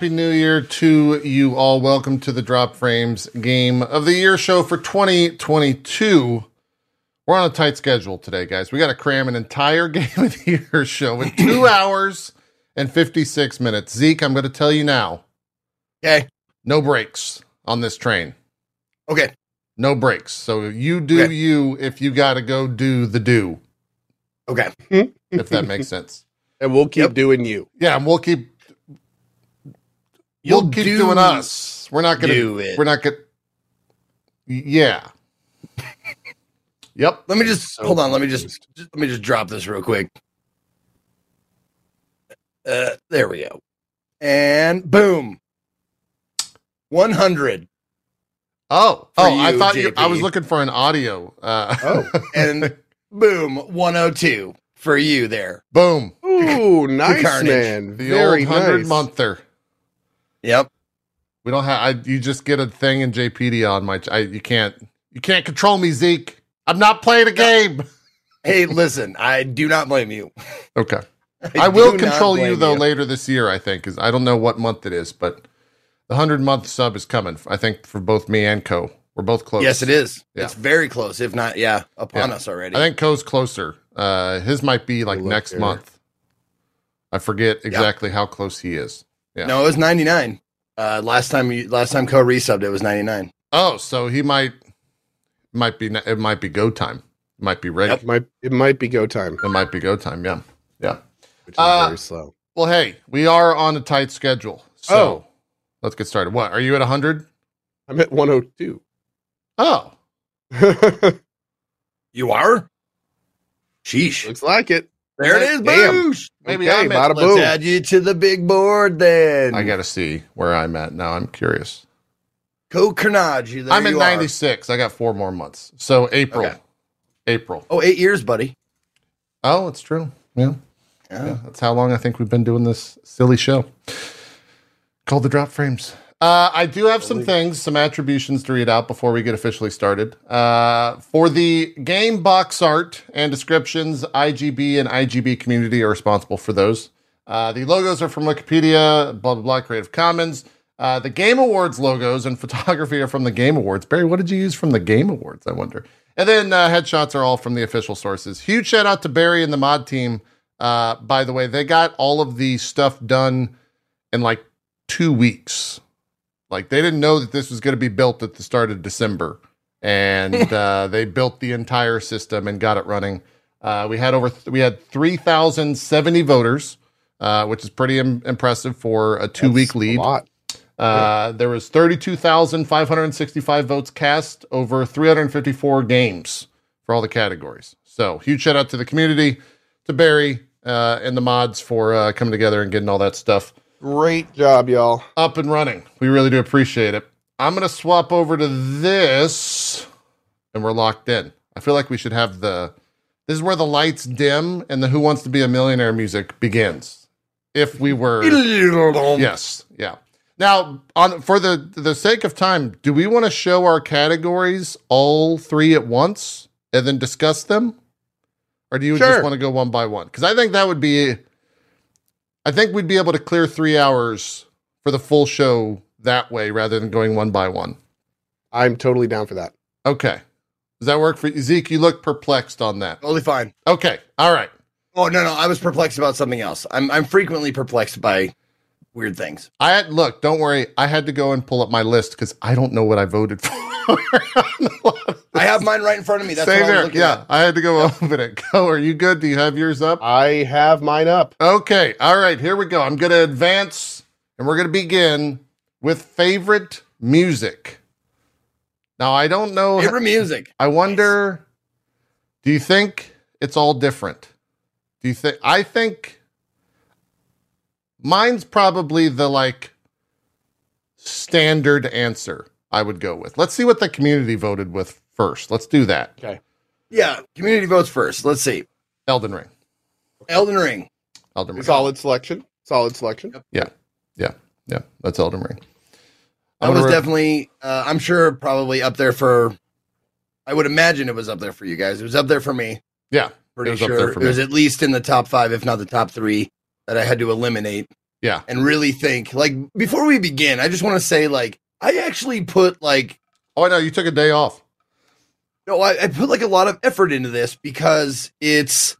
hello, and happy new year to you all. Welcome to the Drop Frames Game of the Year show for 2022. We're on a tight schedule today, guys. We got to cram an entire Game of the Year show in two hours and 56 minutes. Zeke, I'm going to tell you now Okay. no breaks on this train. Okay. No breaks. So you do Okay. you if you got to go do the do, Okay. Hmm? if that makes sense. and we'll keep Yep. doing you. Yeah, and we'll keep You'll we'll keep do- doing us. We're not gonna do it. we're not gonna Yeah. yep. Let me just So hold on. Let me just, just let me just drop this real quick. Uh, there we go. And boom. 100 Oh, For oh, I thought you, I was looking for an audio. Uh, Oh. and boom 102 for you there. boom. Ooh, nice carnage. man. The Very old hundred nice. monther. Yep. We don't have. I, you just get a thing in JPD on my. I, you can't. You can't control me, Zeke. I'm not playing a game. Hey, listen, I do not blame you. Okay. I will control you blame though later this year. I think is I don't know what month it is, but the hundred month sub is coming. I think for both me and Co. We're both close. Yes, it is. Yeah. It's very close, if not, yeah, upon Yeah. us already. I think Co's closer. Uh, his might be like Look next here. month. I forget exactly how close he is. Yeah. No, it was 99. Uh, last time you, last time Co resubbed, it was 99. Oh, so he might might be it might be go time. Might be ready. Yep. Might it might be go time, It might be go time. Yeah, yeah. which is Uh, very slow. Well, hey, we are on a tight schedule, so Oh. let's get started. What are you at hundred? I'm at 102. Oh, You are? Sheesh. Looks like it. There it is. Damn. Boosh. maybe okay, I'm at, bada Let's boom. add you to the big board then. I got to see where I'm at now. I'm curious. Co Carnage. I'm at you are. 96. I got four more months. So April, Okay. April. Oh, eight years, buddy. Oh, it's true. Yeah. Yeah. Yeah, that's how long I think we've been doing this silly show called the Drop Frames. Uh, I do have some things, some attributions to read out before we get officially started. Uh, for the game box art and descriptions, IGB and IGB community are responsible for those. Uh, the logos are from Wikipedia, blah, blah, blah, Creative Commons. Uh, the Game Awards logos and photography are from the Game Awards. Barry, what did you use from the Game Awards? I wonder. And then uh, headshots are all from the official sources. Huge shout out to Barry and the mod team. Uh, by the way, they got all of the stuff done in like two weeks. Like they didn't know that this was going to be built at the start of December, and uh, they built the entire system and got it running. Uh, we had over we had three thousand seventy voters, uh, which is pretty Im- impressive for a two week lead. Uh, there was 32,565 votes cast over 354 games for all the categories. So huge shout out to the community, to Barry uh, and the mods for uh, coming together and getting all that stuff Great job, y'all. up and running. We really do appreciate it. I'm going to swap over to this and we're locked in. I feel like we should have the this is where the lights dim and the Who Wants to Be a Millionaire music begins. If we were Yes, yeah. Now, on for the the sake of time, do we want to show our categories all three at once and then discuss them, or do you just want to go one by one? Because I think that would be, I think we'd be able to clear three hours for the full show that way rather than going one by one. I'm totally down for that. Okay, does that work for you? Zeke? You look perplexed on that. Totally fine. Okay, all right. Oh no, no, I was perplexed about something else. I'm I'm frequently perplexed by weird things. I had look. Don't worry. I had to go and pull up my list because I don't know what I voted for. I have mine right in front of me. That's Same what I was here. Yeah, at. I had to go open it. Go. Are you good? Do you have yours up? I have mine up. Okay. All right. Here we go. I'm going to advance and we're going to begin with favorite music. Now, I don't know. Favorite music. I wonder, do you think it's all different? Do you think, I think mine's probably the like standard answer I would go with. Let's see what the community voted with first. Let's do that. Okay. Yeah, community votes first. Let's see. Elden Ring. Elden Ring. Elden Ring. Solid selection. Solid selection. Yeah. Yeah. Yeah. That's Elden Ring. That I'm was re- definitely, uh, I'm sure, probably up there for. I would imagine it was up there for you guys. It was up there for me. Yeah. Pretty It was up sure there for it was at least in the top five, if not the top three, that I had to eliminate. Yeah. and really think. Like before we begin, I just want to say like I actually put like Oh, I know you took a day off. no, I, I put like a lot of effort into this because it's.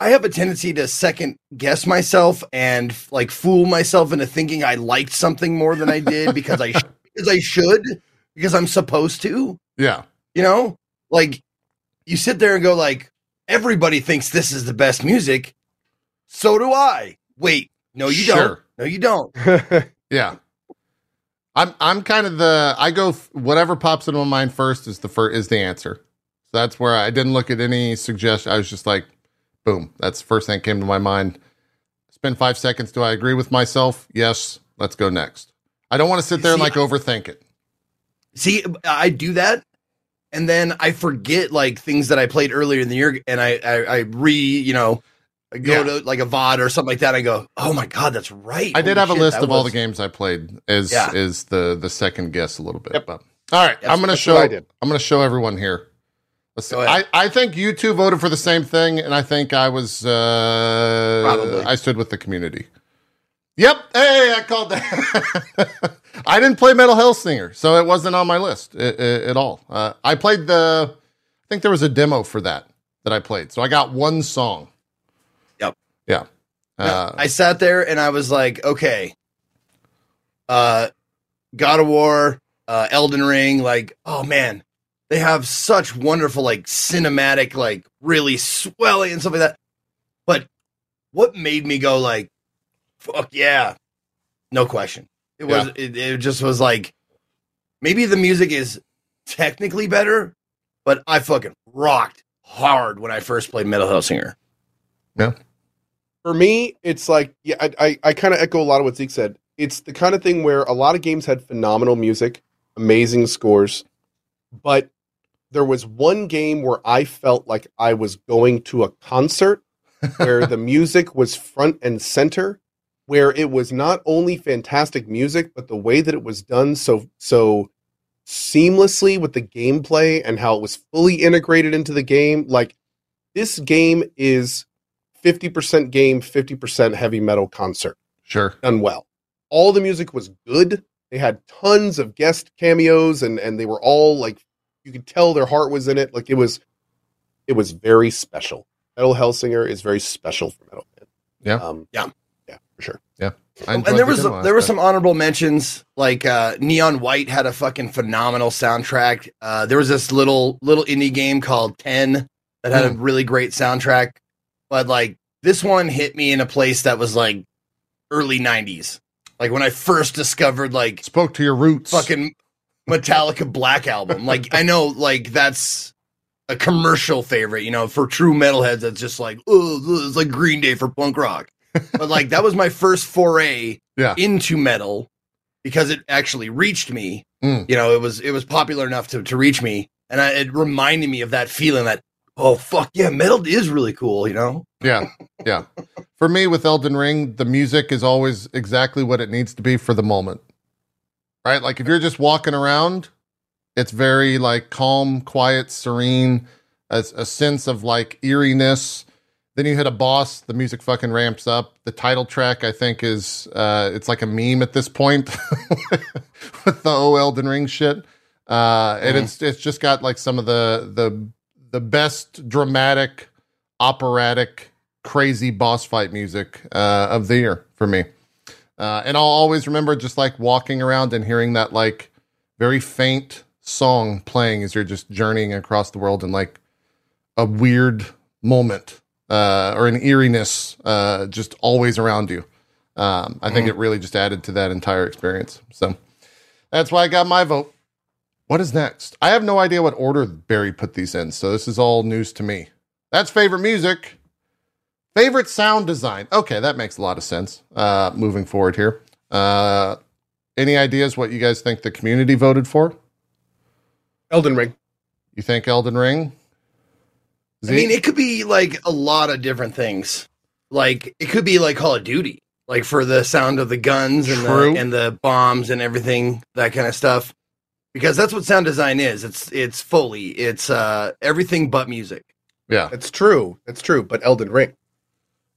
I have a tendency to second guess myself and like fool myself into thinking I liked something more than I did because I sh- because I should because I'm supposed to. Yeah. You know, like you sit there and go like everybody thinks this is the best music. So do I. Wait, no, you don't. No, you don't. Yeah. I'm I'm kind of the I go f- whatever pops into my mind first is the first is the answer. So that's where I didn't look at any suggestion. I was just like, boom, that's the first thing that came to my mind. Spend five seconds. Do I agree with myself? Yes. Let's go next. I don't want to sit there and See, like overthink it. See, I do that, and then I forget like things that I played earlier in the year, and I I, I re you know I go Yeah. to like a VOD or something like that. I go, oh my god, that's right. I did Holy have a list that of all the games I played as Yeah. is the the second guess a little bit. Yep. But all right, Yes, I'm gonna show I did. I'm gonna show everyone here. Let's see. I. I think you two voted for the same thing, and I think I was uh Probably. I stood with the community. Yep. Hey, I called that. I didn't play Metal Hellsinger, so it wasn't on my list at, at all. Uh, I played the. I think there was a demo for that that I played, so I got one song. Yeah. Uh, I sat there and I was like, okay, uh, God of War, uh, Elden Ring, like, oh man, they have such wonderful, like, cinematic, like, really swelling and stuff like that. But what made me go, like, fuck yeah, no question. It was, it, it just was like, maybe the music is technically better, but I fucking rocked hard when I first played Metal Hellsinger. For me, it's like yeah, I I, I kind of echo a lot of what Zeke said. It's the kind of thing where a lot of games had phenomenal music, amazing scores, but there was one game where I felt like I was going to a concert where the music was front and center, where it was not only fantastic music, but the way that it was done so so seamlessly with the gameplay and how it was fully integrated into the game. Like this game is 50% game, 50% heavy metal concert sure. done well. All the music was good. They had tons of guest cameos and and they were all like you could tell their heart was in it. Like it was it was very special. Metal Hellsinger is very special for metal. Man. Yeah. Um, Yeah. Yeah, for sure. I and there the was demo there were some honorable mentions like uh neon white had a fucking phenomenal soundtrack uh there was this little little indie game called 10 that had a really great soundtrack but like this one hit me in a place that was like early 90s like when i first discovered like spoke to your roots. fucking metallica black album like i know like that's a commercial favorite you know for true metalheads that's just like oh it's like green day for punk rock but like that was my first foray Yeah. into metal because it actually reached me. Mm. You know, it was it was popular enough to, to reach me, and I, it reminded me of that feeling that oh fuck yeah, metal is really cool. You know, Yeah, yeah. For me, with Elden Ring, the music is always exactly what it needs to be for the moment. Right? Like if you're just walking around, it's very like calm, quiet, serene, a, a sense of like eeriness. Then you hit a boss, the music fucking ramps up. The title track, I think, is uh it's like a meme at this point with the O Elden Ring shit. Uh and Mhm. it's it's just got like some of the the the best dramatic operatic, crazy boss fight music uh, of the year for me. Uh, and I'll always remember just like walking around and hearing that like very faint song playing as you're just journeying across the world in like a weird moment uh, or an eeriness uh, just always around you. Um, I think it really just added to that entire experience. So that's why I got my vote. What is next? I have no idea what order Barry put these in, so this is all news to me. That's favorite music. Favorite sound design. Okay, that makes a lot of sense. Uh, moving forward here. Uh, any ideas what you guys think the community voted for? Elden Ring. You think Elden Ring? I mean, it could be like a lot of different things. Like it could be like Call of Duty, like for the sound of the guns and the and the bombs and everything, that kind of stuff. Because that's what sound design is. It's it's Foley. It's uh everything but music. yeah, it's true. It's true. But Elden Ring.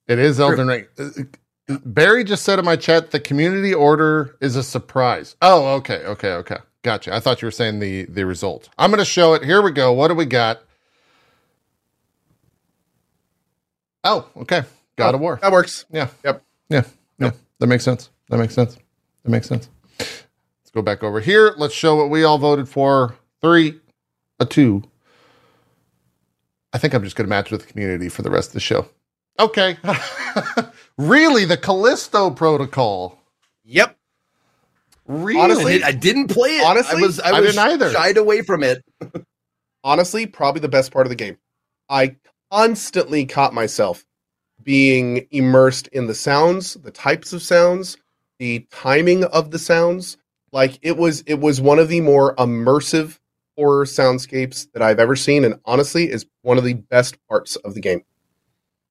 it is Elden Ring. Uh, Barry just said in my chat the community order is a surprise. Oh, okay, okay, okay. Gotcha. I thought you were saying the the result. I'm going to show it. Here we go. What do we got? Oh, okay. God Oh, of War. That works. Yeah. Yep. Yeah. Yeah. That makes sense. That makes sense. That makes sense. Let's go back over here. Let's show what we all voted for. Three, a two. I think I'm just going to match with the community for the rest of the show. Okay. really? The Callisto Protocol? Yep. Really? Honestly, I didn't play it. Honestly, I was I, I was didn't either. shied away from it. honestly, probably the best part of the game. I constantly caught myself being immersed in the sounds, the types of sounds, the timing of the sounds. Like it was it was one of the more immersive horror soundscapes that I've ever seen and honestly is one of the best parts of the game.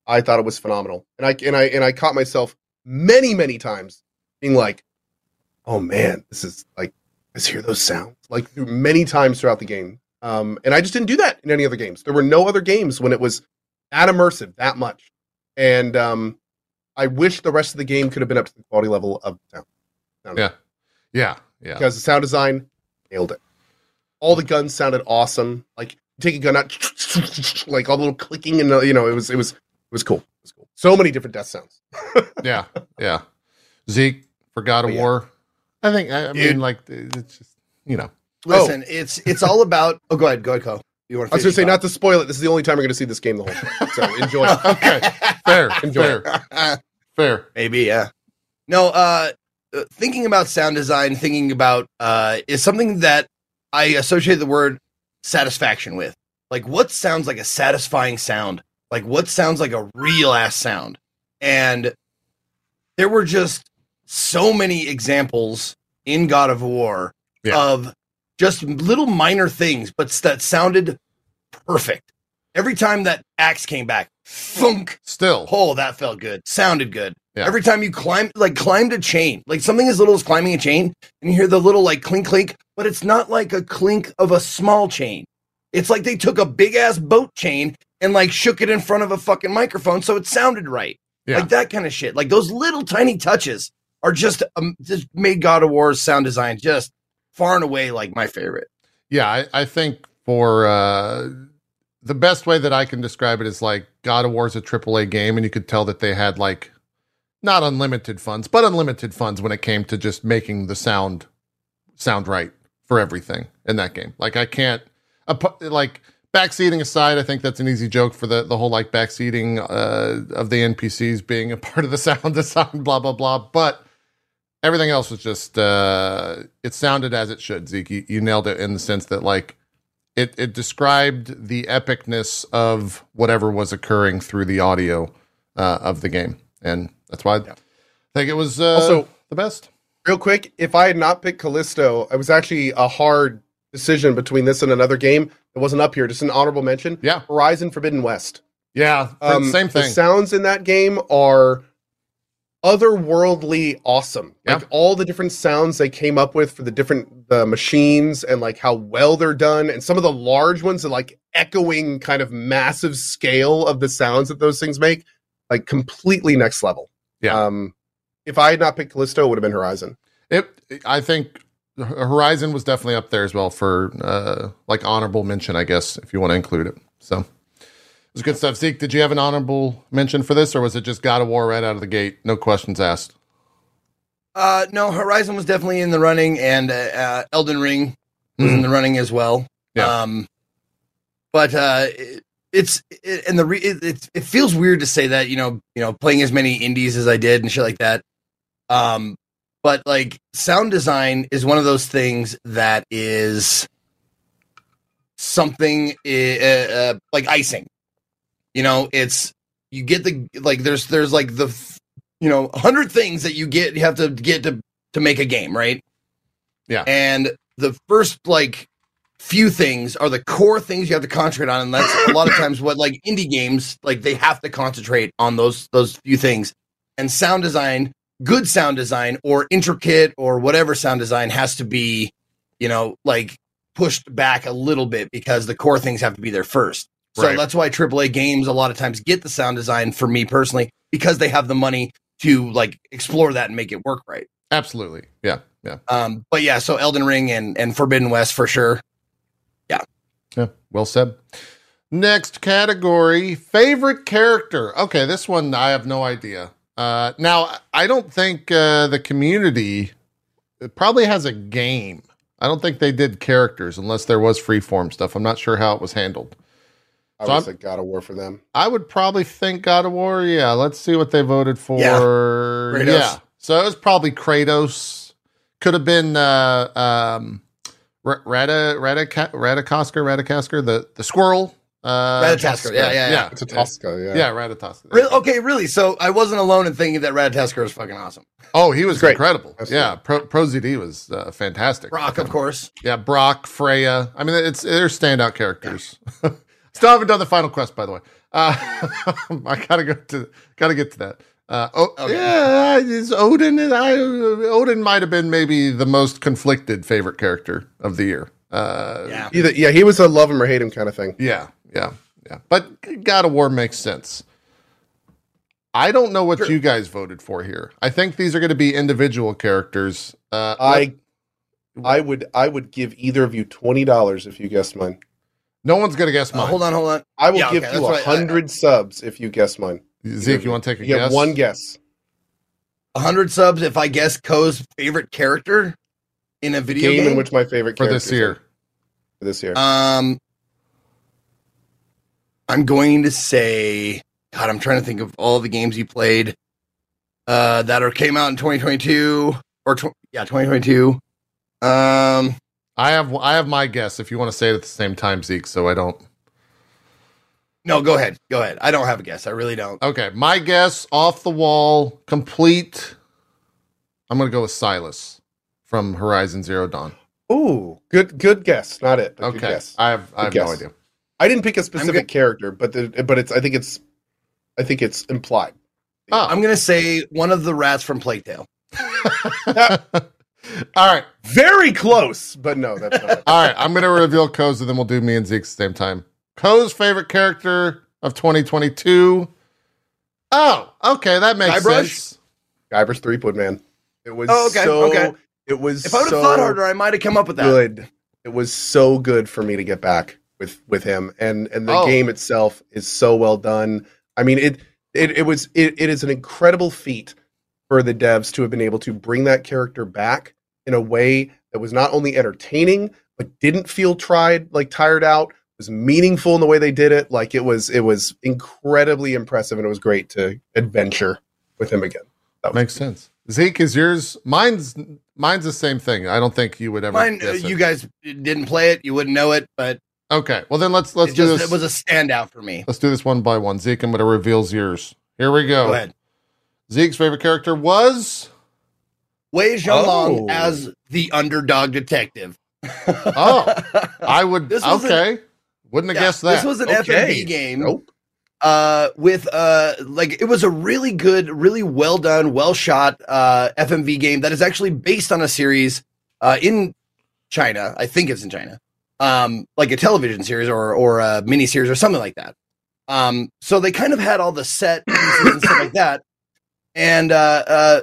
I thought it was phenomenal. And I and I and I caught myself many many times being like, "Oh man, this is like I hear those sounds." Like through many times throughout the game. Um, and I just didn't do that in any other games. There were no other games when it was that immersive, that much. And um, I wish the rest of the game could have been up to the quality level of sound Yeah. Yeah. Yeah. Because the sound design nailed it. All the guns sounded awesome. Like you take a gun out, like all the little clicking, and you know it was it was it was cool. It was cool. So many different death sounds. Yeah. Yeah. Zeke for God of yeah. War. I think, I, I Dude. mean, like, it's just, you know. Listen, it's it's all about. Oh, go ahead, go ahead, Co. You want? I was going to say not to spoil it. This is the only time we're going to see this game the whole time. So enjoy. Okay. Fair. Enjoy fair. Fair. Maybe, yeah. No, uh, uh, thinking about sound design, thinking about uh, is something that I associate the word satisfaction with. Like, what sounds like a satisfying sound? Like, what sounds like a real ass sound? And there were just so many examples in God of War Yeah. of just little minor things, but that sounded perfect. Every time that axe came back, thunk, Still. Oh, that felt good. Sounded good. Yeah. Every time you climb, like climbed a chain, like something as little as climbing a chain, and you hear the little like clink clink, but it's not like a clink of a small chain. It's like they took a big ass boat chain and like shook it in front of a fucking microphone so it sounded right. Yeah. Like that kind of shit. Like those little tiny touches are just um, just made God of War's sound design just far and away like my favorite. Yeah, I, I think for uh, the best way that I can describe it is like God of War is a AAA game, and you could tell that they had like not unlimited funds, but unlimited funds when it came to just making the sound sound right for everything in that game. Like I can't, like backseating aside, I think that's an easy joke for the the whole like backseating uh, of the NPCs being a part of the sound design, blah blah blah. But everything else was just uh it sounded as it should zeke you, you nailed it in the sense that like it it described the epicness of whatever was occurring through the audio uh, of the game and that's why i think it was uh, Also- the best Real quick, if I had not picked Callisto, it was actually a hard decision between this and another game that wasn't up here. Just an honorable mention. yeah Horizon Forbidden West. yeah Um, same The sounds in that game are otherworldly awesome. Like Yeah. all the different sounds they came up with for the different the machines and like how well they're done, and some of the large ones are like echoing kind of massive scale of the sounds that those things make, like completely next level. Yeah. Um, if I had not picked Callisto, it would have been Horizon. it i think horizon was definitely up there as well for uh like honorable mention i guess if you want to include it so it was good stuff zeke did you have an honorable mention for this or was it just god of war right out of the gate no questions asked Uh, no, Horizon was definitely in the running, and uh, uh, Elden Ring was Mhm. in the running as well. Yeah. Um, but uh, it, it's it, and the re- it, it it feels weird to say that you know you know playing as many indies as I did and shit like that. Um, but like sound design is one of those things that is something uh, uh, like icing. You know, it's you get the like there's there's like the you know, hundred things that you get you have to get to to make a game, right? Yeah. And the first like few things are the core things you have to concentrate on, and that's a lot of times what like indie games like they have to concentrate on those those few things. And sound design, good sound design or intricate or whatever sound design has to be, you know, like pushed back a little bit because the core things have to be there first. So Right. that's why AAA games a lot of times get the sound design for me personally because they have the money to like explore that and make it work right. Absolutely. Yeah. Yeah. Um, but yeah, so Elden Ring and and Forbidden West for sure. Well said. Next category favorite character. Okay. This one I have no idea. Uh, now, I don't think uh, the community probably has a game. I don't think they did characters unless there was freeform stuff. I'm not sure how it was handled. I So would I'm- say God of War for them. I would probably think God of War. Yeah, let's see what they voted for. Yeah. Yeah, so it was probably Kratos. Could have been uh, um, R- Rada Rada Ratatoskr Ratatoskr the the squirrel. Uh, Ratatoskr, yeah, yeah, yeah. It's a Tosca, yeah. yeah, Ratatoskr. Really? Okay, really. So I wasn't alone in thinking that Ratatoskr was fucking awesome. Oh, he was Great. incredible. Absolutely. Yeah, Pro, Pro ZD was uh, fantastic. Brok, of course. Yeah, Brok, Freya. I mean, it's they're standout characters. Still haven't done the final quest, by the way. Uh, I gotta go to gotta get to that. Uh, oh, Okay. yeah, is Odin. I, Odin might have been maybe the most conflicted favorite character of the year. Uh, Yeah. Either, yeah, he was a love him or hate him kind of thing. yeah, yeah, yeah. But God of War makes sense. I don't know what Sure. you guys voted for here. I think these are going to be individual characters. Uh, I I would I would give either of you twenty dollars if you guessed mine. no one's going to guess Uh, mine. hold on, hold on. I will Yeah, give okay, you a what I- I- hundred subs if you guess mine. Zeke, you want to take a You guess? have one guess. 100 subs if I guess Co's favorite character in a video Game, game. in which my favorite for this year. are for this year. um, I'm going to say, God, I'm trying to think of all the games you played uh, that are came out in 2022 or tw- yeah, 2022. Um, I have I have my guess. If you want to say it at the same time, Zeke, so I don't. No, go ahead, go ahead. I don't have a guess. I really don't. Okay, my guess off the wall, complete. I'm gonna go with Sylens from Horizon Zero Dawn. Ooh, good good guess. Not it. But Okay, guess. I have I have Good no idea. I didn't pick a specific good. character, but the, but it's I think it's I think it's implied. Oh, I'm gonna say one of the rats from Plague Tale. all right, Very close, but no, that's not. it. all right. I'm gonna reveal Co's, and then we'll do me and Zeke at the same time. Co's favorite character of 2022. Oh, okay, that makes Guybrush? sense. Guybrush Threepwood Man. It was Oh, okay, so. okay. It was If I would have so thought harder, I might have come up with that. good. It was so good for me to get back with with him, and and the Oh. game itself is so well done. I mean it it it was it, it is an incredible feat for the devs to have been able to bring that character back in a way that was not only entertaining but didn't feel tried like tired out was meaningful in the way they did it like it was it was incredibly impressive and it was great to adventure with him again That was- Makes sense. Zeke, is yours? Mine's mine's the same thing. I don't think you would ever. Mine, uh, guess it. you guys didn't play it, you wouldn't know it, but Okay, well then let's let's do just, this. it was a standout for me. let's do this one by one. Zeke, I'm going to reveal yours. Here we go. Go ahead. Zeke's favorite character was. Wei Zhonglong Oh. as the underdog detective. Oh, I would. This was okay, wouldn't have Yeah, guessed that. This was an Okay. FMV game. Nope. uh with uh like it was a really good really well done well shot uh fmv game that is actually based on a series uh in china i think it's in china um like a television series or or a mini series or something like that um so they kind of had all the set pieces and stuff like that and uh uh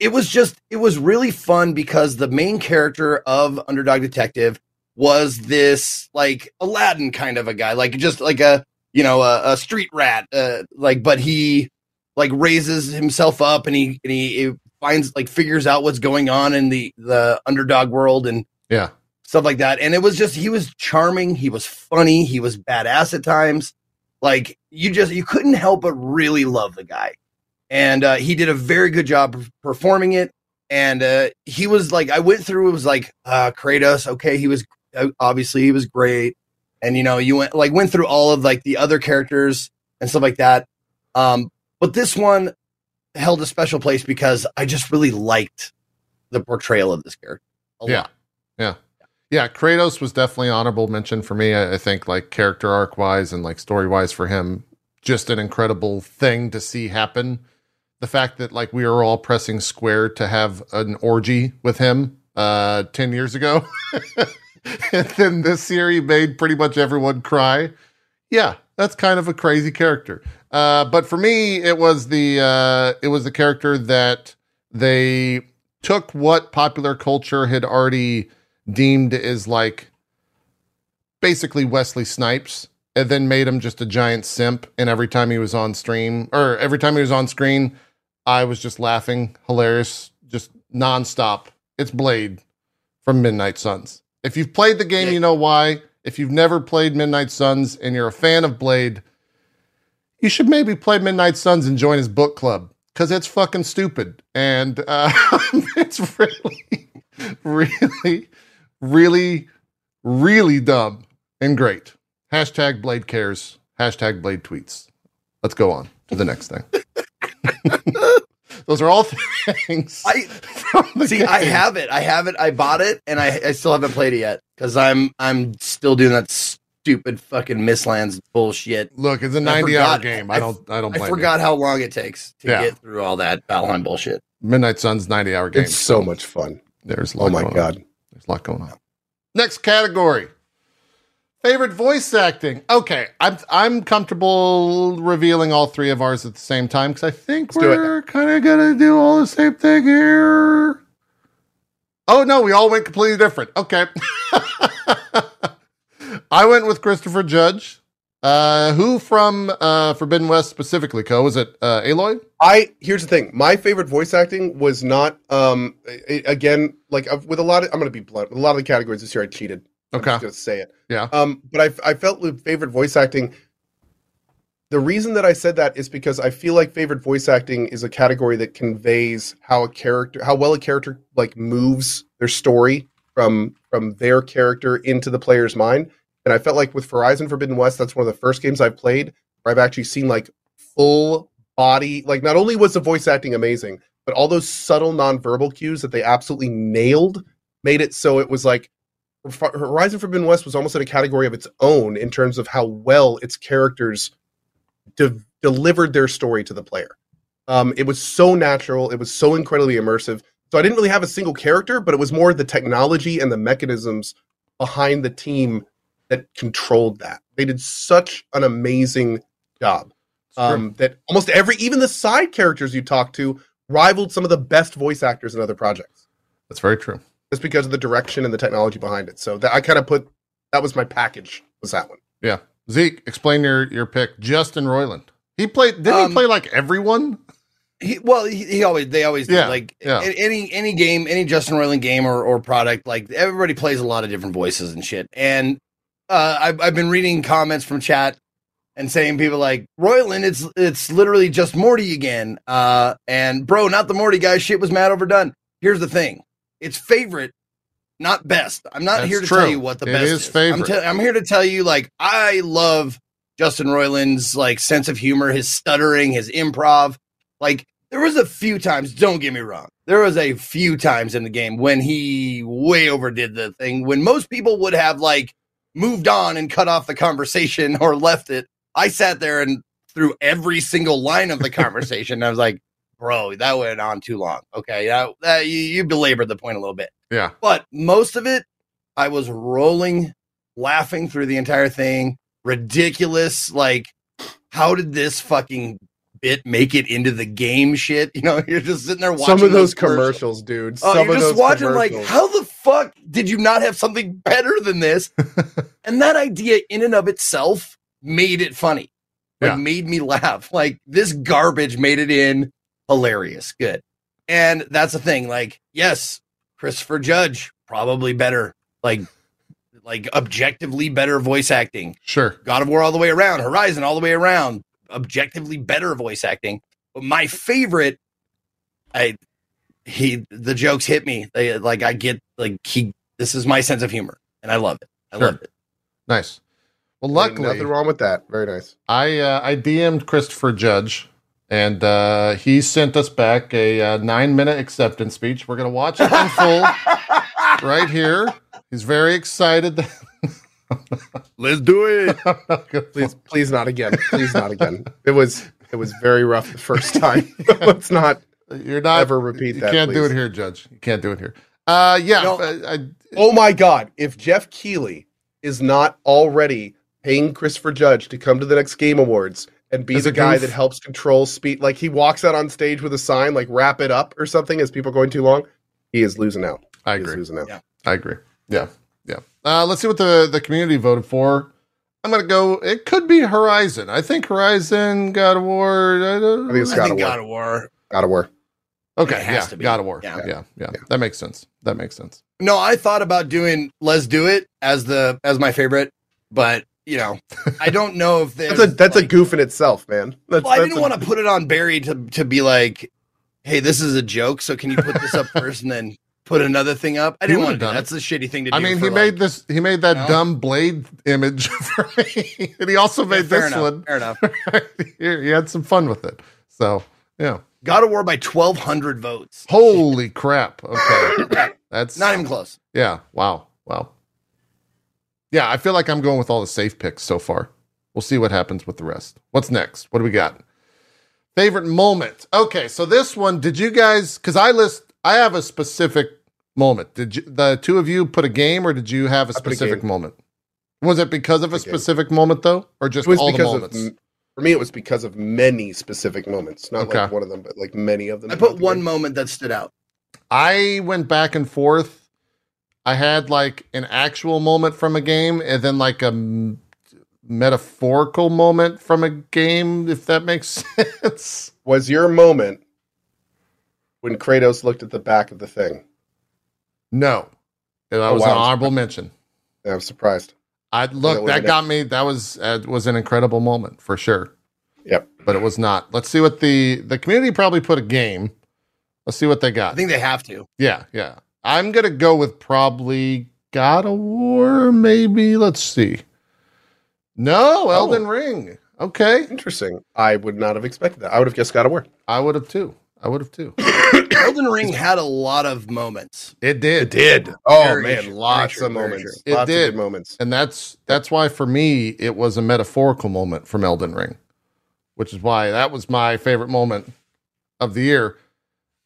it was just it was really fun because the main character of underdog detective was this like aladdin kind of a guy like just like a you know, a, a street rat, uh, like, but he like raises himself up and he and he, he finds like figures out what's going on in the the underdog world and yeah, stuff like that. And it was just he was charming, he was funny, he was badass at times. Like you just you couldn't help but really love the guy, and uh, he did a very good job of performing it. And uh, he was like, I went through. It was like uh, Kratos. Okay, he was obviously he was great, and you know you went like went through all of like the other characters and stuff like that. Um, but this one held a special place because I just really liked the portrayal of this character. a Yeah. lot. yeah. Kratos was definitely honorable mention for me. I, I think like character arc wise and like story wise for him, just an incredible thing to see happen. The fact that like we were all pressing square to have an orgy with him uh 10 years ago. and then this he made pretty much everyone cry. Yeah, that's kind of a crazy character. Uh, but for me, it was the uh, it was the character that they took what popular culture had already deemed as like basically Wesley Snipes, and then made him just a giant simp. And every time he was on stream, or every time he was on screen, I was just laughing, hilarious, just nonstop. It's Blade from Midnight Suns. If you've played the game, Yeah. you know why. If you've never played Midnight Suns and you're a fan of Blade, you should maybe play Midnight Suns and join his book club because it's fucking stupid and uh, it's really, really, really, really dumb and great. Hashtag Blade cares. Hashtag Blade tweets. Let's go on to the next thing. Those are all things. I from the see. I have it. I have it. I bought it, and I, I still haven't played it yet because I'm I'm still doing that stupid fucking Mistlands bullshit. Look, it's a 90 hour game. I I don't. I don't. I blame you. forgot how long it takes to Yeah. get through all that Valheim bullshit. Midnight Suns 90 hour game. It's so much fun. There's a oh lot Oh my going on. god. There's a lot going on. Next category. Favorite voice acting. Okay, I'm I'm comfortable revealing all three of ours at the same time because I think Let's we're kind of gonna do all the same thing here. Oh no, we all went completely different. Okay, I went with Christopher Judge. Uh, who from uh, Forbidden West specifically? Co was it uh, Aloy? I here's the thing. My favorite voice acting was not um a- again like uh, with a lot of I'm going to be blunt. With a lot of the categories this year I cheated. I'm Okay, just going to say it. Yeah. Um but I I felt with favorite voice acting the reason that I said that is because I feel like favorite voice acting is a category that conveys how a character how well a character like moves their story from from their character into the player's mind. And I felt like with Horizon Forbidden West, that's one of the first games I've played where I've actually seen like full body. Like not only was the voice acting amazing, but all those subtle nonverbal cues that they absolutely nailed made it so it was like Horizon Forbidden West was almost in a category of its own in terms of how well its characters de- delivered their story to the player. Um, it was so natural. It was so incredibly immersive. So I didn't really have a single character, but it was more the technology and the mechanisms behind the team that controlled that. They did such an amazing job um, that almost every, even the side characters you talk to, rivaled some of the best voice actors in other projects, that's very true. Just because of the direction and the technology behind it. So that I kind of put that was my package. Was that one? Yeah. Zeke, explain your your pick. Justin Roiland. He played. Didn't he Um, play like everyone? He, well, he, he always they always Yeah, do. like yeah. any any game, any Justin Roiland game or, or product, like everybody plays a lot of different voices and shit. And uh, I've I've been reading comments from chat and saying people like Roiland, it's it's literally just Morty again. Uh, and bro, not the Morty guy. Shit was mad overdone. Here's the thing: it's favorite, not best. I'm not That's here to true. tell you what the It best is is. favorite. I'm, te- I'm here to tell you like I love Justin Roiland's like sense of humor, his stuttering, his improv. Like there was a few times, don't get me wrong. There was a few times in the game when he way overdid the thing when most people would have like moved on and cut off the conversation or left it. I sat there and through every single line of the conversation. I was like, bro, that went on too long. Okay. That, that you, you belabored the point a little bit. Yeah. But most of it, I was rolling, laughing through the entire thing. Ridiculous. Like, how did this fucking bit make it into the game shit? You know, you're just sitting there watching Some of those commercials. commercials, dude. Oh, Some you're of just those watching like, how the fuck did you not have something better than this? and that idea in and of itself made it funny. Like Yeah. made me laugh. Like this garbage made it in hilarious. Good. And that's the thing. Like, yes, Christopher Judge, probably better. Like like objectively better voice acting. Sure. God of War all the way around, Horizon all the way around, objectively better voice acting. But my favorite, I he the jokes hit me. They like I get like he. This is my sense of humor, and I love it. I Sure. love it. Nice. Well, Ain't luckily, nothing wrong with that. Very nice. I uh, I DM'd Christopher Judge, and uh, he sent us back a uh, nine minute acceptance speech. We're gonna watch it in full right here. He's very excited. Let's do it. Please, please not again. Please not again. It was it was very rough the first time. Let's not You're not ever repeat You that. can't do it here, Judge. You can't do it here. Uh, yeah. I, I- Oh my god! If Geoff Keighley is not already paying Christopher Judge to come to the next Game Awards and be As the a guy goof. that helps control speed. Like he walks out on stage with a sign, like wrap it up or something as people are going too long. He is losing out. I He is agree. losing out. Yeah. I agree. Yeah, yeah. Uh, let's see what the the community voted for. I'm gonna go. It could be Horizon. I think Horizon, God of War. I, don't- I think it's I God think of War. God of War. God of War. okay, it has yeah, to be. God of War. Yeah. Yeah. yeah, yeah, That makes sense. That makes sense. No, I thought about doing "Let's Do It" as the as my favorite, but you know, I don't know if That's a that's a goof in itself, man. That's, Well, I didn't a- want to put it on Barry to to be like, "Hey, this is a joke, so can you put this up first and then put another thing up?" I didn't want to done. That's a shitty thing to do. I mean, he like- made this. He made that No. dumb blade image for me, and he also made fair this enough, one. Fair enough. he, he had some fun with it. So yeah. God of War by twelve hundred votes. Holy crap! Okay, that's Not even close. Yeah. Wow. Wow. Yeah, I feel like I'm going with all the safe picks so far. We'll see what happens with the rest. What's next? What do we got? Favorite moment. Okay, so this one, did you guys cuz I list I have a specific moment. Did you the two of you put a game or did you have a I put a specific game. moment? Was it because of a A game. specific moment though or just all the moments? of for me. It was because of many specific moments, not Okay. like one of them, but like many of them. I put one game. moment that stood out. I went back and forth. I had like an actual moment from a game and then like a m- metaphorical moment from a game, if that makes sense. Was your moment when Kratos looked at the back of the thing? No. That Oh, was an honorable mention. Yeah, I'm surprised. I look, that been got me. That was uh, was an incredible moment for sure. Yep. But it was not. Let's see what the the community probably put a game. Let's see what they got. I think they have to. Yeah, yeah. I'm gonna go with probably God of War, maybe. Let's see. No, Elden oh. Ring. Okay. Interesting. I would not have expected that. I would have guessed God of War. I would have too. I would have too. Elden Ring had a lot of moments. It did. did. Oh Very man, true, lots very of moments. true. It Lots did. of good moments. And that's that's why for me it was a metaphorical moment from Elden Ring, which is why that was my favorite moment of the year.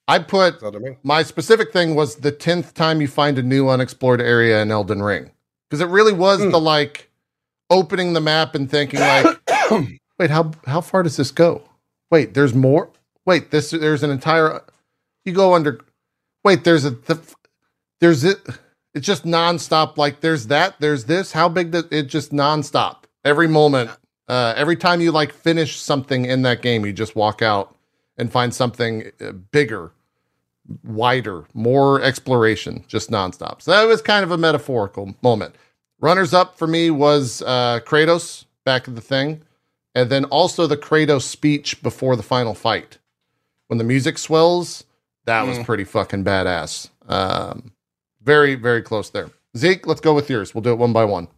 I put my specific thing was the 10th time you find a new unexplored area in Elden Ring. Because it really was Hmm. the like opening the map and thinking like, wait, how how far does this go? Wait, there's more. Wait, this there's an entire you go under wait, there's a the, there's it it's just nonstop like there's that, there's this. How big does it just nonstop. Every moment, uh every time you like finish something in that game, you just walk out and find something uh, bigger wider, more exploration, just nonstop. So that was kind of a metaphorical moment. Runners up for me was uh, Kratos back of the thing, and then also the Kratos speech before the final fight. When the music swells, that was Mm. pretty fucking badass. Um, very, very close there. Zeke, let's go with yours. We'll do it one by one.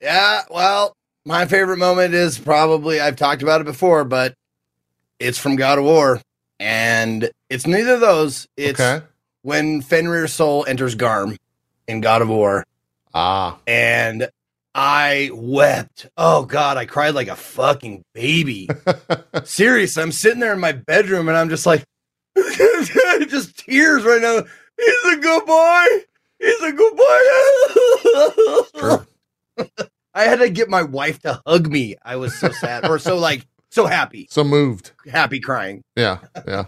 Yeah, well, my favorite moment is probably I've talked about it before, but it's from God of War, and it's neither of those. It's okay. when Fenrir's soul enters Garm in God of War, Ah, and I wept. Oh God, I cried like a fucking baby. Serious, I'm sitting there in my bedroom, and I'm just like, just tears right now. He's a good boy. He's a good boy. Sure. I had to get my wife to hug me. I was so sad, or so like so happy, so moved. happy crying. Yeah, yeah.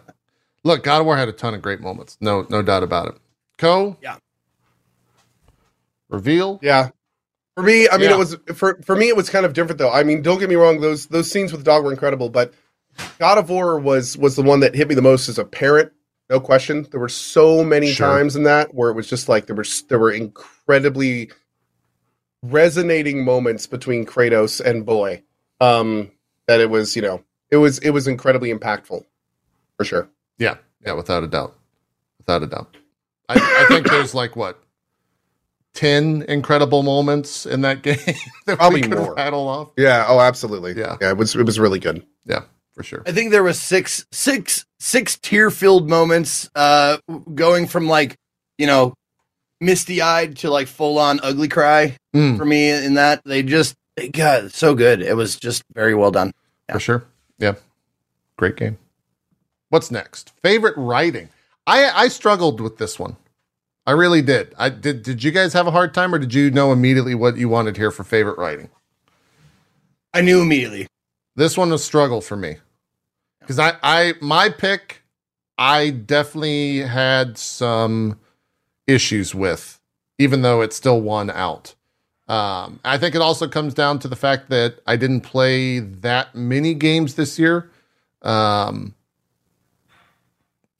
Look, God of War had a ton of great moments. No, no doubt about it. Co. Yeah. Reveal. Yeah. For me, I mean, Yeah. it was for for me. It was kind of different, though. I mean, don't get me wrong; those those scenes with the dog were incredible. But God of War was was the one that hit me the most as a parent. No question. There were so many Sure. times in that where it was just like there were there were incredibly resonating moments between Kratos and Boy. Um, that it was, you know, it was it was incredibly impactful, for sure. Yeah, yeah, without a doubt, without a doubt. I, I think there's like what ten incredible moments in that game that Probably we could more. rattle off. Yeah. Oh, absolutely. Yeah. Yeah. It was it was really good. Yeah, for sure. I think there was six, six, six tear-filled moments, uh, going from like, you know, misty-eyed to like full-on ugly cry Mm, for me. In that they just, they got so good. It was just very well done. For sure. Yeah, great game. What's next? Favorite writing. I I struggled with this one. I really did. I did. Did you guys have a hard time, or did you know immediately what you wanted here for favorite writing? I knew immediately. This one was a struggle for me because I, I, my pick, I definitely had some issues with, even though it still won out. Um, I think it also comes down to the fact that I didn't play that many games this year. Um,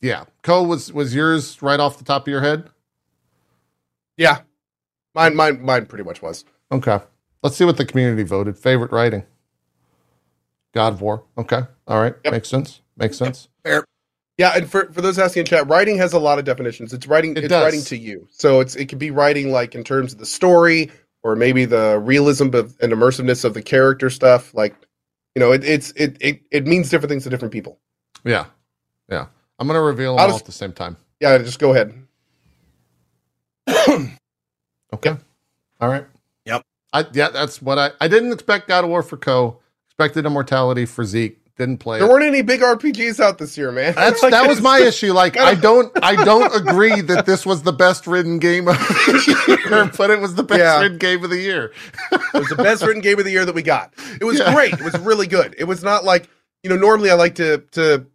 yeah, Co was was yours right off the top of your head? Yeah, mine, mine, mine pretty much was. Okay, let's see what the community voted. Favorite writing. God of War. Okay, all right, Yep. makes sense. Makes sense. Fair. Yeah, and for, for those asking in chat, writing has a lot of definitions. It's writing It it's does. writing to you. So it's it could be writing like in terms of the story or maybe the realism of, and immersiveness of the character stuff. Like, you know, it, it's it, it it means different things to different people. Yeah, yeah. I'm gonna reveal them I'll all at the same time. Yeah, just go ahead. Okay. All right. Yep. I yeah, that's what I I didn't expect God of War for Co. Expected Immortality for Zeke. Didn't play There it. weren't any big RPGs out this year, man. That's Like, that was my issue. Like I don't I don't agree that this was the best written game of the year, but it was the best Yeah. written game of the year. It was the best written game of the year that we got. It was Yeah. great. It was really good. It was not like you know. Normally, I like to to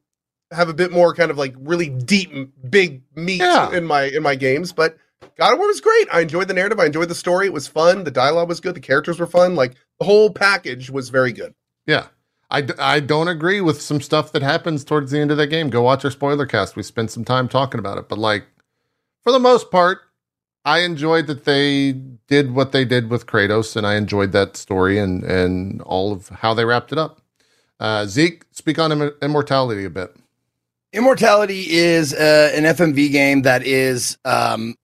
have a bit more kind of like really deep, big meat Yeah. in my in my games. But God of War was great. I enjoyed the narrative. I enjoyed the story. It was fun. The dialogue was good. The characters were fun. Like the whole package was very good. Yeah. I, d- I don't agree with some stuff that happens towards the end of that game. Go watch our spoiler cast. We spent some time talking about it. But like for the most part, I enjoyed that they did what they did with Kratos, and I enjoyed that story and and all of how they wrapped it up. Uh, Zeke, speak on Imm- immortality a bit. Immortality is uh, an FMV game that is um,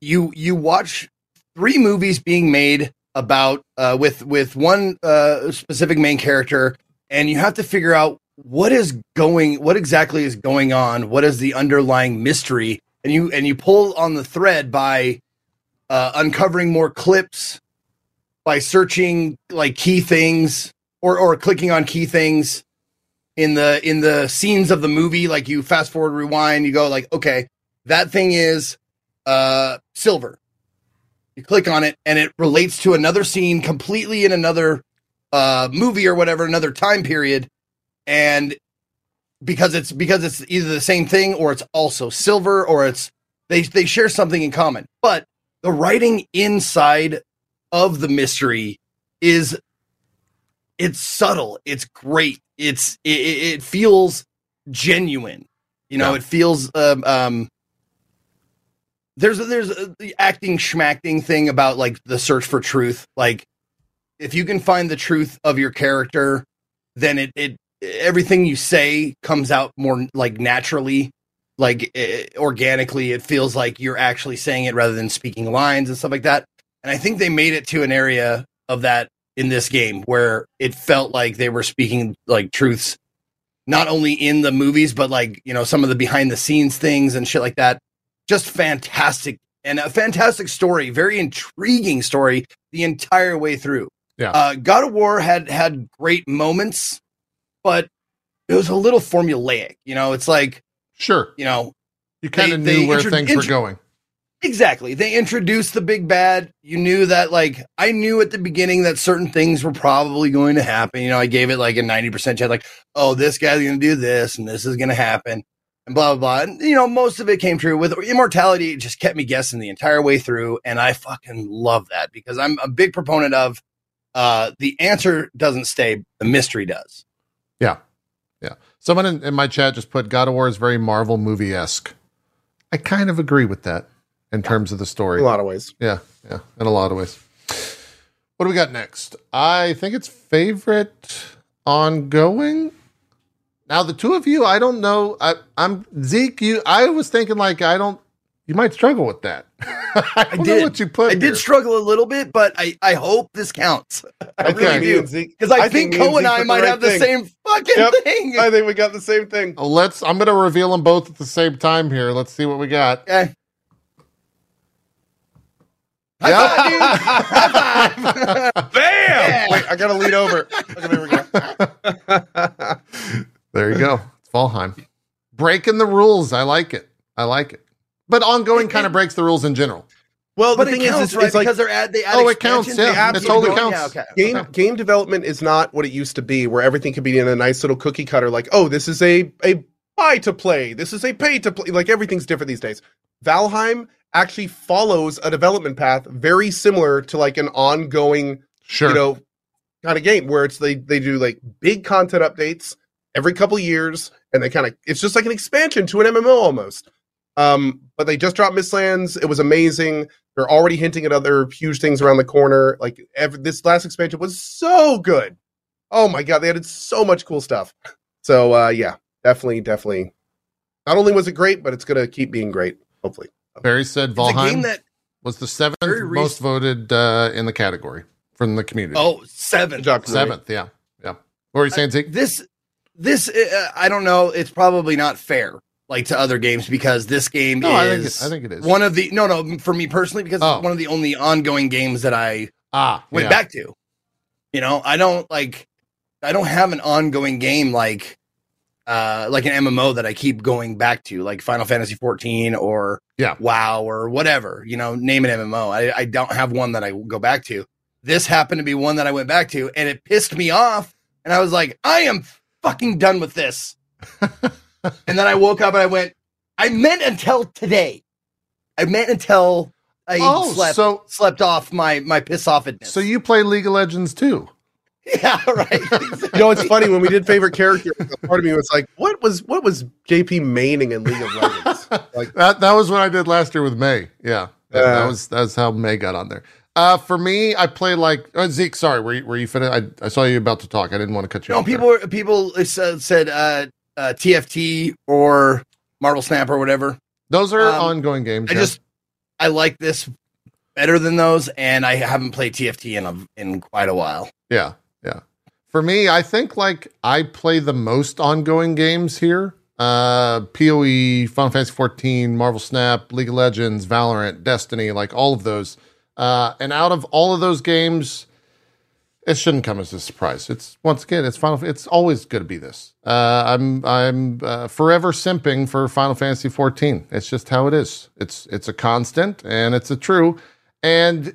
you you watch three movies being made about uh, with with one uh, specific main character, and you have to figure out what is going, what exactly is going on, what is the underlying mystery, and you and you pull on the thread by uh, uncovering more clips, by searching like key things or or clicking on key things in the in the scenes of the movie. Like you fast forward rewind you go like okay that thing is uh silver you click on it and it relates to another scene completely in another uh movie or whatever another time period. And because it's because it's either the same thing or it's also silver or it's they they share something in common. But the writing inside of the mystery is it's subtle it's great it's it, it feels genuine. You know Yeah. it feels um um there's there's a, the acting schmacting thing about like the search for truth. Like if you can find the truth of your character then it it everything you say comes out more like naturally. Like eh, organically it feels like you're actually saying it rather than speaking lines and stuff like that. And i think they made it to an area of that in this game where it felt like they were speaking like truths not only in the movies but like you know some of the behind the scenes things and shit like that just fantastic and a fantastic story very intriguing story the entire way through Yeah. uh god of war had had great moments but it was a little formulaic you know it's like Sure. you know You kind of knew they where intro- things were going. Exactly. They introduced the big bad. You knew that, like, I knew at the beginning that certain things were probably going to happen. You know, I gave it like a 90% chance, like, oh, this guy's going to do this and this is going to happen and blah, blah, blah. And, you know, most of it came true. With Immortality, it just kept me guessing the entire way through. And I fucking love that because I'm a big proponent of uh, the answer doesn't stay, the mystery does. Yeah. Yeah. Someone in, in my chat just put God of War is very Marvel movie esque. I kind of agree with that in terms of the In story. a lot of ways. Yeah. Yeah. In a lot of ways. What do we got next? I think it's favorite ongoing. Now the two of you, I don't know. I, I'm Zeke. You, I was thinking like I don't. You might struggle with that. I, don't know did. what you put. I did struggle a little bit, but I, I hope this counts. I Okay. really do. Zeke- Because I, think, me and Co and Zeke I put might right have the thing. same fucking Yep. thing. I think we got the same thing. Let's. I'm going to reveal them both at the same time here. Let's see what we got. Okay. Yeah. Bam! Wait, I gotta lean over. Okay, there we go. There you go. It's Valheim. Breaking the rules. I like it. I like it. But ongoing kind of breaks the rules in general. Well, But the thing counts, is, right? it's like because they're add they add Oh, it counts, yeah. they It keep totally going. counts. Yeah, okay. game Okay. game development is not what it used to be, where everything could be in a nice little cookie cutter. Like, oh, this is a a buy to play. This is a pay to play. Like everything's different these days. Valheim actually follows a development path very similar to like an ongoing Sure. you know, kind of game where it's they they do like big content updates every couple years, and they kind of it's just like an expansion to an MMO almost. Um, but they just dropped Mistlands. It was amazing. They're already hinting at other huge things around the corner. Like ev this last expansion was so good. Oh my god, they added so much cool stuff. So uh, yeah, definitely, definitely. Not only was it great, but it's gonna keep being great. Hopefully. Barry said It's a game Valheim that was the seventh very most voted uh, in the category from the community. oh seven. Good job, community. seventh, yeah, yeah. What were you saying, Zeke? this this uh, I don't know. It's probably not fair like to other games because this game No, I think, is it, I think it is. one of the no no for me personally because Oh. it's one of the only ongoing games that I ah, went yeah. back to. You know, I don't like I don't have an ongoing game like uh like an MMO that I keep going back to, like Final Fantasy 14 or Yeah. WoW or whatever, you know, name an MMO. I, I don't have one that I go back to. This happened to be one that I went back to and it pissed me off. And I was like, I am fucking done with this. and then I woke up and I went, I meant until today. I meant until I Oh, slept so slept off my my piss offedness. so you play League of Legends too? Yeah, right. You know, it's funny when we did favorite character. Part of me was like, "What was what was JP maining in League of Legends?" Like, That that was what I did last year with May. Yeah, that, that uh. was that's how May got on there. Uh, for me, I play like uh, Zeke. Sorry, were you, were you finished? I, I saw you about to talk. I didn't want to cut you no, off. people were- people said, said uh, uh, TFT or Marvel Snap or whatever. those are um, ongoing games. I yeah. just I like this better than those, and I haven't played TFT in a, in quite a while. Yeah, yeah. For me, I think like I play the most ongoing games here. Uh PoE, Final Fantasy 14, Marvel Snap, League of Legends, Valorant, Destiny, like all of those. Uh and out of all of those games, it shouldn't come as a surprise. It's once again, it's Final it's always going to be this. Uh I'm I'm uh, forever simping for Final Fantasy 14. It's just how it is. It's it's a constant and it's a true and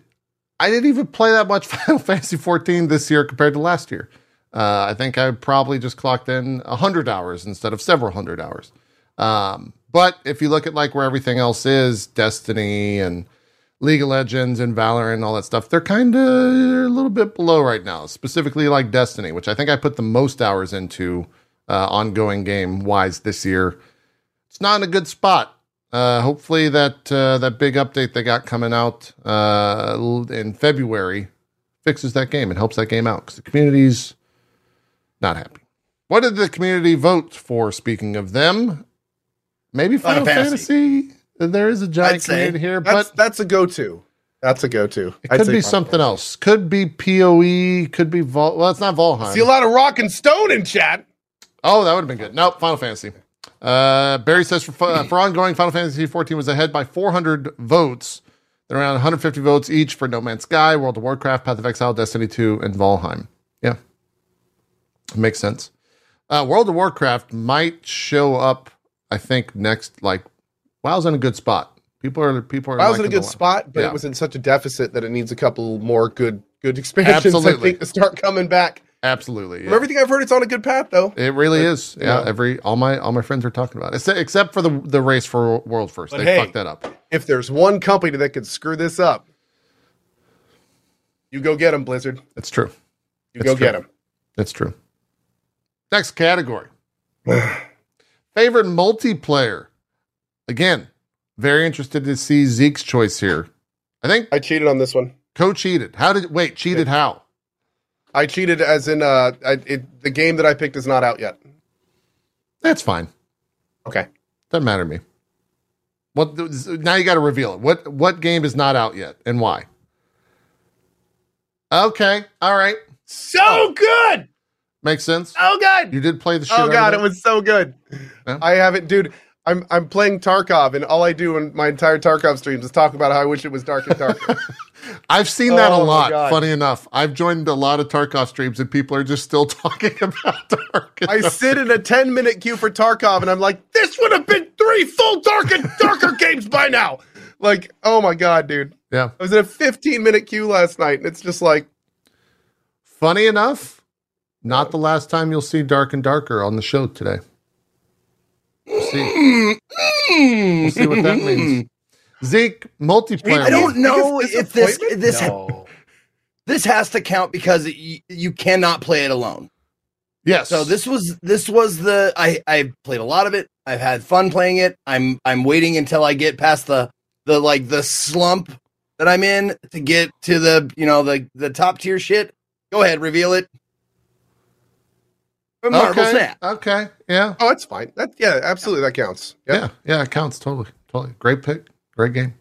I didn't even play that much Final Fantasy 14 this year compared to last year. Uh, I think I probably just clocked in 100 hours instead of several hundred hours. Um, but if you look at like where everything else is, Destiny and League of Legends and Valorant and all that stuff, they're kind of a little bit below right now. Specifically, like Destiny, which I think I put the most hours into uh, ongoing game wise this year. It's not in a good spot. Uh, hopefully that uh, that big update they got coming out uh, in February fixes that game and helps that game out because the community's not happy. What did the community vote for? Speaking of them, maybe Final, Final Fantasy. Fantasy. There is a giant community here, that's but that's a go-to. That's a go-to. it could be something else. Could be Poe. Could be Vol. Well, it's not Valheim. See a lot of rock and stone in chat. Oh, that would have been good. Nope, Final Fantasy. Uh, Barry says for, uh, for ongoing, Final Fantasy 14 was ahead by 400 votes. They're around 150 votes each for No Man's Sky, World of Warcraft, Path of Exile, Destiny 2, and Valheim. Yeah, makes sense. Uh, World of Warcraft might show up. I think next. Like, WoW's in a good spot. People are people are. I was in a good spot, but Yeah. it was in such a deficit that it needs a couple more good good expansions. I think to start coming back. Absolutely. From everything I've heard, it's on a good path though. It really Like, is. Yeah, yeah. every all my all my friends are talking about it, except, except for the the race for world first. But they hey, fucked that up. If there's one company that could screw this up, you go get them, Blizzard. That's true. You It's go true. get them. That's true. Next category. Favorite multiplayer. Again, very interested to see Zeke's choice here. I think I cheated on this one. co cheated. How did wait, cheated how? I cheated as in uh, I, it, the game that I picked is not out yet. That's fine. Okay. Doesn't matter to me. What now you gotta reveal it. What what game is not out yet and why? Okay. All right. So good. Makes sense. Oh god. You did play the shit. Oh god, it was so good. Yeah. I haven't, dude. I'm I'm playing Tarkov, and all I do in my entire Tarkov streams is talk about how I wish it was dark and darker. I've seen that a Oh my lot. Funny enough, I've joined a lot of Tarkov streams and people are just still talking about Tarkov. I sit in a 10 minute queue for Tarkov, and I'm like, this would have been three full dark and darker games by now. like, oh my god, dude. Yeah. I was in a 15 minute queue last night, and it's just like, Funny enough, not the last time you'll see Dark and Darker on the show today. We'll see. We'll see what that means. Zeke, multiplayer. I don't mode. know Biggest if this this No. this has to count because you, you cannot play it alone. Yes. So this was this was the I I played a lot of it. I've had fun playing it. I'm I'm waiting until I get past the the like the slump that I'm in to get to the you know the the top tier shit. Go ahead, reveal it. Marvel okay. Snap. Okay. Yeah. oh, it's fine. That yeah, absolutely, that counts. Yep. Yeah. Yeah. It counts totally. Totally. Great pick. Great game.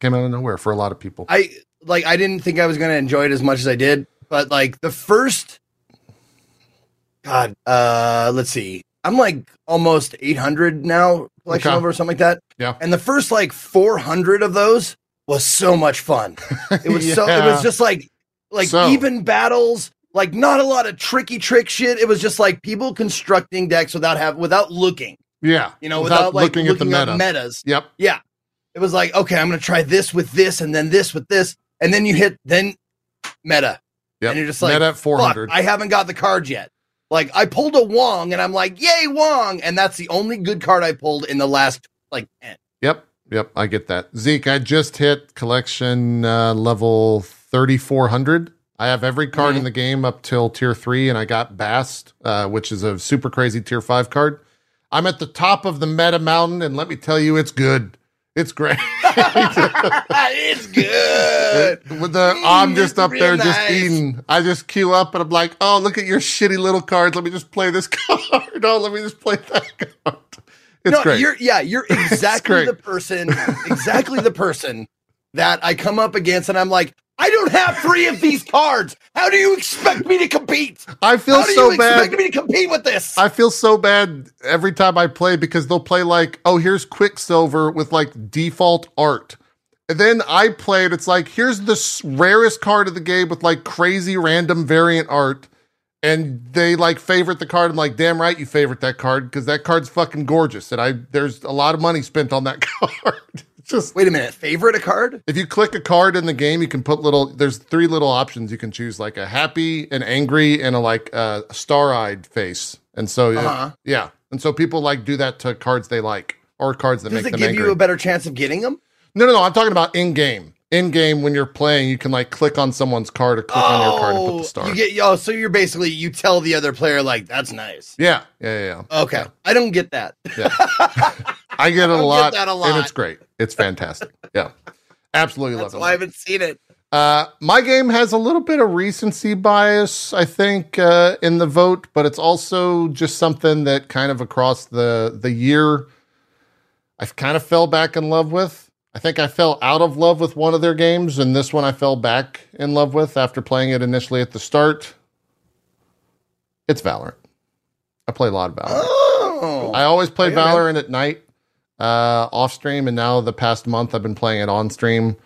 Came out of nowhere for a lot of people. I like I didn't think I was gonna enjoy it as much as I did, but like the first God, uh let's see. I'm like almost 800 now collection Okay. over or something like that. Yeah. And the first like 400 of those was so much fun. It was so it was just like like So- even battles, like not a lot of tricky trick shit. It was just like people constructing decks without have without looking, yeah. you know, without, like looking at the meta. metas. Yep. Yeah. It was like, okay, I'm going to try this with this and then this with this. And then you hit, then meta. Yep. And you're just like, Meta at Fuck, 400. I haven't got the cards yet. Like I pulled a Wong and I'm like, yay, Wong. And that's the only good card I pulled in the last like 10. Yep. Yep. I get that. Zeke, I just hit collection uh, level 3,400. I have every card Mhm. in the game up till tier three, and I got Bast, uh, which is a super crazy tier five card. I'm at the top of the meta mountain, and let me tell you, it's good. It's great. it's good. With the Mm, I'm just up there real just eating. I just queue up and I'm like, oh, look at your shitty little cards. Let me just play this card. Oh, let me just play that card. It's no, great. you're yeah, you're exactly the person, exactly the person that I come up against, and I'm like, I don't have three of these cards. How do you expect me to compete? I feel How do so bad. expect me to compete with this? I feel so bad every time I play because they'll play like, oh, here's Quicksilver with like default art. And then I play it, it's like, here's the rarest card of the game with like crazy random variant art. And they like favorite the card. I'm like, damn right you favorite that card because that card's fucking gorgeous. And I there's a lot of money spent on that card. Just Wait a minute, favorite a card? if you click a card in the game, you can put little. There's three little options you can choose, like a happy, an angry, and a like uh, star-eyed face. And so, yeah, Uh-huh. yeah, and so people like do that to cards they like or cards that make sense. Does make it them give angry. you a better chance of getting them? no, no, no. I'm talking about in game. In game, when you're playing, you can like click on someone's card or click on your card and put the star. Oh, you get oh, so you're basically you tell the other player like that's nice. yeah, yeah, yeah. yeah. Okay, I don't get that. Yeah. I get it a don't get lot, that a and lot. it's great. It's fantastic. yeah, absolutely That's love it. I haven't seen it. Uh, my game has a little bit of recency bias, I think, uh, in the vote, but it's also just something that kind of across the the year, I kind of fell back in love with. I think I fell out of love with one of their games, and this one I fell back in love with after playing it initially at the start. It's Valorant. I play a lot of Valorant. Oh, I always play. Valorant at night, uh, off stream, and now the past month I've been playing it on stream.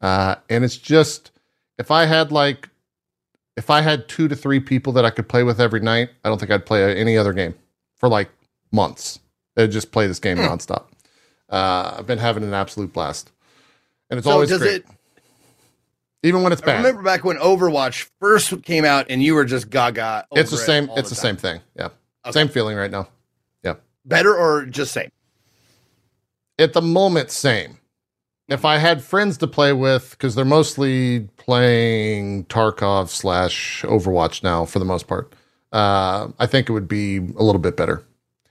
Uh, and it's just if I had like if I had two to three people that I could play with every night, I don't think I'd play any other game for like months. I'd just play this game Hmm. nonstop. Uh, I've been having an absolute blast, and it's so always great, it? even when it's I bad. remember back when Overwatch first came out, and you were just gaga. it's the it same. all It's the, time. same thing. Yeah, Okay. same feeling right now. Yeah, better or just same? at the moment same if i had friends to play with because they're mostly playing tarkov slash overwatch now for the most part uh, i think it would be a little bit better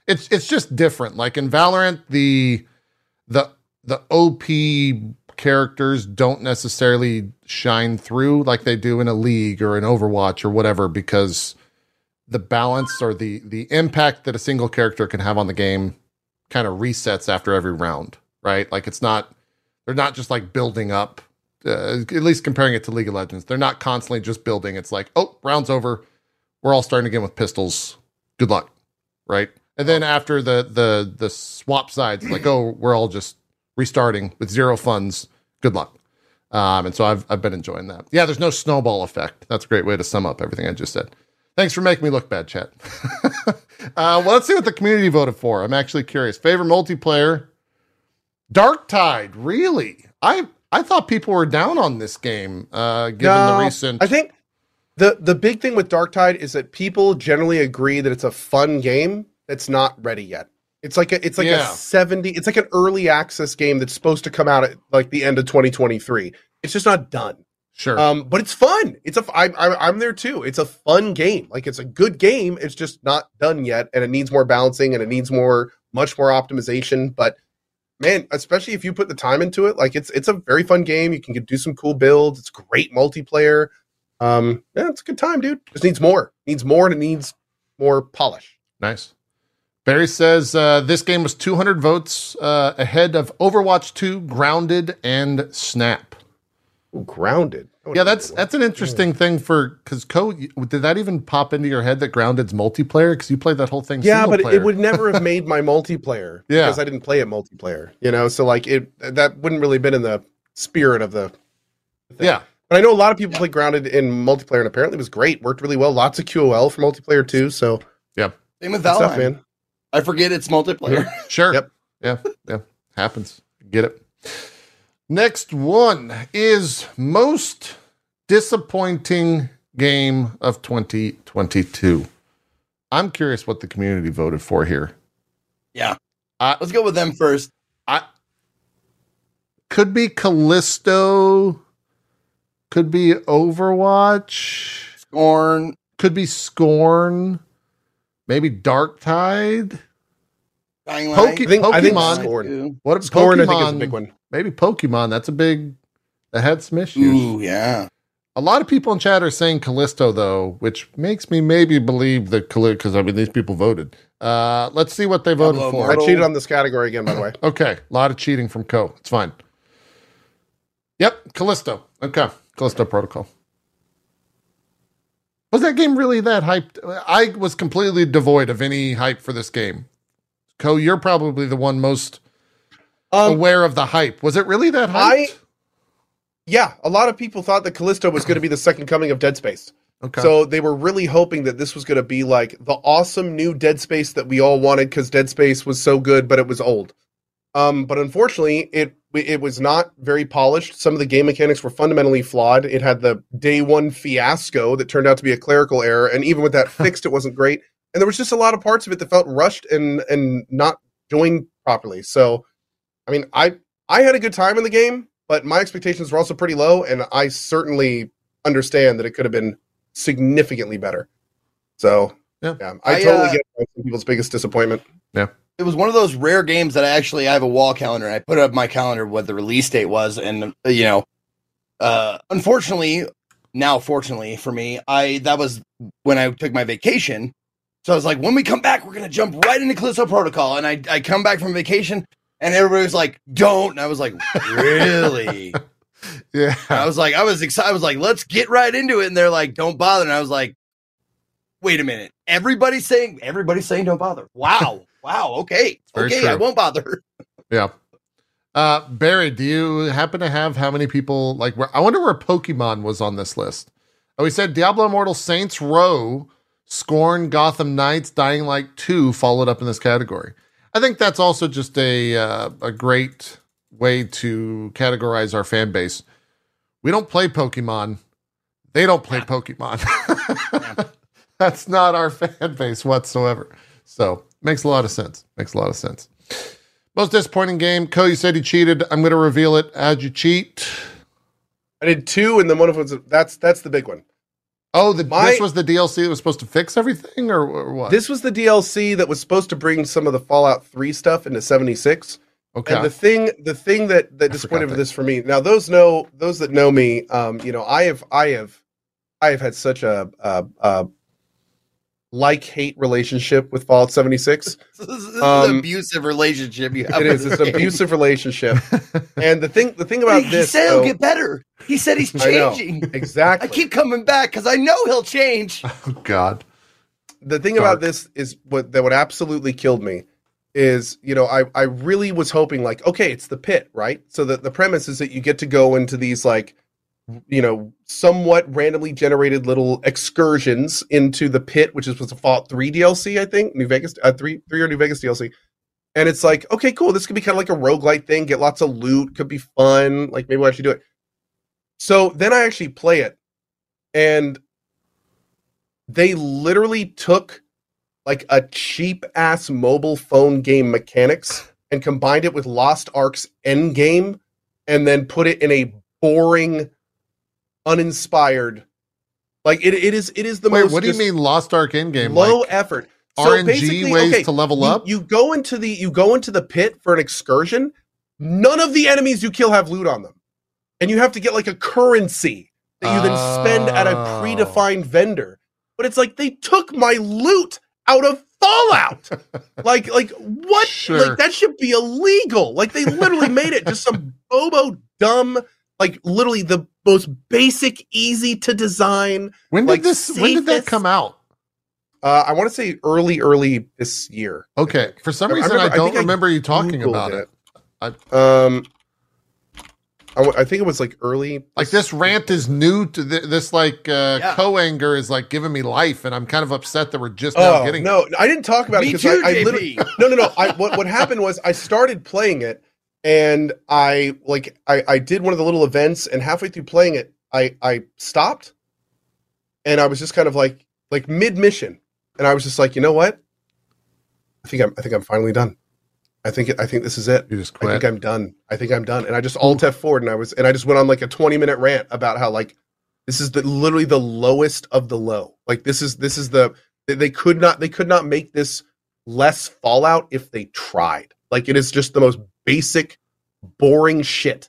it's it's just different like in valorant the the the op characters don't necessarily shine through like they do in a league or an overwatch or whatever because the balance or the the impact that a single character can have on the game kind of resets after every round, right? Like it's not they're not just like building up. Uh, at least comparing it to League of Legends, they're not constantly just building. It's like, oh, round's over. We're all starting again with pistols. Good luck, right? And then after the the the swap sides, like, oh, we're all just restarting with zero funds. Good luck. Um, and so I've I've been enjoying that. Yeah, there's no snowball effect. That's a great way to sum up everything I just said. Thanks for making me look bad, chat. uh, well, let's see what the community voted for. I'm actually curious. Favorite multiplayer. Darktide, really? I I thought people were down on this game, uh, given No, the recent. I think the the big thing with Darktide is that people generally agree that it's a fun game that's not ready yet. It's like a it's like Yeah. a 70 it's like an early access game that's supposed to come out at like the end of 2023. It's just not done. sure. Um but it's fun. It's a I, I I'm there too. It's a fun game. Like it's a good game. It's just not done yet and it needs more balancing and it needs more much more optimization, but man, especially if you put the time into it, like it's it's a very fun game. You can do some cool builds. It's great multiplayer. Um, yeah, it's a good time, dude. Just needs more. Needs more, and it needs more polish. Nice. Barry says uh, this game was 200 votes uh, ahead of Overwatch 2, Grounded, and Snap. Ooh, grounded. Yeah, that's that's an interesting thing for because Co. Did that even pop into your head that Grounded's multiplayer? Because you played that whole thing. yeah, but player. it would never have made my multiplayer Yeah. because I didn't play it multiplayer. You know, so like it that wouldn't really been in the spirit of the. Yeah, But I know a lot of people play grounded in multiplayer, and apparently it was great. Worked really well. Lots of QOL for multiplayer too. So yeah, Same with good stuff, man. I forget it's multiplayer. sure. Yep. Yeah, yeah, happens. Get it. Next one is most disappointing game of 2022. I'm curious what the community voted for here. yeah. I- Let's go with them first. I Could be Callisto. Could be Overwatch. Scorn. Could be Scorn. Maybe Darktide. Dying Poke- Light. I think I think Pokemon. Scorn. What if Scorn, Pokemon? I think is a big one. Maybe Pokemon. That's a big. That had some issues. Ooh, yeah. A lot of people in chat are saying Callisto though, which makes me maybe believe that Callisto because I mean these people voted. Uh, let's see what they voted Diablo for. I cheated on this category again, by the way. Okay, a lot of cheating from Co. It's fine. Yep, Callisto. Okay, Callisto Protocol. Was that game really that hyped? I was completely devoid of any hype for this game. Co, you're probably the one most Um, aware of the hype. Was it really that hyped? I- yeah, a lot of people thought that Callisto was going to be the second coming of Dead Space. okay. So they were really hoping that this was going to be like the awesome new Dead Space that we all wanted because Dead Space was so good, but it was old. Um, but unfortunately, it it was not very polished. Some of the game mechanics were fundamentally flawed. It had the day one fiasco that turned out to be a clerical error, and even with that fixed, it wasn't great. And there was just a lot of parts of it that felt rushed and and not joined properly. So, I mean, I I had a good time in the game, but my expectations were also pretty low, and I certainly understand that it could have been significantly better. So Yeah. I, I, totally uh, get some people's biggest disappointment. It was one of those rare games that I actually I have a wall calendar and I put up my calendar what the release date was and uh, you know uh unfortunately now fortunately for me I that was when I took my vacation so I was like when we come back we're going to jump right into Callisto Protocol and I I come back from vacation and everybody was like don't and I was like really yeah. I was like, I was excited. I was like, let's get right into it. And they're like, don't bother. And I was like, wait a minute. Everybody's saying, everybody's saying don't bother. Wow. Wow. Okay. Okay. true. I won't bother. Yeah. Uh, Barry, do you happen to have how many people like? Where, I wonder where Pokemon was on this list. Oh, we said Diablo Immortal, Saints Row, Scorn, Gotham Knights, Dying Light Two followed up in this category. I think that's also just a uh, a great way to categorize our fan base. We don't play Pokemon. They don't play Pokemon. That's not our fan base whatsoever. So makes a lot of sense. Makes a lot of sense. Most disappointing game. Co, you said you cheated. I'm going to reveal it. How'd you cheat? I did two, and then one of them was that's that's the big one. Oh, the, My- this was the DLC that was supposed to fix everything, or, or what? This was the DLC that was supposed to bring some of the Fallout Three stuff into seventy six. okay. And the thing, the thing that that disappointed forgot with that. this for me. Now, those know those that know me. Um, you know, I have, I have, I have had such a, a, a like hate relationship with Fallout seventy six. This is an Um, abusive relationship you have. It is. It's an abusive relationship. And the thing, the thing about He this, said he'll get better. He said he's I changing. exactly. I keep coming back because I know he'll change. oh, God. the thing Dark. about this is what that what absolutely killed me is you know I I really was hoping like okay it's the pit right so that the premise is that you get to go into these like you know somewhat randomly generated little excursions into the pit which is was a Fallout 3 DLC I think New Vegas uh, 3 3 or New Vegas DLC And it's like, okay, cool. This could be kind of like a roguelite thing, get lots of loot, could be fun. Like maybe I should do it. So then I actually play it, and they literally took like a cheap ass mobile phone game mechanics and combined it with Lost Ark's end game and then put it in a boring, uninspired like it, it is it is the Wait, most what do you mean Lost Ark in game? low Like effort. RNG basically, ways okay, to level up? You go into the you go into the pit for an excursion. None of the enemies you kill have loot on them, and you have to get like a currency that you then spend at a Oh. predefined vendor. But it's like they took my loot out of Fallout. like like what? Sure. Like that should be illegal. Like they literally made it just some bobo dumb. Like literally the most basic, easy to design. when did like, this? When did that come out? Uh, I want to say early, early this year. Okay, for some I reason I, remember- I don't I remember you talking Googled about it. Um, I, w- I think it was like early. Like this rant is new to th- this. Like uh, Yeah. co-anger is like giving me life, and I'm kind of upset that we're just now Oh getting. no, I didn't talk about Me it because too, I, I JP. literally no no no. I what what happened was I started playing it and I like I I did one of the little events and halfway through playing it I I stopped and I was just kind of like like mid mission and I was just like you know what I think I'm I think I'm finally done. I think it, I think this is it. You just quit. I think I'm done. I think I'm done. And I just alt F forward and I was and I just went on like a 20 minute rant about how like this is the literally the lowest of the low. Like this is this is the they, they could not they could not make this less Fallout if they tried. Like it is just the most basic, boring shit.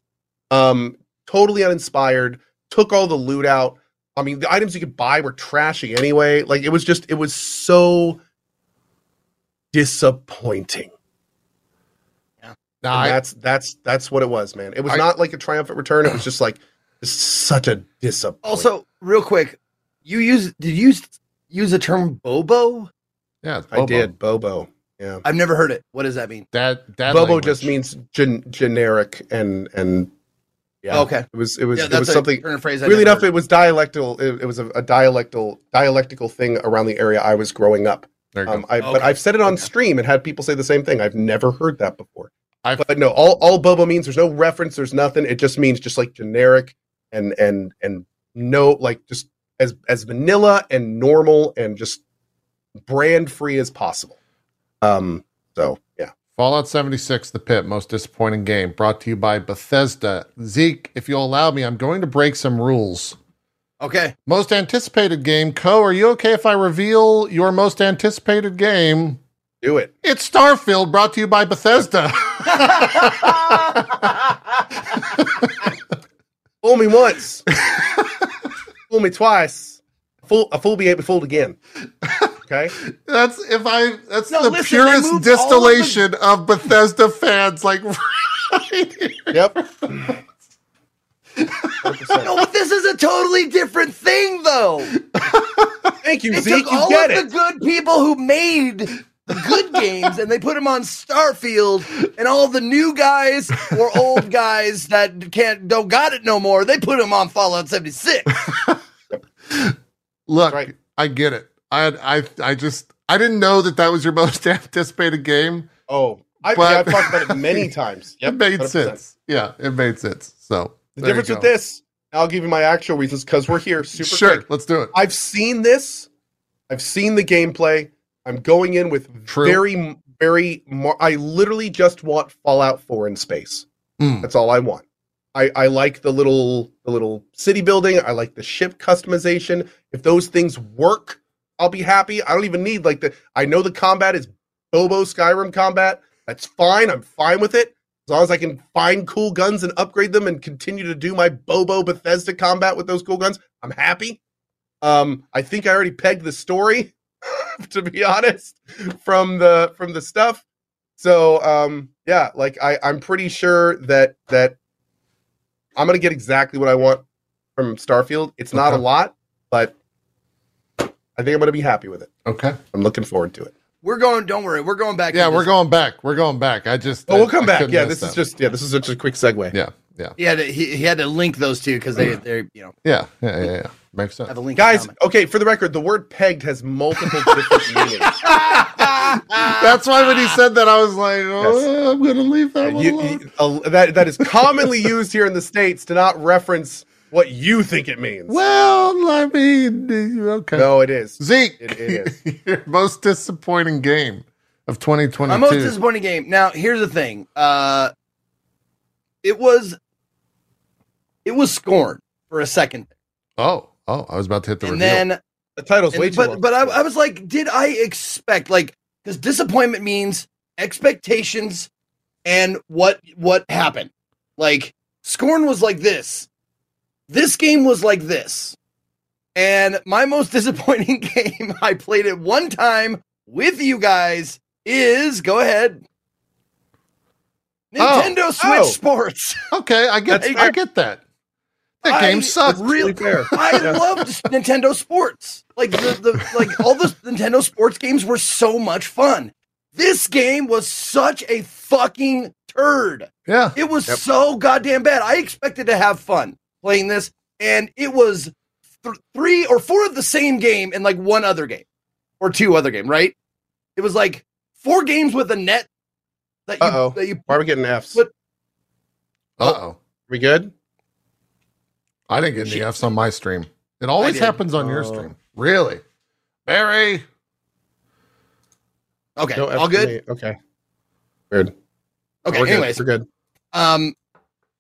Um, totally uninspired. Took all the loot out. I mean, the items you could buy were trashy anyway. Like it was just it was so disappointing. Nah, I- that's that's that's what it was, man. It was I- not like a triumphant return. It was just like such a disappointment. Also, real quick, you use did you use, use the term bobo? yeah, it's I did Bobo. Yeah, I've never heard it. What does that mean? Dad, dad Bobo language. just means gen- generic and and yeah. Okay. It was it was yeah, it was something. phrase. I Really enough, heard. it was dialectal. It, it was a, a dialectal dialectical thing around the area I was growing up. There you Um, go. I, But I've said it on Okay. stream and had people say the same thing. I've never heard that before. I've- but no, all all Bobo means there's no reference. There's nothing. It just means just like generic and and and no like just as as vanilla and normal and just brand free as possible. Um. So yeah. Fallout 76, The Pit, most disappointing game, brought to you by Bethesda. Zeke, if you'll allow me, I'm going to break some rules. okay. Most anticipated game. Co, are you okay if I reveal your most anticipated game? Do it. It's Starfield, brought to you by Bethesda. Fool me once. fool me twice. Fool a fool be able to fooled again. Okay. that's if I. That's No, the listen, purest moved all of the- distillation of, Bethesda fans. Like right here. Yep. No, but this is a totally different thing, though. Thank you, They Zeke. took You all get of it. the good people who made the good games and they put them on Starfield, and all the new guys or old guys that can't don't got it no more. They put them on Fallout 76. Look, Right. I get it. I, I, I just, I didn't know that that was your most anticipated game. Oh, I, But- yeah, I've talked about it many times. Yep, it made 100%. sense. Yeah, it made sense. So The difference with this, I'll give you my actual reasons because we're here super sure, quick. let's do it. I've seen this. I've seen the gameplay. I'm going in with True. very, very. Mar- I literally just want Fallout 4 in space. Mm. That's all I want. I, I like the little the little city building. I like the ship customization. If those things work, I'll be happy. I don't even need like the. I know the combat is Bobo Skyrim combat. That's fine. I'm fine with it as long as I can find cool guns and upgrade them and continue to do my Bobo Bethesda combat with those cool guns. I'm happy. Um, I think I already pegged the story, to be honest, from the from the stuff. So um, yeah, like I, I'm pretty sure that that I'm gonna get exactly what I want from Starfield. It's not a lot, but I think I'm gonna be happy with it. Okay. I'm looking forward to it. We're going. Don't worry. We're going back. Yeah, we're this. going back. We're going back. I just. Oh, I- we'll come I back. Yeah, this is that. just yeah, this is just a quick segue. Yeah, yeah, He had to. He, he had to link those two because they they you know yeah, yeah, yeah. yeah. Makes sense. have a link. Guys, okay, for the record, the word pegged has multiple different meanings. That's why when he said that, I was like, oh, I'm going to leave that one You- alone. you- uh, that that is commonly used here in the states to not reference what you think it means. Well, I mean, okay. No, it is. Zeke, It- it your most disappointing game of 2022. My most disappointing game. Now, here's the thing. Uh, it was, it was scorned for a second, oh, oh, I was about to hit the and reveal. then The title's way too but long. but I, I was like, did I expect like because disappointment means expectations and what what happened. Like Scorn was like this. This game was like this. And my most disappointing game, I played it one time with you guys, is go ahead. Oh. Nintendo oh. Switch Oh. Sports. okay, I get, That's I get that. That I- game sucks. Really fair. I Yeah. loved Nintendo Sports. Like the, the like all the Nintendo Sports games were so much fun. This game was such a fucking turd. Yeah, It was Yep. so goddamn bad. I expected to have fun playing this, and it was th- three or four of the same game and like one other game or two other game. Right? It was like four games with a net that you Uh-oh. that you Why are we getting Fs? But- uh oh. we good? I didn't get any Fs on my stream. It always happens on your Oh. stream. Really? Barry? okay. No Fs all good. Okay. Weird. Okay. We're good. anyways, we're good. um,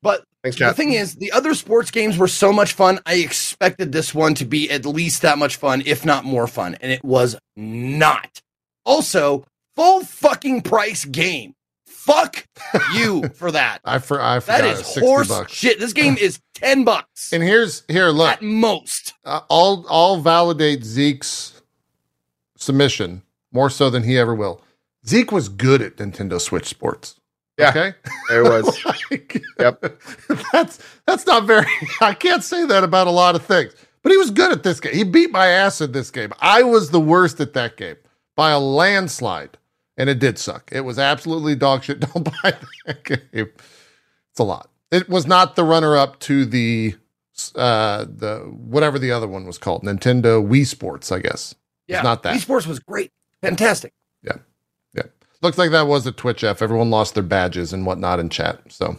but Thanks, The thing is, the other sports games were so much fun. I expected this one to be at least that much fun, if not more fun, and it was not. Also, full fucking price game. Fuck you for that. I for I forgot That is was 60 horse bucks. shit. This game is ten bucks And here's here look. at most. uh, I'll I'll validate Zeke's submission more so than he ever will. Zeke was good at Nintendo Switch Sports. Yeah. Okay. There it was. Like, Yep. That's that's not very. I can't say that about a lot of things. But he was good at this game. He beat my ass at this game. I was the worst at that game by a landslide, and it did suck. It was absolutely dog shit. Don't buy that game. It's a lot. It was not the runner up to the uh the whatever the other one was called, Nintendo Wii Sports, I guess. Yeah, not that. Wii Sports was great, fantastic. Looks like that was a Twitch F. Everyone lost their badges and whatnot in chat. So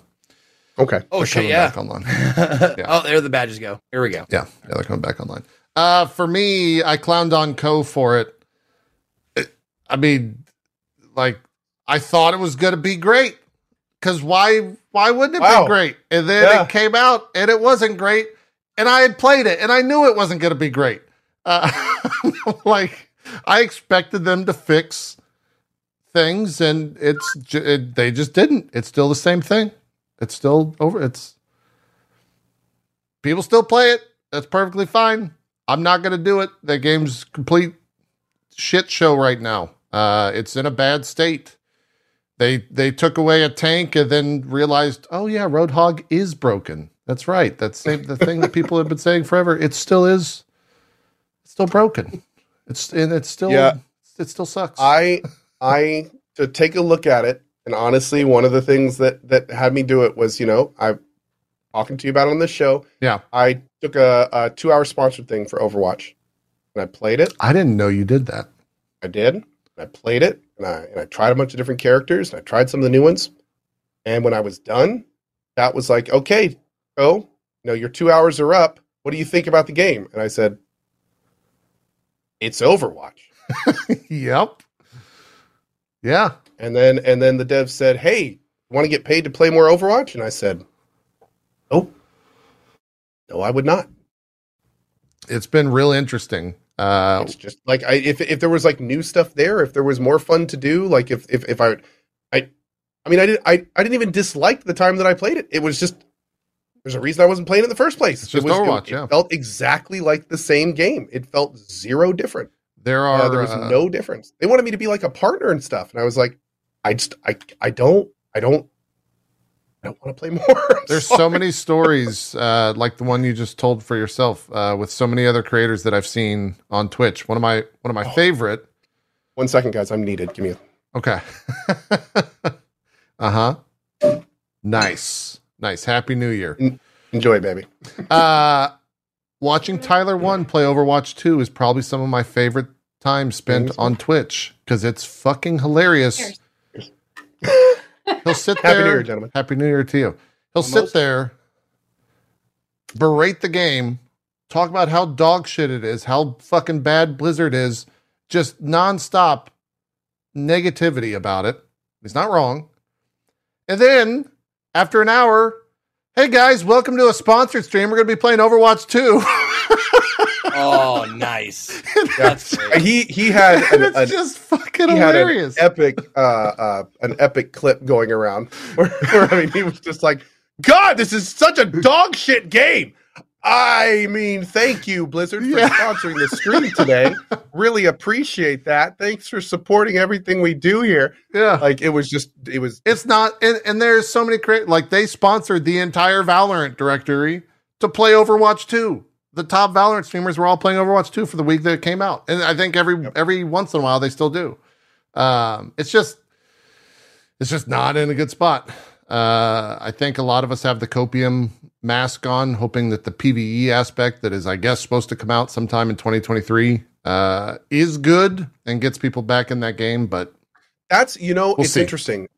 Okay. Oh shit, yeah. back online. Oh, there the badges go. Here we go. Yeah, yeah, they're coming back online. Uh, for me, I clowned on Co for it. It- I mean, like, I thought it was going to be great because why? Why wouldn't it Wow. be great? And then Yeah. it came out and it wasn't great, and I had played it and I knew it wasn't going to be great. Uh, like, I expected them to fix things, and it's it, they just didn't. It's still the same thing. It's still over. It's people still play it. That's perfectly fine. I'm not going to do it. The game's complete shit show right now. Uh, it's in a bad state. They they took away a tank and then realized, oh yeah, Roadhog is broken. That's right. That's same, the thing that people have been saying forever. It still is. It's still broken. It's and it's still Yeah. It still sucks. I I to take a look at it, and honestly, one of the things that that had me do it was, you know, I talking to you about it on this show. Yeah. I took a, a two hour sponsored thing for Overwatch, and I played it. I didn't know you did that. I did. I played it, and I and I tried a bunch of different characters. And I tried some of the new ones, and when I was done, that was like, okay, oh, you know, your two hours are up. What do you think about the game? And I said, it's Overwatch. yep. Yeah. And then and then the dev said, "Hey, want to get paid to play more Overwatch?" And I said, "Oh, no, I would not. It's been real interesting. Uh, It's just like I, if if there was like new stuff there, if there was more fun to do, like if if if I, I, I mean, I didn't I I didn't even dislike the time that I played it. It was just there's a reason I wasn't playing it in the first place. It's just it was, Overwatch, It, yeah. felt exactly like the same game. It felt zero different. There are Uh, there was uh, no difference. They wanted me to be like a partner and stuff, and I was like, I just I I don't I don't I don't want to play more. There's so many stories uh, like the one you just told for yourself uh, with so many other creators that I've seen on Twitch. One of my one of my Oh. favorite. One second, guys. I'm needed. Give me a. Okay. uh huh. Nice, nice. Happy New Year. Enjoy, baby. Uh, watching Tyler One play Overwatch Two is probably some of my favorite time spent on Twitch because it's fucking hilarious. He'll sit there. Happy there. New Year, gentlemen. Happy New Year to you. He'll sit there, berate the game, talk about how dog shit it is, how fucking bad Blizzard is, just nonstop negativity about it. He's not wrong. And then after an hour, hey guys, welcome to a sponsored stream. We're going to be playing Overwatch 2. Oh, nice. That's great. He he had and an, it's an, just fucking he had an hilarious. epic uh, uh, an epic clip going around where, where I mean he was just like, God, this is such a dog shit game. I mean, thank you, Blizzard, for Yeah. sponsoring the stream today. really appreciate that. Thanks for supporting everything we do here. yeah. Like it was just it was It's not, and, and there's so many cra like they sponsored the entire Valorant directory to play Overwatch 2. The top Valorant streamers were all playing Overwatch 2 for the week that it came out, and I think every every once in a while they still do. Um, it's just, it's just not in a good spot. Uh, I think a lot of us have the copium mask on, hoping that the PVE aspect that is, I guess, supposed to come out sometime in 2023 uh, is good and gets people back in that game. But That's you know, We'll it's see. interesting.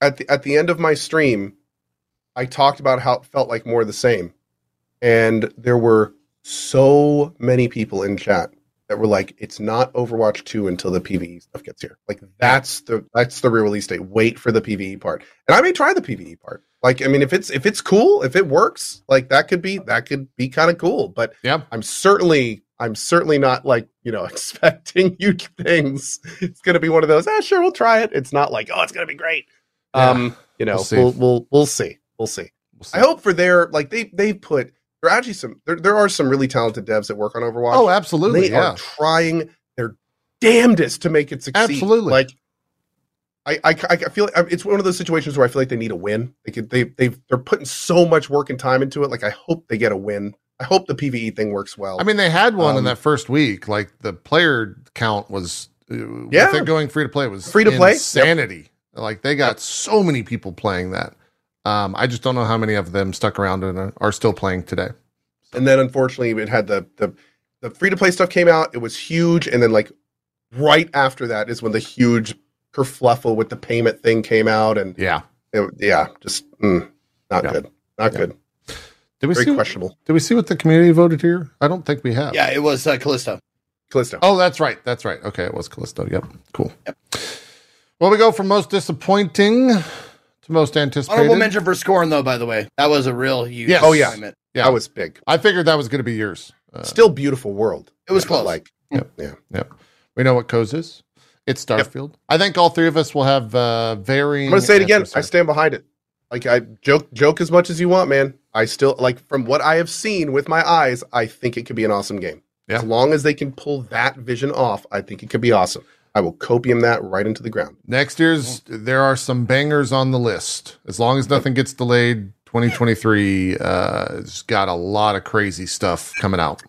At the at the end of my stream, I talked about how it felt like more of the same. And there were so many people in chat that were like, it's not Overwatch 2 until the PvE stuff gets here. Like that's the that's the real release date. Wait for the PvE part. And I may try the PvE part. Like, I mean, if it's if it's cool, if it works, like that could be that could be kind of cool. But yeah, I'm certainly I'm certainly not like, you know, expecting huge things. It's gonna be one of those, ah sure, we'll try it. It's not like, oh, it's gonna be great. Yeah. Um, you know, We'll see. we'll, we'll we'll see. We'll see. we'll see. I hope for their like they they put there are actually some there, there are some really talented devs that work on Overwatch. Oh, absolutely. they yeah. are trying their damnedest to make it succeed. Absolutely. Like I, I, I feel like it's one of those situations where I feel like they need a win. They could, they they they're putting so much work and time into it. Like I hope they get a win. I hope the PVE thing works well. I mean, they had one in Um, that first week. Like the player count was, uh, Yeah. it going free to play was Free to play? Yep. insanity. Like they got so many people playing that. Um, I just don't know how many of them stuck around and are- are still playing today. and then unfortunately it had the the the free to play stuff came out. It was huge, and then like right after that is when the huge kerfluffle with the payment thing came out, and Yeah. it, yeah, just mm, not Yeah. good, not Yeah. good, Did we very see? questionable. Did we see what the community voted here? I don't think we have. Yeah, it was uh, Callisto. Callisto. Oh, that's right. That's right. Okay, it was Callisto. Yep. Cool. Yep. Well, we go from most disappointing to most anticipated. Honorable mention for Scorn, though. By the way, that was a real huge. Yes. Oh, yeah. disappointment. Yeah. that was big. I figured that was going to be yours. Uh, Still beautiful world. It was But, close. Like Yep. yeah, we know what Co's is. It's Starfield. I think all three of us will have uh, varying. I'm gonna say it again. answers I stand behind it. Like I joke joke as much as you want, man. I still like from what I have seen with my eyes. I think it could be an awesome game. Yeah. As long as they can pull that vision off, I think it could be awesome. I will copium that right into the ground. Next year's there are some bangers on the list. As long as nothing gets delayed, 2023 uh it's got a lot of crazy stuff coming out.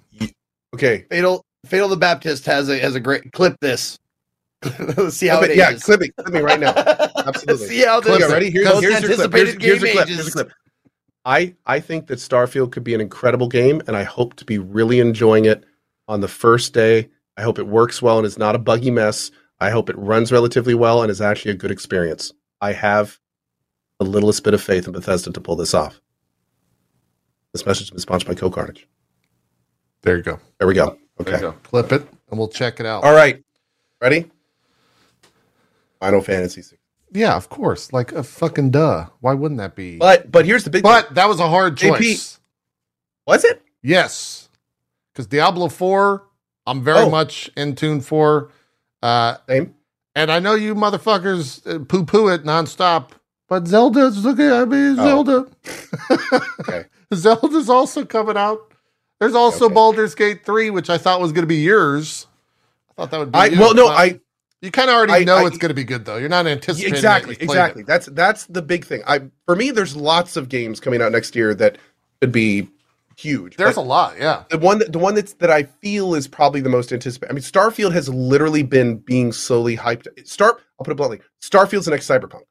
Okay. Fatal Fatal the Baptist has a has a great clip. This. Let's see how Clip it it- yeah, ages. clip it, clip me right now. Absolutely. see how this it. Ready? Here's, most here's your clip. Here's, here's your clip. Here's your clip. I I think that Starfield could be an incredible game, and I hope to be really enjoying it on the first day. I hope it works well and is not a buggy mess. I hope it runs relatively well and is actually a good experience. I have the littlest bit of faith in Bethesda to pull this off. This message has been sponsored by Co Carnage. There you go. There we go. There you Okay. go. Clip it and we'll check it out. All right. Ready? Final Fantasy VI. Yeah, of course. Like a fucking duh. Why wouldn't that be? But but here's the big But that was a hard JP. choice. was it? Yes. Because Diablo 4, I'm very Oh. much in tune for. Uh, Same. and I know you motherfuckers poo poo it nonstop, but Zelda's looking at me, Oh. Zelda. Okay. Zelda's also coming out. There's also Okay. Baldur's Gate 3, which I thought was going to be yours. I thought that would be I well no, I You kind of already I- know I- it's going to be good, though. You're not anticipating exactly exactly it. that's that's the big thing i for me there's lots of games coming out next year that could be huge There's a lot, yeah. the one that the one that's that i feel is probably the most anticipated i mean starfield has literally been being slowly hyped Star, i'll put it bluntly starfield's the next cyberpunk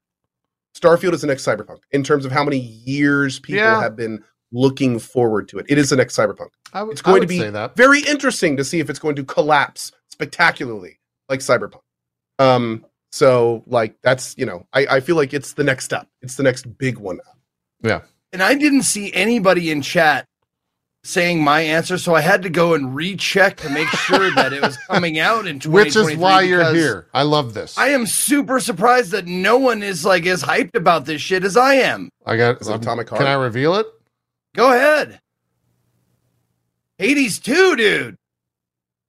starfield is the next cyberpunk in terms of how many years people Yeah. have been looking forward to it it is the next cyberpunk I would, It's going to be very interesting to see if it's going to collapse spectacularly like Cyberpunk. Um, so like that's you know, I, I feel like it's the next step. It's the next big one. Yeah. And I didn't see anybody in chat saying my answer, so I had to go and recheck to make sure that it was coming out in 2023. Which is why you're here. I love this. I am super surprised that no one is like as hyped about this shit as I am. I got Is it um, Atomic Can I reveal it? Go ahead. Hades 2, dude.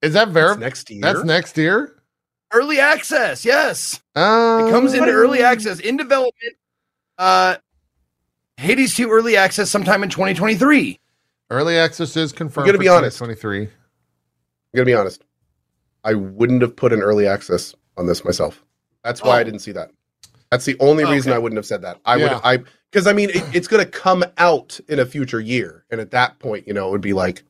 Is that That's very? next year. That's next year. Early access, yes. Uh, It comes into early access in development. Uh Hades 2 early access sometime in 2023. Early access is confirmed. I'm gonna for be honest. 2023. I'm gonna be honest. I wouldn't have put an early access on this myself. That's why I Oh. didn't see that. That's the only Okay. reason I wouldn't have said that. I Yeah. would I because I mean it, it's gonna come out in a future year, and at that point, you know, it would be like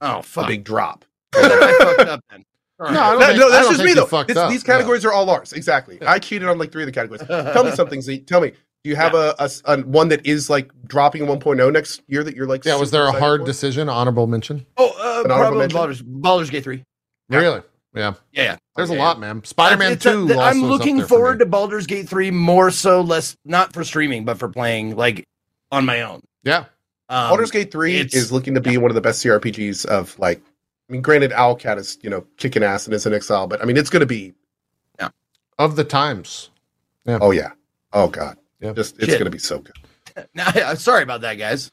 Oh a big drop. I fucked up then. All No, I don't No, think- no, I that's don't just think me though. This- these categories are all ours. Exactly. I cheated on like three of the categories. Tell me something, Z. Tell me. Do you have a a one that is like dropping 1.0 next year that you're like? Yeah. Was there a hard for? decision? Honorable mention? Oh, uh, An honorable mention? Baldur's, Baldur's Gate 3. Yeah. Really? Yeah. Yeah, yeah. There's a lot, man. Spider-Man It's a- Two. th- also I'm looking there for forward to Baldur's Gate 3 more so less not for streaming, but for playing like on my own. Yeah. Um, Baldur's Gate 3 is looking to be one of the best CRPGs of like I mean granted Owlcat is, you know, kicking ass and is in exile, but I mean it's gonna be yeah. Of the times. Yeah. Oh yeah. Oh god. Yeah. Just it's gonna be so good. Nah, I'm sorry about that, guys.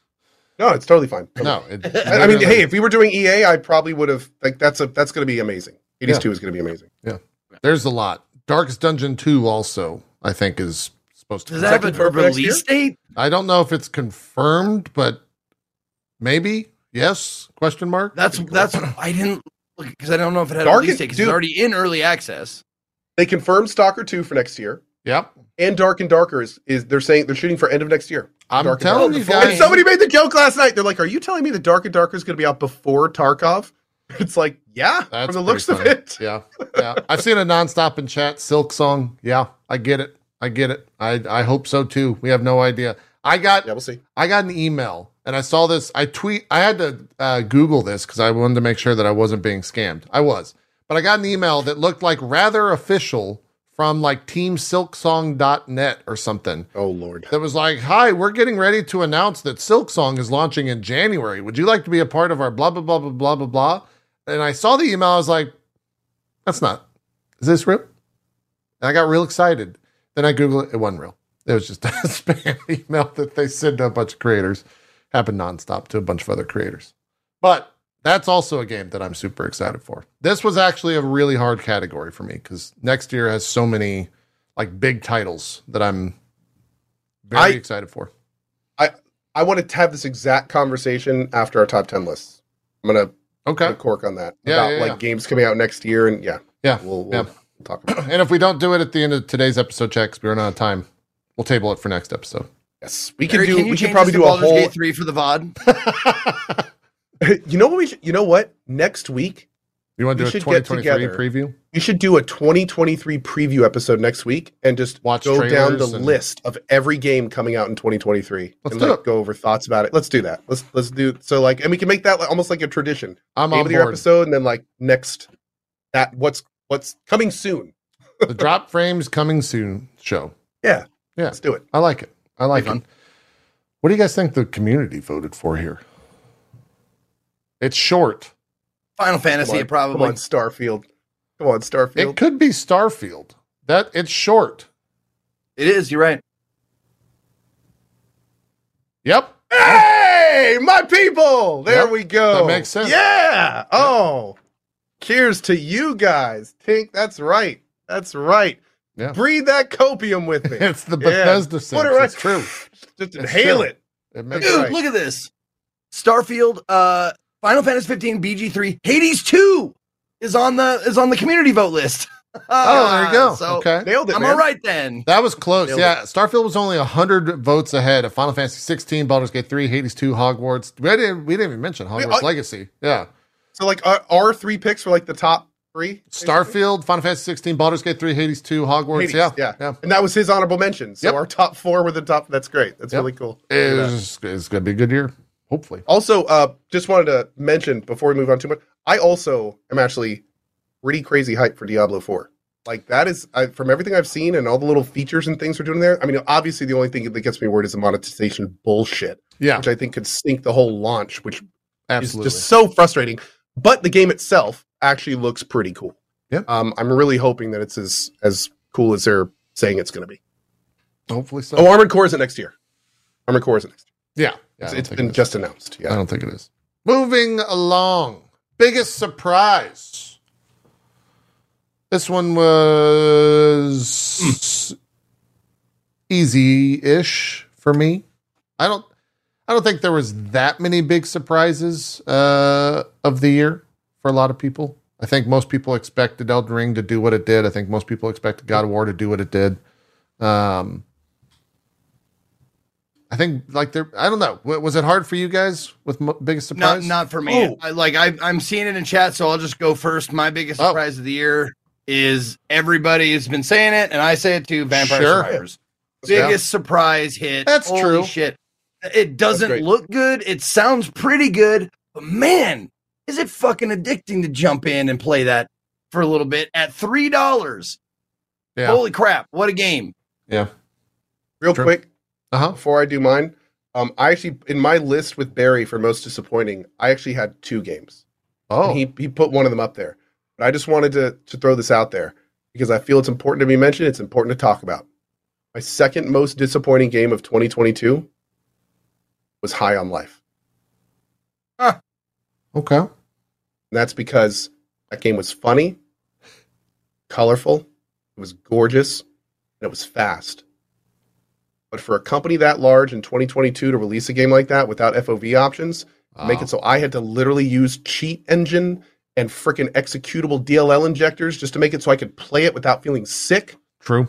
No, it's totally fine. No. It, I, I mean, hey, if we were doing EA, I probably would have like that's a that's gonna be amazing. 82 is gonna be amazing. Yeah, there's a lot. Darkest Dungeon Two also, I think, is supposed to. Does come that have a confirmed for next release date? I don't know if it's confirmed, but maybe yes? Question mark. That's that's I didn't look because I don't know if it had Dark a release date because dude. it's already in early access. They confirmed Stalker 2 for next year. Yep. And Dark and Darker is, is they're saying they're shooting for end of next year. I'm Dark and telling Darker. you Before- And guys. somebody made the joke last night. They're like, "Are you telling me the Dark and Darker is going to be out before Tarkov?" It's like, yeah, That's from the pretty looks of it. Yeah, yeah. I've seen a nonstop in chat. Silksong. Yeah, I get it. I get it. I I hope so too. We have no idea. I got Yeah, we'll see. I got an email and I saw this. I tweet. I had to uh, Google this because I wanted to make sure that I wasn't being scammed. I was, but I got an email that looked like rather official from like TeamSilksong.net or something. Oh lord. That was like, "Hi, we're getting ready to announce that Silksong is launching in January. Would you like to be a part of our blah blah blah blah blah blah blah?" And I saw the email. I was like, "That's not. Is this real?" And I got real excited. Then I Googled it. It wasn't real. It was just a spam email that they sent to a bunch of creators. Happened nonstop to a bunch of other creators. But that's also a game that I'm super excited for. This was actually a really hard category for me because next year has so many like big titles that I'm very I- excited for. I want to have this exact conversation after our top ten lists. I'm gonna Okay. put a cork on that Yeah, about yeah, like yeah. games coming out next year, and yeah, Yeah. we'll, we'll yeah. talk about. it. And if we don't do it at the end of today's episode, checks, we run out of time. We'll table it for next episode. Yes, we can Eric, do. can we change can probably do a whole. Gate 3 for the VOD? you know what we? Should, you know what? Next week You want to do a should 2023 preview? we should do a 2023 preview episode next week and just Watch go down the and- list of every game coming out in 2023 Let's and do like it. go over thoughts about it. Let's do that. Let's let's do so like and we can make that like, almost like a tradition. I'm Game on the board. episode and then like next that what's what's coming soon. the drop frames coming soon show. Yeah. Yeah. Let's do it. I like it. I like Be it. What do you guys think the community voted for here? It's short. Final Fantasy, on, it probably. Come on, Starfield. Come on, Starfield. It could be Starfield. That it's short. It is, you're right. Yep. Hey, my people! There Yep, we go. that makes sense. Yeah. Oh, cheers to you guys. Tink, that's right. That's right. Yeah. Breathe that copium with me. It's the Yeah. Bethesda sense. Put it right. It's true. Just It's inhale true. it. It makes Dude, right. look at this. Starfield, uh, Final Fantasy 15, BG3, Hades 2 is on the is on the community vote list. Oh, there you go. So okay. Nailed it, I'm man. all right then. That was close. Nailed yeah, Starfield was only 100 votes ahead of Final Fantasy 16, Baldur's Gate 3, Hades 2, Hogwarts. We didn't, we didn't even mention Hogwarts I- Legacy. Yeah. So, like, our, our three picks were like the top three. Starfield, Final Fantasy 16, Baldur's Gate 3, Hades 2, Hogwarts. Hades, yeah. yeah. Yeah. And that was his honorable mention. So Yep. our top four were the top. That's great. That's Yep. really cool. It's going to be a good year, hopefully. Also, uh, just wanted to mention before we move on too much, I also am actually pretty crazy hype for Diablo 4. Like that is I, from everything I've seen and all the little features and things they're doing there. I mean, obviously the only thing that gets me worried is the monetization bullshit, Yeah, which I think could sink the whole launch, which absolutely. is just so frustrating. But the game itself actually looks pretty cool. Yeah. Um, I'm really hoping that it's as as cool as they're saying it's going to be. Hopefully so. Oh, Armored Core isn't next year. Armored Core isn't next year. yeah, yeah I It's- don't it's think been it is. just announced. Yeah. I don't think it is. Moving along. Biggest surprise. This one was easy-ish for me. I don't I don't think there was that many big surprises uh, of the year for a lot of people. I think most people expected Elden Ring to do what it did. I think most people expected God of War to do what it did. Um, I think like there. I don't know. Was it hard for you guys with m- biggest surprise? not for me. Oh. I, like I, I'm seeing it in chat, so I'll just go first. My biggest Oh. surprise of the year is everybody has been saying it, and I say it too. Vampire Sure. Survivors. Yeah. Biggest surprise hit. That's Holy true. Shit. It doesn't look good. It sounds pretty good, but man, is it fucking addicting to jump in and play that for a little bit at three dollars? Yeah. Holy crap! What a game! yeah. Real True. quick, Uh huh. before I do mine, um, I actually in my list with Barry for most disappointing, I actually had two games. Oh. And he he put one of them up there. But I just wanted to to throw this out there because I feel it's important to be mentioned. It's important to talk about. My second most disappointing game of 2022 was High on Life. Okay. And that's because that game was funny, colorful, it was gorgeous, and it was fast. But for a company that large in 2022 to release a game like that without FOV options, make it so I had to literally use cheat engine and freaking executable DLL injectors just to make it so I could play it without feeling sick. True.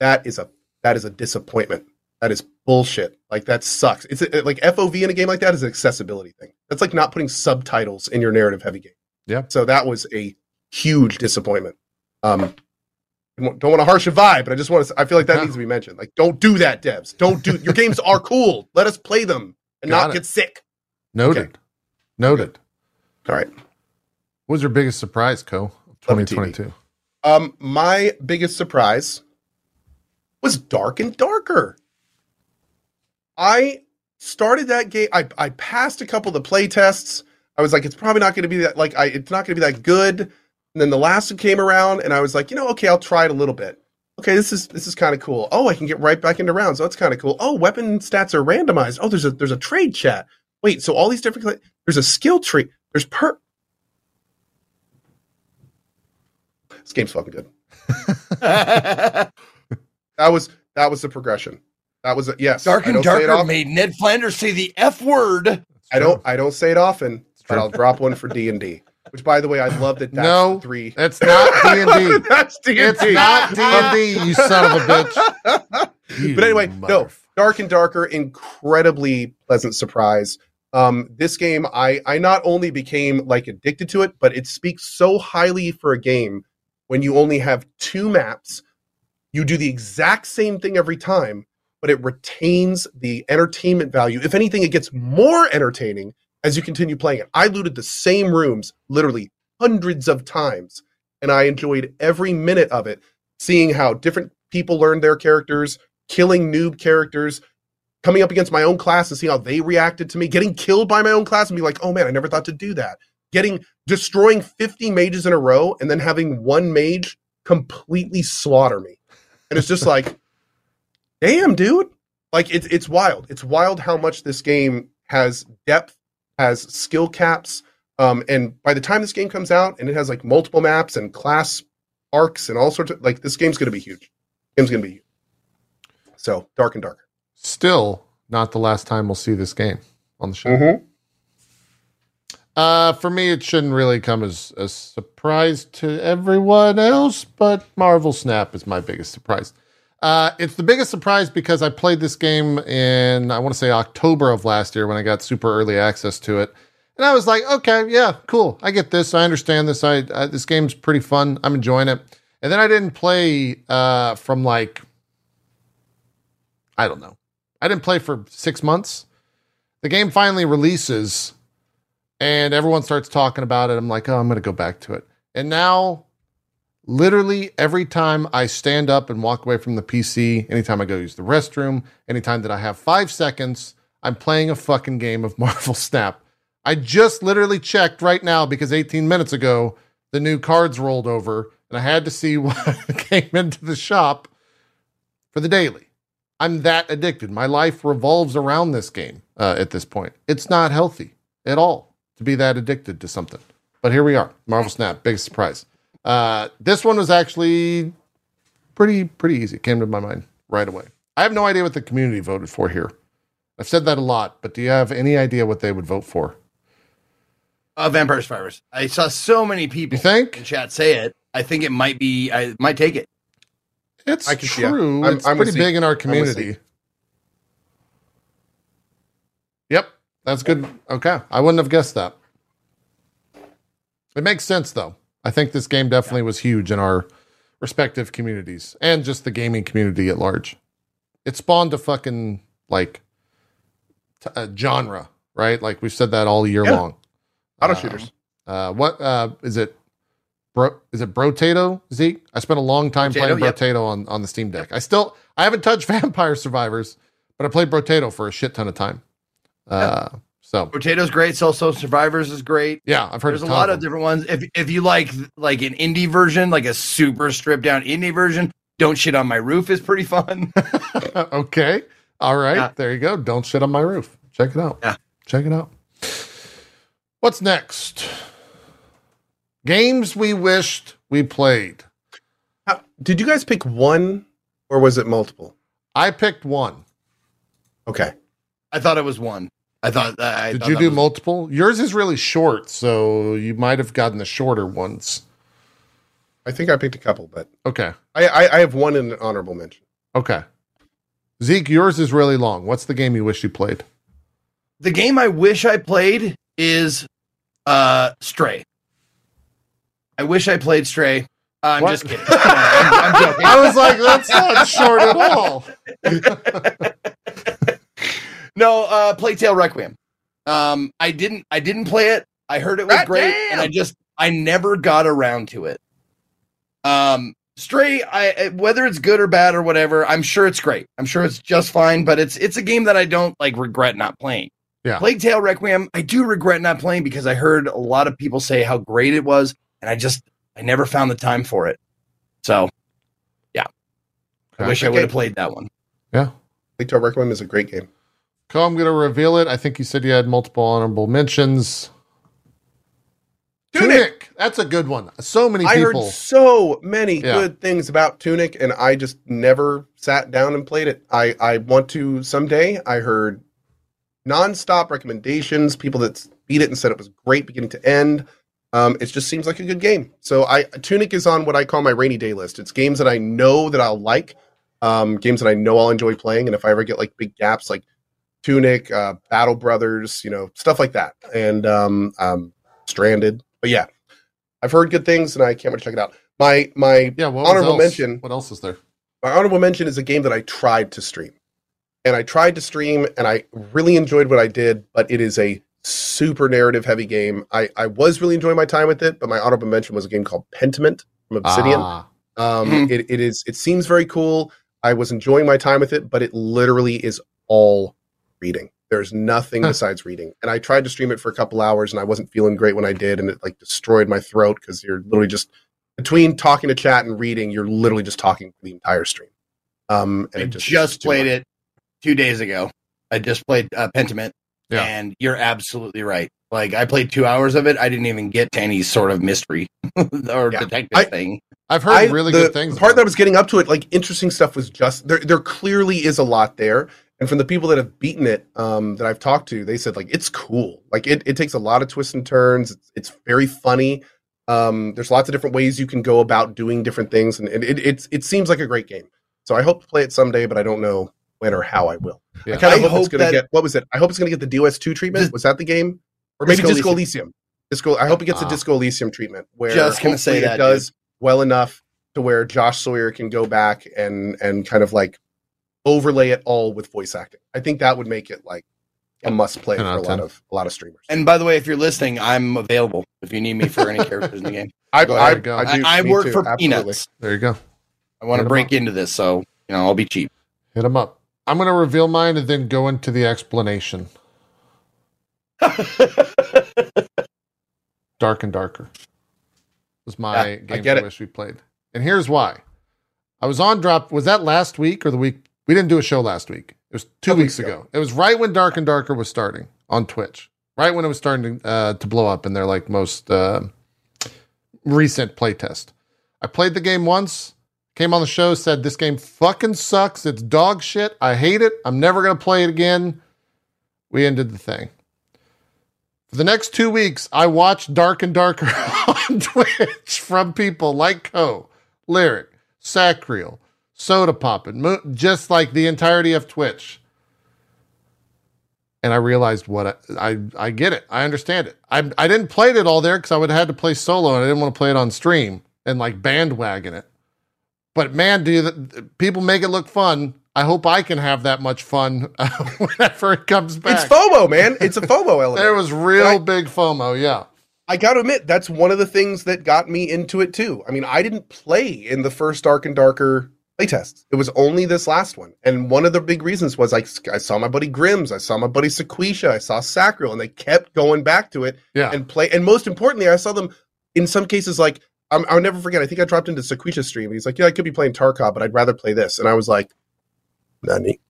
That is a that is a disappointment. That is bullshit. Like that sucks. It's a, like FOV in a game like that is an accessibility thing. That's like not putting subtitles in your narrative heavy game. Yeah. So that was a huge disappointment. Um, don't want to harsh a vibe, but I just want to. I feel like that Yeah. needs to be mentioned. Like, don't do that, devs. Don't do. Your games are cool. Let us play them and Got not it. get sick. Noted. Noted. All right. What was your biggest surprise, Co? the TV. 2022. Um, my biggest surprise was Dark and Darker. I started that game. I, I passed a couple of the play tests. I was like, it's probably not going to be that like I it's not going to be that good. And then the last one came around, and I was like, you know, okay, I'll try it a little bit. Okay, this is this is kind of cool. Oh, I can get right back into rounds. Oh, that's kind of cool. Oh, weapon stats are randomized. Oh, there's a there's a trade chat. Wait, so all these different there's a skill tree. There's per. This game's fucking good. That was that was the progression. That was a, yes. Dark and don't say it Darker made Ned Flanders say the F word. I don't I don't say it often, but. I'll drop one for D and D. Which, by the way, I love that. That's No, three. It's not D and D. that's D and D. It's not D and D. You son of a bitch. You But anyway, no. Dark and Darker, incredibly pleasant surprise. Um, this game, I I not only became like addicted to it, but it speaks so highly for a game when you only have two maps. You do the exact same thing every time, but it retains the entertainment value. If anything, it gets more entertaining as you continue playing it. I looted the same rooms literally hundreds of times, and I enjoyed every minute of it, seeing how different people learned their characters, killing noob characters, coming up against my own class and seeing how they reacted to me, getting killed by my own class and be like, oh man, I never thought to do that. Getting destroying 50 mages in a row and then having one mage completely slaughter me. And it's just like, damn, dude. Like it's it's wild. It's wild how much this game has depth, has skill caps. Um, and by the time this game comes out and it has like multiple maps and class arcs and all sorts of like this game's gonna be huge. Game's gonna be huge. So dark and darker. Still not the last time we'll see this game on the show. Mm-hmm. Uh, for me, it shouldn't really come as a surprise to everyone else, but Marvel Snap is my biggest surprise. Uh, it's the biggest surprise because I played this game in, I want to say October of last year when I got super early access to it. And I was like, okay, yeah, cool. I get this. I understand this. I, uh, this game's pretty fun. I'm enjoying it. And then I didn't play uh, from like, I don't know. I didn't play for six months. The game finally releases and everyone starts talking about it. I'm like, oh, I'm going to go back to it. And now, literally every time I stand up and walk away from the PC, anytime I go use the restroom, anytime that I have five seconds, I'm playing a fucking game of Marvel Snap. I just literally checked right now because 18 minutes ago, the new cards rolled over and I had to see what came into the shop for the daily. I'm that addicted. My life revolves around this game uh, at this point. It's not healthy at all to be that addicted to something. But here we are. Marvel Snap, big surprise. Uh, this one was actually pretty pretty easy. It came to my mind right away. I have no idea what the community voted for here. I've said that a lot, but do you have any idea what they would vote for? Uh, Vampire Survivors. I saw so many people You think? in chat say it. I think it might be. I might take it. It's I can see true. I'm- it's I'm pretty big in our community. Yep, that's good. Okay, I wouldn't have guessed that. It makes sense though. I think this game definitely was huge in our respective communities and just the gaming community at large. It spawned a fucking like t- a genre, right? Like we've said that all year Yeah. long. Auto Um, shooters. Uh, what uh, is it? Bro, is it Brotato Zeke? I spent a long time Brotato, playing yep. Brotato on on the Steam Deck. I still I haven't touched Vampire Survivors, but I played Brotato for a shit ton of time. Uh, so Brotato's great. Soul Soul Survivors is great. yeah, I've heard There's a lot of them. different ones. If if you like like an indie version, like a super stripped down indie version, Don't Shit on My Roof is pretty fun. okay, all right, Yeah. there you go. Don't shit on my roof. Check it out. Yeah. check it out. What's next? Games we wished we played. How- Did you guys pick one or was it multiple? I picked one. Okay. I thought it was one. I thought that. I Did thought you that do was- multiple? Yours is really short, so you might have gotten the shorter ones. I think I picked a couple, but Okay. I, I, I have one in an honorable mention. Okay. Zeke, yours is really long. What's the game you wish you played? The game I wish I played is uh Stray. I wish I played Stray. Uh, I'm What? just kidding. I'm, I'm joking. I was like, that's not short at all. No, uh Plague Tale Requiem. Um I didn't I didn't play it. I heard it was God great damn! and I just I never got around to it. Um Stray I I- whether it's good or bad or whatever, I'm sure it's great. I'm sure it's just fine, but it's it's a game that I don't like regret not playing. Yeah. Plague Tale Requiem, I do regret not playing because I heard a lot of people say how great it was and I just I never found the time for it. So, yeah. I Okay. wish I would have played that one. Yeah. Plague Tale Requiem is a great game. Cool, I'm going to reveal it. I think you said you had multiple honorable mentions. Tunic. Tunic. That's a good one. So many I people. heard so many Yeah. good things about Tunic, and I just never sat down and played it. I, I want to someday. I heard nonstop recommendations, people that beat it and said it was great beginning to end. Um, it just seems like a good game. So I Tunic is on what I call my rainy day list. It's games that I know that I'll like, um, games that I know I'll enjoy playing, and if I ever get like big gaps like Tunic, uh, Battle Brothers, you know, stuff like that, and um, um, Stranded. But yeah, I've heard good things, and I can't wait to check it out. My my yeah. What honorable else? mention. What else is there? my honorable mention is a game that I tried to stream. And I tried to stream and I really enjoyed what I did, but it is a super narrative heavy game. I, I was really enjoying my time with it, but my honorable mention was a game called Pentiment from Obsidian. Ah, Um, Mhm. it, it is it seems very cool. I was enjoying my time with it, but it literally is all reading. There's nothing Huh. besides reading. And I tried to stream it for a couple hours and I wasn't feeling great when I did, and it like destroyed my throat because you're literally just between talking to chat and reading, you're literally just talking the entire stream. Um and I it just, just, played it two days ago. I just played uh, Pentiment, Yeah. and you're absolutely right. Like I played two hours of it, I didn't even get to any sort of mystery or Yeah. detective I- thing. I've heard I- really the good things. The part that I was getting up to it, like interesting stuff was just there. There clearly is a lot there, and from the people that have beaten it, um, that I've talked to, they said like it's cool. Like it, it takes a lot of twists and turns. It's, it's very funny. Um, there's lots of different ways you can go about doing different things, and it, it it's it seems like a great game. So I hope to play it someday, but I don't know when or how I will. Yeah. I kind of hope, it's going to that- get what was it? I hope it's going to get the DOS two treatment. Was that the game, or maybe Disco Disco Elysium? Disco. I hope it gets Ah. a Disco Elysium treatment where Just gonna say that, it does well enough to where Josh Sawyer can go back and and kind of like overlay it all with voice acting. I think that would make it like a must play for a lot of a lot of streamers. And by the way, if you're listening, I'm available if you need me for any characters in the game. I, Go I, go. I, do, I, I work too, for absolutely. peanuts. There you go. I want to break up. into this, so you know I'll be cheap. Hit them up. I'm going to reveal mine and then go into the explanation. Dark and Darker was my Yeah, I game get I it. we played. And here's why. I was on drop. Was that last week or the week? We didn't do a show last week. It was two weeks ago. ago. It was right when Dark and Darker was starting on Twitch. Right when it was starting to, uh, to blow up in their like most uh, recent playtest. I played the game once, came on the show, said this game fucking sucks. It's dog shit. I hate it. I'm never gonna play it again. We ended the thing. For the next two weeks, I watched Dark and Darker on Twitch from people like Co, Lirik, Sacriel, Sodapoppin, Mo- just like the entirety of Twitch. And I realized what I, I I get it. I understand it. I I didn't play it all there because I would have had to play solo and I didn't want to play it on stream and like bandwagon it. But man, do you, people make it look fun? I hope I can have that much fun whenever it comes back. It's FOMO, man. It's a FOMO element. There was real I- big FOMO, yeah. I got to admit, that's one of the things that got me into it too. I mean, I didn't play in the first Dark and Darker playtests. It was only this last one. And one of the big reasons was I, I saw my buddy Grims, I saw my buddy Sequisha, I saw Sacriel, and they kept going back to it Yeah. and play. And most importantly, I saw them in some cases like, I'm, I'll never forget. I think I dropped into Sequisha's stream. He's like, "Yeah, I could be playing Tarkov, but I'd rather play this." And I was like, "Nani?"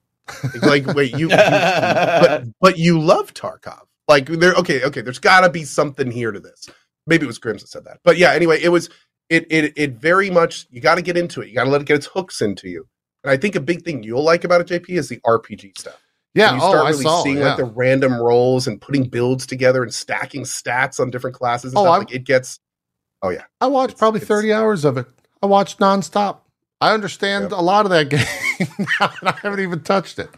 like, wait, you, you but but you love Tarkov. Like there okay, okay, there's gotta be something here to this. Maybe it was Grims that said that. But yeah, anyway, it was it it it very much you gotta get into it. You gotta let it get its hooks into you. And I think a big thing you'll like about it, JP, is the RPG stuff. yeah. you Oh, start I really saw. seeing yeah. like the random rolls and putting builds together and stacking stats on different classes and Oh, stuff. Like it gets oh yeah. I watched It's- probably it's- 30 hours of it. I watched nonstop. I understand Yep. a lot of that game now, and I haven't even touched it.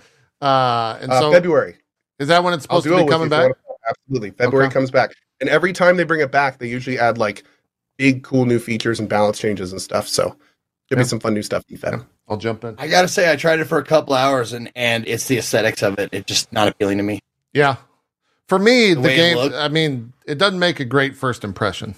Uh, and Uh, so, February. is that when it's supposed to be coming you if you back? Absolutely. February Okay. comes back. And every time they bring it back, they usually add like big cool new features and balance changes and stuff. So Yeah. there'll be some fun new stuff to fed. Yeah. I'll jump in. I gotta say, I tried it for a couple hours, and and it's the aesthetics of it. It's just not appealing to me. Yeah. For me, The the, game. I mean, it doesn't make a great first impression.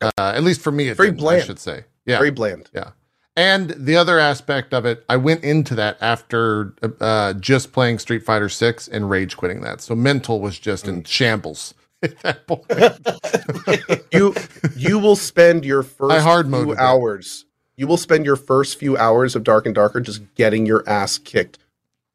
Uh, at least for me, it Very didn't, I should say. Yeah. Very bland. Yeah, and the other aspect of it, I went into that after uh, just playing Street Fighter Six and rage quitting that. So mental was just Mm. in shambles at that point. you you will spend your first I hard few hours. You will spend your first few hours of Dark and Darker just getting your ass kicked,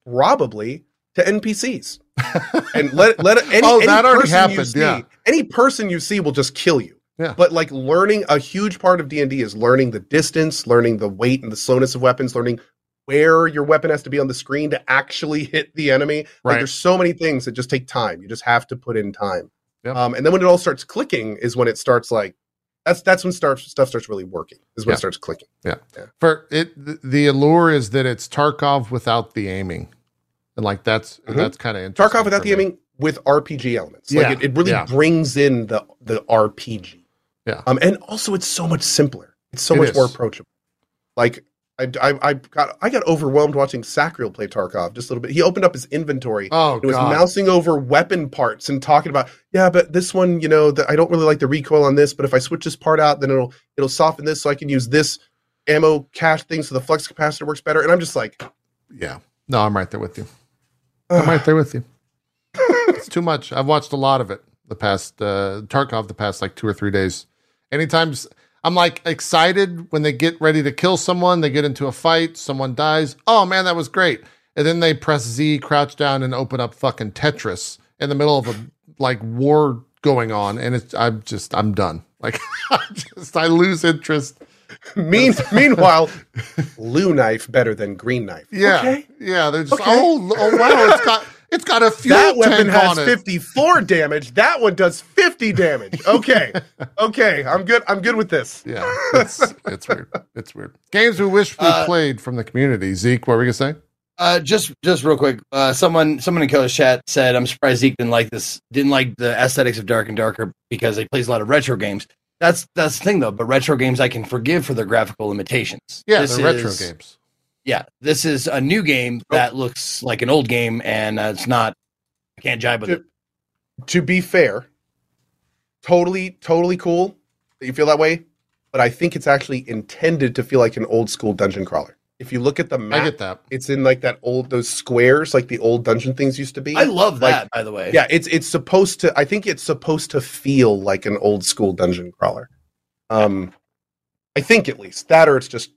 probably to NPCs. and let let any, Oh, any that already person you happened, see, yeah. any person you see will just kill you. Yeah. But like learning a huge part of D and D is learning the distance, learning the weight and the slowness of weapons, learning where your weapon has to be on the screen to actually hit the enemy. Like Right. there's so many things that just take time. You just have to put in time. Yep. Um, and then when it all starts clicking is when it starts like that's that's when starts stuff starts really working. Is when Yeah. it starts clicking. Yeah. For it, th- the allure is that it's Tarkov without the aiming, and like that's Mhm. that's kind of interesting. Tarkov without the me. aiming with RPG elements. Yeah, Like it, it really yeah. brings in the the RPG. Yeah. Um, and also it's so much simpler. It's so It much more approachable. Like I, I, I got I got overwhelmed watching Sacriel play Tarkov just a little bit. He opened up his inventory. Oh and was god, mousing over weapon parts and talking about, yeah, but this one, you know, the, I don't really like the recoil on this, but if I switch this part out, then it'll it'll soften this, so I can use this ammo cache thing, so the flux capacitor works better. And I'm just like, yeah. No, I'm right there with you. I'm right there with you. it's too much. I've watched a lot of it the past uh Tarkov the past like two or three days. Anytime I'm like excited when they get ready to kill someone, they get into a fight, someone dies. Oh man, that was great. And then they press Z, crouch down, and open up fucking Tetris in the middle of a like war going on, and it's I'm just I'm done. Like I just I lose interest. mean, meanwhile, blue knife better than green knife. Yeah, Okay. yeah. They're just Okay. oh oh wow, it's got it's got a fuel That weapon tank has on it. 54 damage. That one does 50 damage. Okay. okay. I'm good. I'm good with this. Yeah, it's it's weird. It's weird. Games we wish we Uh, played from the community. Zeke, what were you gonna say? Uh, just just real quick, uh, someone someone in Coach chat said, "I'm surprised Zeke didn't like this, didn't like the aesthetics of Dark and Darker because he plays a lot of retro games." That's that's the thing though. But retro games I can forgive for their graphical limitations. Yeah, This the retro is- games. Yeah, this is a new game that looks like an old game, and uh, it's not I can't jive with To- it. to be fair, totally, totally cool that you feel that way. But I think it's actually intended to feel like an old school dungeon crawler. If you look at the I map, get that. it's in like that old those squares, like the old dungeon things used to be. I love Like, that, by the way. yeah, it's it's supposed to. I think it's supposed to feel like an old school dungeon crawler. Um, I think at least that, or it's just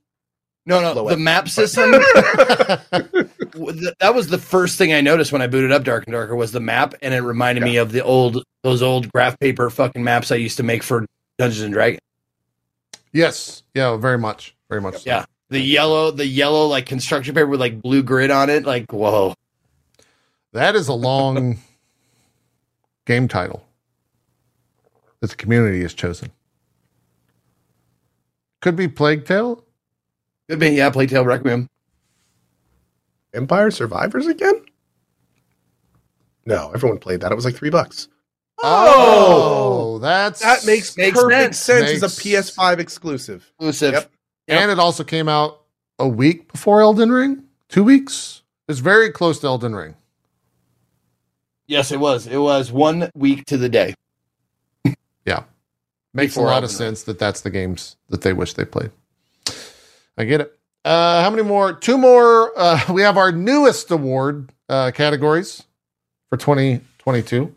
No, no, the map system. that was the first thing I noticed when I booted up Dark and Darker was the map, and it reminded me of the old those old graph paper fucking maps I used to make for Dungeons and Dragons. yes. Yeah, very much. Very much. so. Yeah, the yellow, the yellow like construction paper with like blue grid on it. Like, whoa, That is a long game title that the community has chosen. Could be Plague Tale. Could be yeah. Plague Tale Requiem. Vampire Survivors again. No, everyone played that. It was like three bucks. Oh, oh. that's That makes, Makes perfect sense. sense. as a PS5 exclusive. Exclusive. Yep. and it also came out a week before Elden Ring. Two weeks. It's very close to Elden Ring. Yes, it was. It was one week to the day. Yeah, makes Before a lot of sense that that's the games that they wish they played. I get it. Uh, how many more? Two more. Uh, we have our newest award uh, categories for 2022.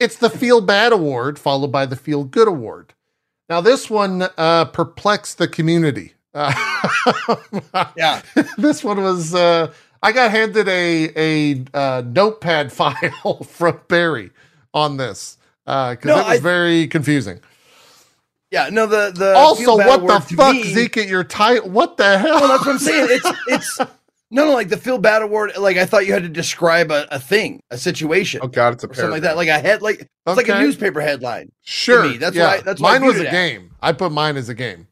It's the Feel Bad Award, followed by the Feel Good Award. Now, this one uh, perplexed the community. Uh, Yeah. this one was. Uh, I got handed a a uh, notepad file from Barry on this because No, it was I- very confusing. Yeah. No, the the Also, what the fuck, me- Zeke? At your title? What the hell? Well, that's what I'm saying. It's it's no, no, like the Feel Bad Award. Like I thought you had to describe a, a thing, a situation, Oh god, it's a or something like that. Like a head, like it's like a newspaper headline. sure. me. That's yeah. what I- that's what I mine was a it game. I put mine as a game.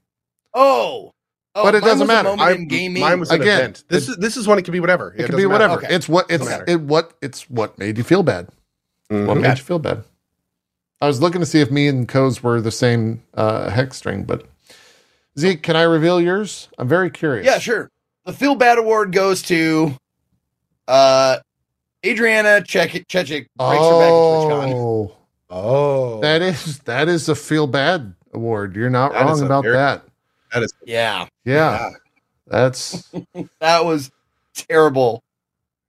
Oh, oh But it mine doesn't was matter. moment I, in gaming. mine was an Again, event. This is this is one. It can be whatever. It, can be whatever. Okay. It's what it's it what it's what made you feel bad. Mm-hmm. What made you feel bad? I was looking to see if me and Co's were the same uh, hex string, but Zeke, can I reveal yours? I'm very curious. yeah, sure. The Feel Bad Award goes to uh Adriana Chechik Chechik breaks her back at TwitchCon. Oh, Oh, that is that is a feel bad award. You're not That is wrong about very- that. that is Yeah, Yeah, that's that was terrible.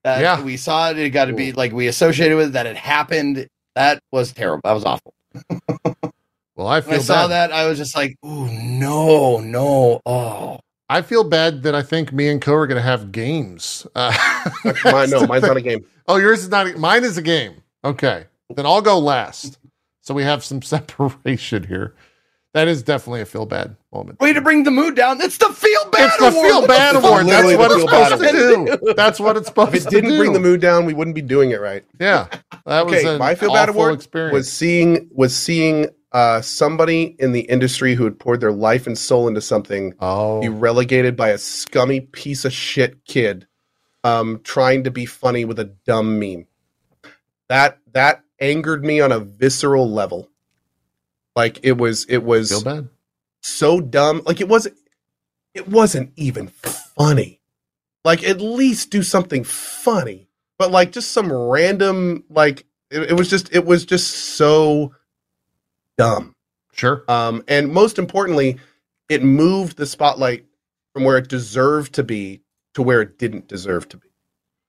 That Yeah. we saw it. It got to be like we associated with it, that. It happened. That was terrible. That was awful. well. I When I feel saw bad. that, I was just like, "Ooh, no, no, oh." I feel bad that I think me and Co are going to have games. Uh, mine. No, mine's not a game. Oh, yours is not. Mine is a game. Okay, then I'll go last. So we have some separation here. That is definitely a feel bad moment. Way to bring the mood down. It's the feel bad. It's the award. feel bad the award. That's what it's supposed to do. That's what it's supposed to do. If it didn't bring the mood down, we wouldn't be doing it right. Yeah, that Okay, an my feel bad awful award experience. was seeing was seeing uh, somebody in the industry who had poured their life and soul into something oh, be relegated by a scummy piece of shit kid um, trying to be funny with a dumb meme. That that angered me on a visceral level. Like it was it was feel bad. So dumb. Like it wasn't it wasn't even funny. Like at least do something funny. But like just some random like it, it was just it was just so dumb. Sure. Um, and most importantly, it moved the spotlight from where it deserved to be to where it didn't deserve to be.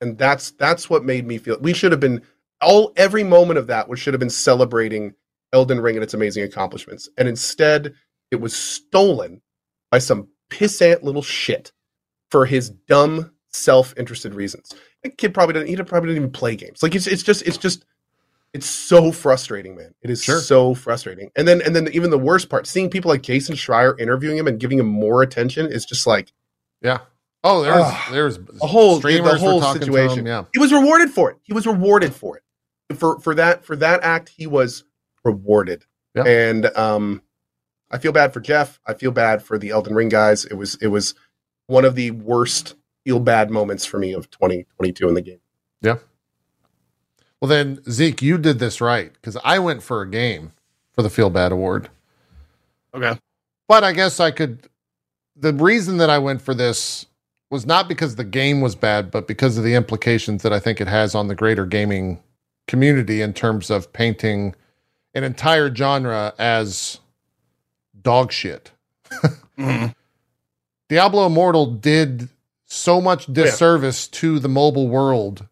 And that's that's what made me feel we should have been all every moment of that was should have been celebrating Elden Ring and its amazing accomplishments. And instead, it was stolen by some pissant little shit for his dumb self-interested reasons. The kid probably doesn't he probably didn't even play games. Like it's it's just it's just it's so frustrating, man. It is Sure. so frustrating. And then and then even the worst part, seeing people like Jason Schreier interviewing him and giving him more attention is just like Yeah. Oh, there's Ugh. there's a whole streamers the whole were talking to situation. him, Yeah. He was rewarded for it. He was rewarded for it. For for that for that act, he was rewarded. Yeah. And um I feel bad for Geoff. I feel bad for the Elden Ring guys. It was it was one of the worst feel bad moments for me of 2022 in the game. Yeah. Well, then Zeke, you did this right because I went for a game for the Feel Bad Award. Okay. But I guess I could. The reason that I went for this was not because the game was bad, but because of the implications that I think it has on the greater gaming community in terms of painting an entire genre as dog shit. Mhm. Diablo Immortal did so much disservice to the mobile world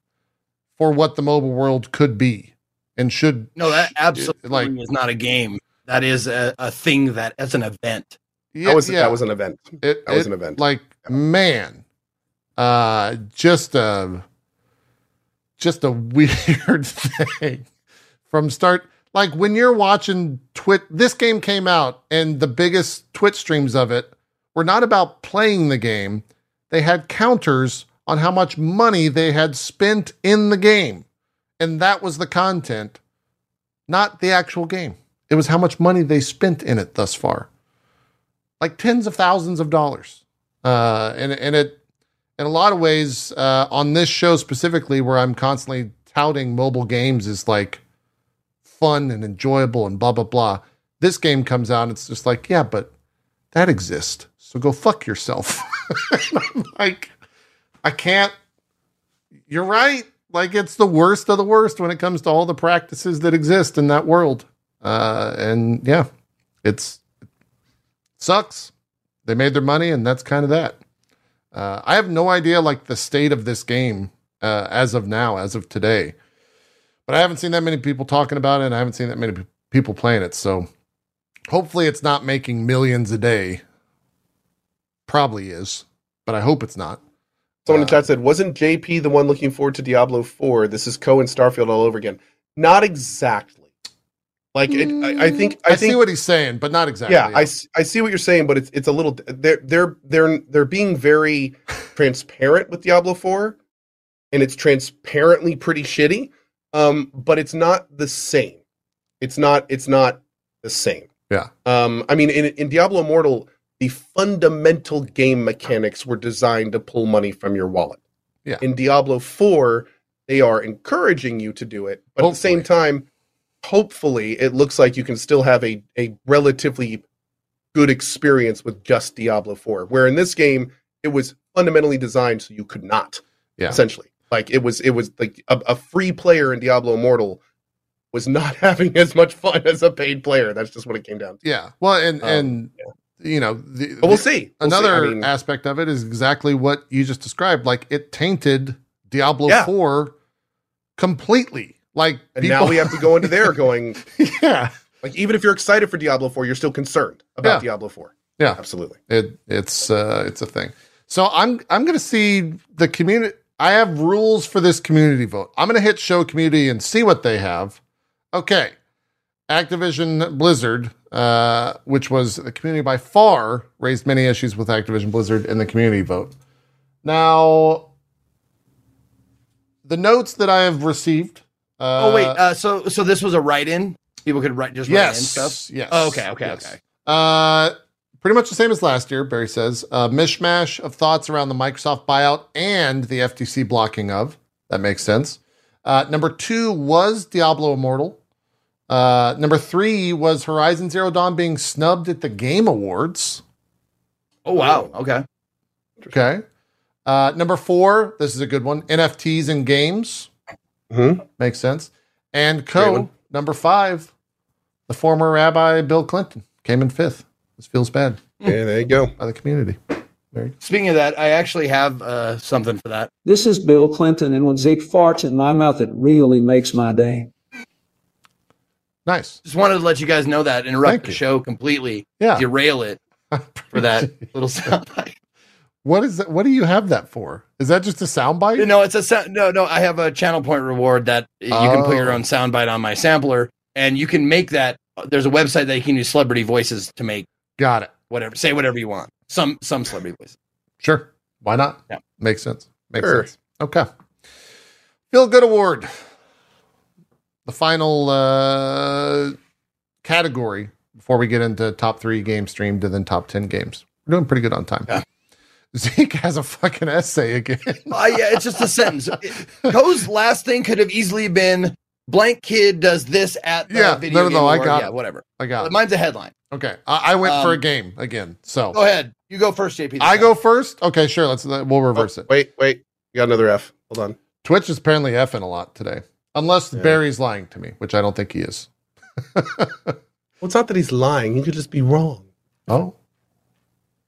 for what the mobile world could be and should No, that absolutely like is not a game. That is a, a thing that as an event. yeah, that was yeah. that was an event. It, That was an event. Like man, uh, just a just a weird thing from start. Like when you're watching Twit, this game came out, and the biggest Twitch streams of it were not about playing the game. They had counters on how much money they had spent in the game, and that was the content, not the actual game. It was how much money they spent in it thus far like tens of thousands of dollars. Uh, and and it in a lot of ways uh, on this show specifically, where I'm constantly touting mobile games is like fun and enjoyable and blah blah blah. This game comes out, it's just like, yeah, but that exists. So go fuck yourself. I'm like, I can't. You're right. Like it's the worst of the worst when it comes to all the practices that exist in that world. Uh, and yeah, it's sucks. They made their money, and that's kind of that. Uh, I have no idea like the state of this game uh, as of now, as of today. But I haven't seen that many people talking about it, and I haven't seen that many people playing it. So hopefully, it's not making millions a day. Probably is, but I hope it's not. Someone in Uh, chat said, "Wasn't JP the one looking forward to Diablo 4? This is Co and Starfield all over again." Not exactly. Like it, I, I think I, I, think see what he's saying, but not exactly. yeah, I see what you're saying, but it's it's a little they're they're they're they're being very transparent with Diablo 4 and it's transparently pretty shitty. Um but it's not the same. It's not it's not the same. Yeah. Um I mean in in Diablo Immortal the fundamental game mechanics were designed to pull money from your wallet. Yeah. In Diablo 4 they are encouraging you to do it, but at the same time hopefully it looks like you can still have a a relatively good experience with just Diablo 4. Where in this game, it was fundamentally designed so you could not. Yeah. Essentially. Like it was it was like a, a free player in Diablo Immortal was not having as much fun as a paid player. That's just what it came down to. yeah. Well, and Um, and you know, the, But we'll see. We'll see. another I mean, aspect of it is exactly what you just described. Like it tainted Diablo Yeah. 4 completely. Like and now we have to go into there going yeah. like even if you're excited for Diablo 4, you're still concerned about Yeah. Diablo 4. Yeah. Absolutely. It it's uh it's a thing. So I'm I'm gonna see the community I have rules for this community vote. I'm gonna hit show community and see what they have. Okay. Activision Blizzard, uh, which was the community by far, raised many issues with Activision Blizzard in the community vote. Now, the notes that I have received. Uh, oh wait, uh, so so this was a write-in. People could write just write in yes, stuff. yes. Oh, okay, okay, yes. okay. Pretty much the same as last year. Barry says uh, mishmash of thoughts around the Microsoft buyout and the FTC blocking of. That makes sense. Uh, number two was Diablo Immortal. Uh, number three was Horizon Zero Dawn being snubbed at the Game Awards. Oh wow. Okay. Okay. Uh, number four, this is a good one. NFTs in games Mhm. makes sense. And co number five, the former Rabbi Bill Clinton came in fifth. This feels bad Yeah, there you go. by the community. Speaking of that, I actually have uh, something for that. This is Bill Clinton, and when Zeke farts in my mouth, it really makes my day. nice. Just wanted to let you guys know that. Interrupt Thank the you. show completely. Yeah. Derail it for that little soundbite. What is that? What do you have that for? Is that just a soundbite? No, it's a sound. No, no. I have a channel point reward that you can put your Oh. own soundbite on my sampler, and you can make that. There's a website that you can use celebrity voices to make Got it. whatever, say whatever you want. Some some celebrity voices. Sure. Why not? Yeah. Makes sense. Makes Sure. sense. Okay. Feel Good Award. The final uh, category before we get into top three games streamed and then top 10 games. We're doing pretty good on time. Yeah. Zeke has a fucking essay again. Uh, yeah, it's just a sentence. Co's last thing could have easily been blank kid does this at the Yeah, video no, no, game no, I got yeah, whatever. I got. Mine's a headline. Okay. I, I went for a Um, game again. So Go ahead. You go first, JP. I time. go first. Okay, sure. Let's we'll reverse Oh, it. Wait, wait. You got another F. Hold on. Twitch is apparently effing a lot today. Unless Yeah. Barry's lying to me, which I don't think he is. Well, it's not that he's lying. He could just be wrong. Oh,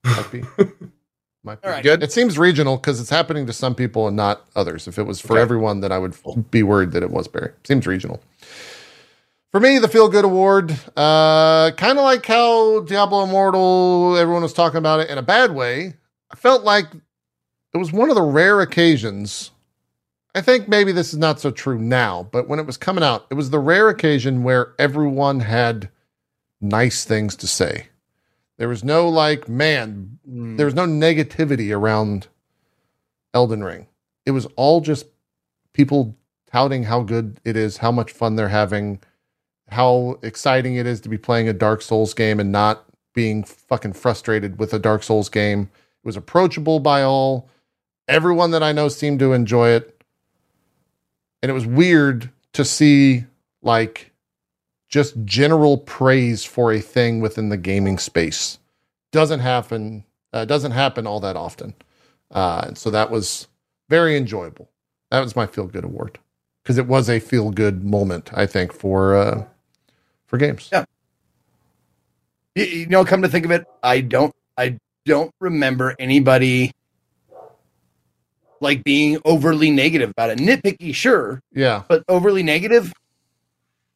might be. Might be. All right. Good. It seems regional because it's happening to some people and not others. If it was for Okay. everyone, then I would be worried that it was Barry. Seems regional. For me, the Feel Good Award, uh, kind of like how Diablo Immortal, everyone was talking about it in a bad way. I felt like it was one of the rare occasions. I think maybe this is not so true now, but when it was coming out, it was the rare occasion where everyone had nice things to say. There was no like, man, hmm. there was no negativity around Elden Ring. It was all just people touting how good it is, how much fun they're having, how exciting it is to be playing a Dark Souls game and not being fucking frustrated with a Dark Souls game. It was approachable by all. Everyone that I know seemed to enjoy it. And it was weird to see like just general praise for a thing within the gaming space. Doesn't happen uh, doesn't happen all that often. Uh, and so that was very enjoyable. That was my feel good award because it was a feel good moment, I think, for uh, for games. Yeah. You, you know, come to think of it, I don't, I don't remember anybody like being overly negative about it. Nitpicky, sure, Yeah. but overly negative.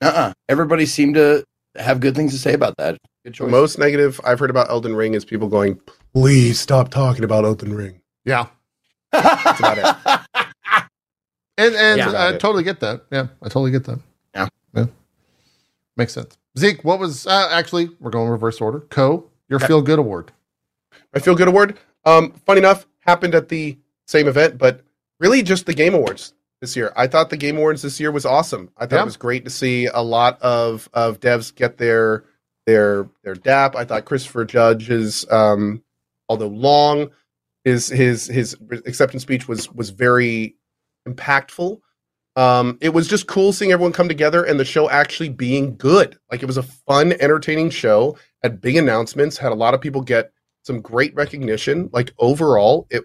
Uh, uh Everybody seemed to have good things to say about that. Good choice. most negative I've heard about Elden Ring is people going, "Please stop talking about Elden Ring." Yeah. That's about it. And and Yeah. I totally get that. Yeah, I totally get that. Yeah. Yeah. Makes sense. Zeke, what was uh, actually we're going reverse order. Co, your Okay. feel good award. My feel good award. Um, funny enough, happened at the same event, but really just the Game Awards this year. I thought the Game Awards this year was awesome. I thought Yeah. it was great to see a lot of of devs get their their their DAP. I thought Christopher Judge's, um, although long, his his his acceptance speech was was very impactful. Um, it was just cool seeing everyone come together and the show actually being good. Like it was a fun, entertaining show. Had big announcements. Had a lot of people get some great recognition. Like overall, it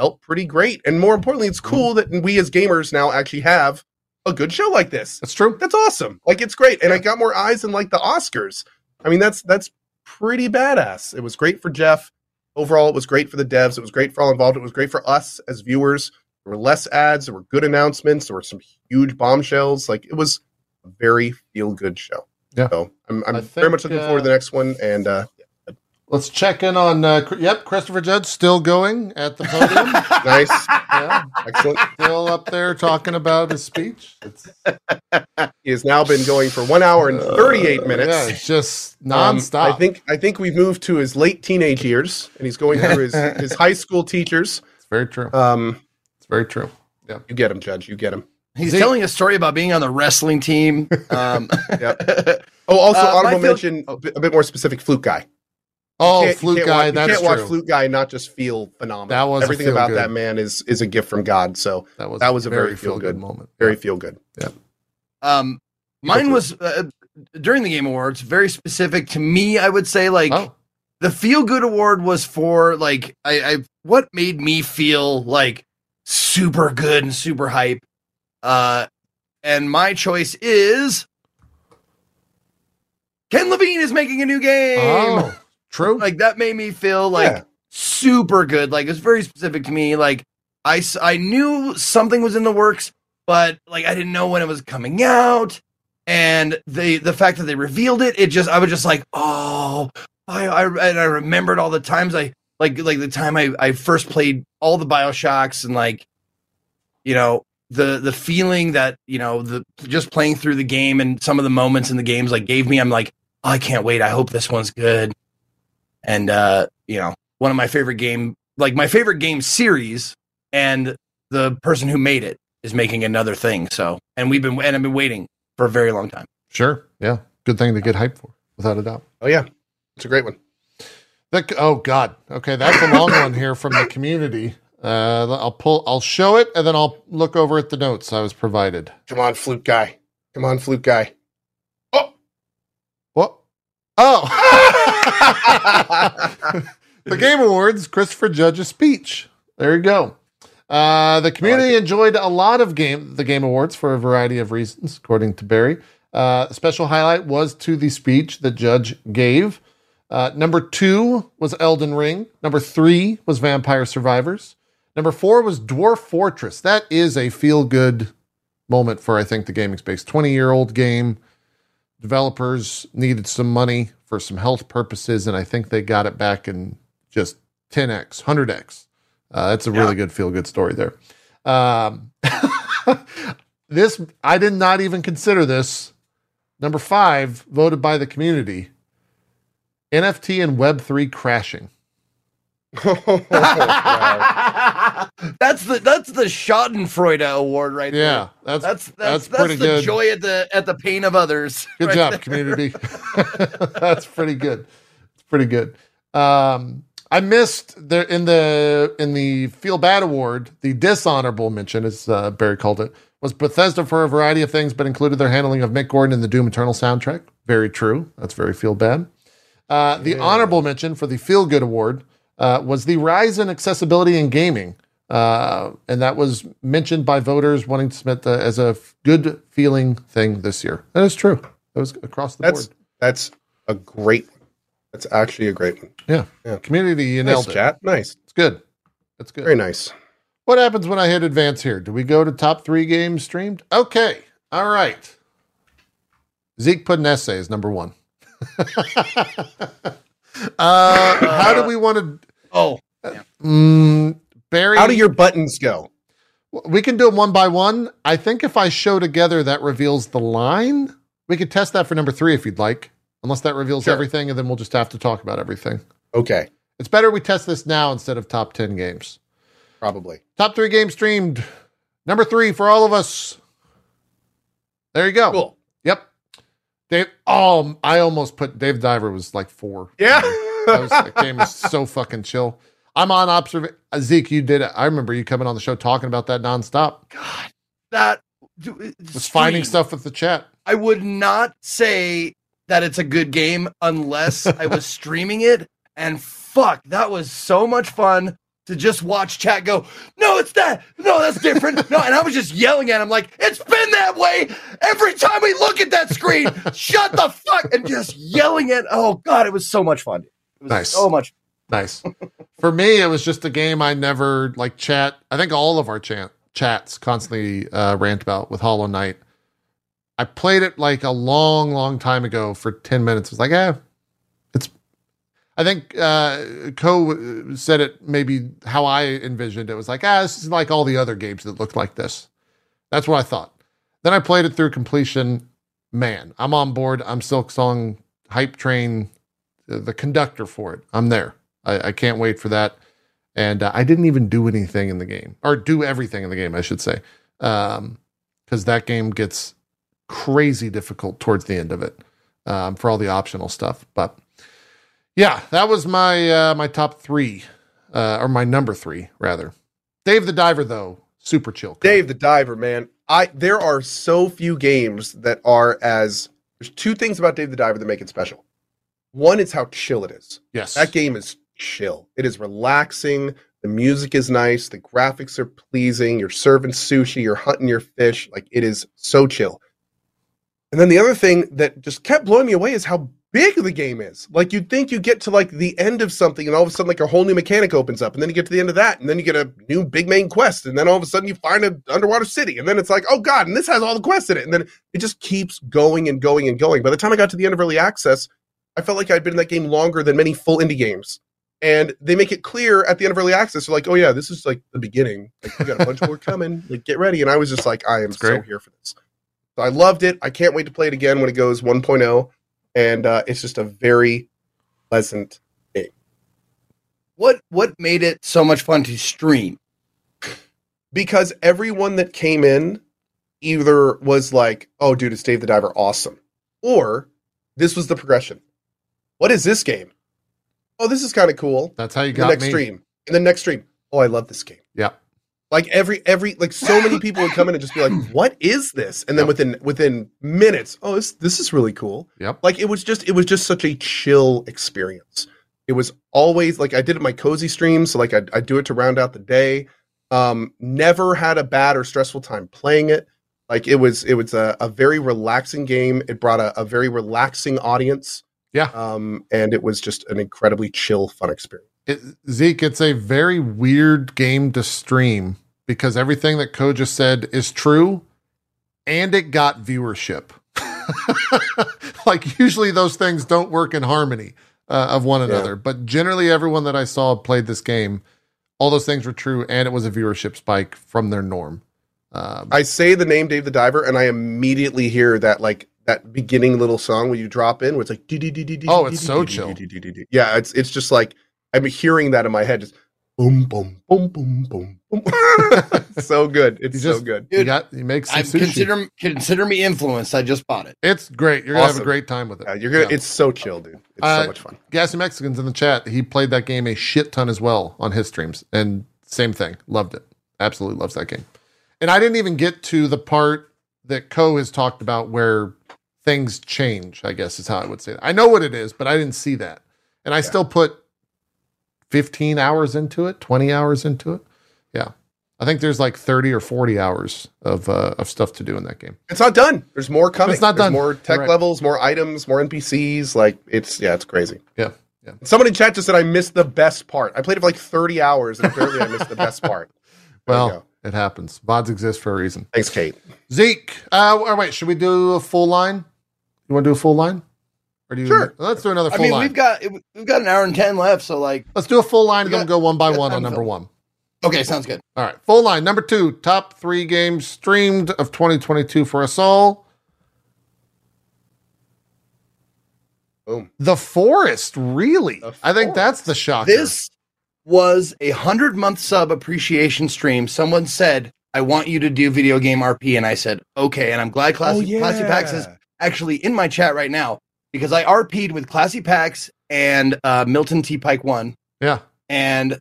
felt pretty great. And more importantly, it's cool that we as gamers now actually have a good show like this. That's true. That's awesome. Like it's great. And I got more eyes than like the Oscars. I mean, that's that's pretty badass. It was great for Geoff. Overall, it was great for the devs. It was great for all involved. It was great for us as viewers. There were less ads. There were good announcements. There were some huge bombshells. Like it was a very feel good show. Yeah. So I'm, I'm I very much looking uh, forward to the next one. And uh, Let's check in on. Uh, yep, Christopher Judge still going at the podium. nice, yeah, excellent. still up there talking about his speech. It's, He has now been going for one hour and 38 minutes. Yeah, it's just Um, nonstop. I think I think we've moved to his late teenage years, and he's going through his, his high school teachers. it's very true. Um, It's very true. Yeah, you get him, Judge. You get him. He's Zeke- telling a story about being on the wrestling team. Um, yep. Oh, also Uh, my honorable mention, a a bit more specific. Flute guy. Oh, Can't- you flute guy. Watch, that's you can't watch flute guy and not just feel phenomenal. That was everything about good. that man is is a gift from God. So that was that was a very feel-good feel-good- moment. very feel good. Yeah. um, mine was uh, during the Game Awards, very specific to me. I would say, like, Oh, the feel good award was for like I, I what made me feel like super good and super hype. Uh and my choice is Ken Levine is making a new game. oh, true. Like that made me feel like Yeah. super good. Like it's very specific to me. Like I I knew something was in the works, but like I didn't know when it was coming out. And the the fact that they revealed it, it just I was just like, oh, I, I and I remembered all the times I like like the time I I first played all the Bioshocks and like, you know the the feeling that you know the just playing through the game and some of the moments in the games like gave me. I'm like, oh, I can't wait. I hope this one's good. And uh, you know, one of my favorite game, like my favorite game series, and the person who made it is making another thing. So, and we've been and I've been waiting for a very long time. Sure. Yeah. Good thing to get hyped for, without a doubt. Oh yeah, it's a great one. That, oh God. Okay, that's a long one here from the community. Uh, I'll pull. I'll show it, and then I'll look over at the notes I was provided. Come on, flute guy. Come on, flute guy. Oh, What? Oh, the Game Awards. Christopher Judge's speech. There you go. Uh, the community enjoyed a lot of game the game awards for a variety of reasons, according to Barry. Uh, special highlight was to the speech the judge gave. Uh, number two was Elden Ring. Number three was Vampire Survivors. Number four was Dwarf Fortress. That is a feel good moment for I think the gaming space. Twenty year old game. Developers needed some money for some health purposes, and I think they got it back in just 10x, 100x. Uh, that's a really good feel good story there. Um, this I did not even consider this. Number five, voted by the community. NFT and Web three crashing. That's the that's the Schadenfreude award right Yeah, there. that's That's that's, that's that's, pretty the good. joy at the at the pain of others. Good right job, there. community. That's pretty good. It's pretty good. Um, I missed there in the in the Feel Bad Award. The dishonorable mention, as uh, Barry called it, was Bethesda for a variety of things, but included their handling of Mick Gordon in the Doom Eternal soundtrack. Very true. That's very feel bad. Uh, the honorable mention for the Feel Good Award uh, was the rise in accessibility in gaming. Uh, and that was mentioned by voters wanting to submit the, as a f- good feeling thing this year. That is true. That was across the That's board. that's a great one. That's actually a great one. Yeah. Yeah. Community, you Nice nailed it. chat. Nice. It's good. That's good. Very nice. What happens when I hit advance here? Do we go to top three games streamed? Okay. All right. Zeke put an essay as number one. uh, how do we want to? Oh, Mm, Barry, How do your buttons go? we can do it one by one. I think if I show together, that reveals the line. We could test that for number three if you'd like, unless that reveals Sure. everything, and then we'll just have to talk about everything. Okay, It's better we test this now instead of top 10 games. probably. Top three games streamed. Number three for all of us. There you go. Cool. Yep. Dave. Oh, I almost put Dave Diver was like four. Yeah. That, was, that game was so fucking chill. I'm on observation. Zeke, you did it. I remember you coming on the show talking about that nonstop. God, that uh, Was finding stuff with the chat. I would not say that it's a good game unless I was streaming it. And fuck, that was so much fun to just watch chat go, no, it's that. No, that's different. No, and I was just yelling at him like, it's been that way every time we look at that screen. Shut the fuck and just yelling at. Oh god, it was so much fun. It was Nice. so much. Nice. For me, it was just a game I never like chat. I think all of our chat chats constantly uh, rant about with Hollow Knight. I played it like a long, long time ago for 10 minutes. It was like, eh, it's, I think uh, Co said it maybe how I envisioned it. it was like, ah, this is like all the other games that look like this. That's what I thought. Then I played it through completion. Man, I'm on board. I'm Silksong hype train, the, the conductor for it. I'm there. I, I can't wait for that. And uh, I didn't even do anything in the game, or do everything in the game, I should say, because that game gets crazy difficult towards the end of it um, for all the optional stuff. But yeah, that was my uh, my top three, uh, or my number three rather. Dave the Diver, though, super chill. Dave the Diver, man. I there are so few games that are as there's two things about Dave the Diver that make it special. One is how chill it is. yes, That game is chill. It is relaxing. The music is nice. The graphics are pleasing. You're serving sushi. You're hunting your fish. Like it is so chill. And then the other thing that just kept blowing me away is how big the game is. Like you'd think you get to like the end of something and all of a sudden like a whole new mechanic opens up and then you get to the end of that and then you get a new big main quest and then all of a sudden you find an underwater city and then it's like, oh God, and this has all the quests in it. And then it just keeps going and going and going. By the time I got to the end of early access, I felt like I'd been in that game longer than many full indie games. And they make it clear at the end of early access, they're like, oh yeah, this is like the beginning. Like we got a bunch more coming. Like get ready. And I was just like, I am so here for this. So I loved it. I can't wait to play it again when it goes 1.0. And uh, it's just a very pleasant game What what made it so much fun to stream? because everyone that came in either was like, oh, dude, it's Dave the Diver, awesome. Or this was the progression. What is this game? Oh, this is kind of cool. that's how you got the next me. stream. And the next stream. Oh, I love this game. Yeah, Like every every like so many people would come in and just be like, "What is this?" And then Yep. within within minutes, "Oh, this this is really cool." yep. Like it was just it was just such a chill experience. It was always like I did it my cozy stream, so like I I do it to round out the day. Um, never had a bad or stressful time playing it. Like it was, it was a, a very relaxing game. It brought a, a very relaxing audience. Yeah. Um, and it was just an incredibly chill, fun experience. It, Zeke, it's a very weird game to stream because everything that Co just said is true and it got viewership. like usually those things don't work in harmony uh, of one another, but generally everyone that I saw played this game. All those things were true, and it was a viewership spike from their norm. Um, I say the name Dave the Diver, and I immediately hear that like that beginning little song when you drop in, where it's like, Oh, it's so chill. Yeah, it's it's just like I'm hearing that in my head, just boom, boom, boom, boom, boom, boom. so good. It's You so just- good. you Dude, got you make some I consider consider me influenced. I just bought it. it's great. You're gonna have a great time with it. Yeah, you're gonna. Yeah. It's so chill, dude. It's Uh, so much fun. Gassy Mexicans in the chat. He played that game a shit ton as well on his streams, and same thing. Loved it. Absolutely loves that game. And I didn't even get to the part that co has talked about where things change. I guess is how I would say. It. I know what it is, but I didn't see that, and I still put fifteen hours into it, twenty hours into it. Yeah, I think there's like thirty or forty hours of uh, of stuff to do in that game. It's not done. There's more coming. It's not There's done. More tech right. levels, more items, more NPCs. Like it's yeah, it's crazy. Yeah, yeah. Someone in chat just said I missed the best part. I played it for like 30 hours, and apparently I missed the best part. There Well, it happens. VODs exist for a reason. Thanks, Kate. Zeke, uh, wait, should we do a full line? You want to do a full line? Or do you, Sure. Let's do another full I mean, line. we've got we've got an hour and ten left, so like, Let's do a full line and We then got- go one by one on number one. okay, sounds good. All right, full line number two, top three games streamed of 2022 for us all. Boom. The Forest, really? The I think that's the shocker. This was a hundred month sub appreciation stream. Someone said, "I want you to do video game RP," and I said, "Okay." And I'm glad Classy, oh, Classy Pax is actually in my chat right now because I RP'd with Classy Pax and uh, Milton T Pike one, yeah, and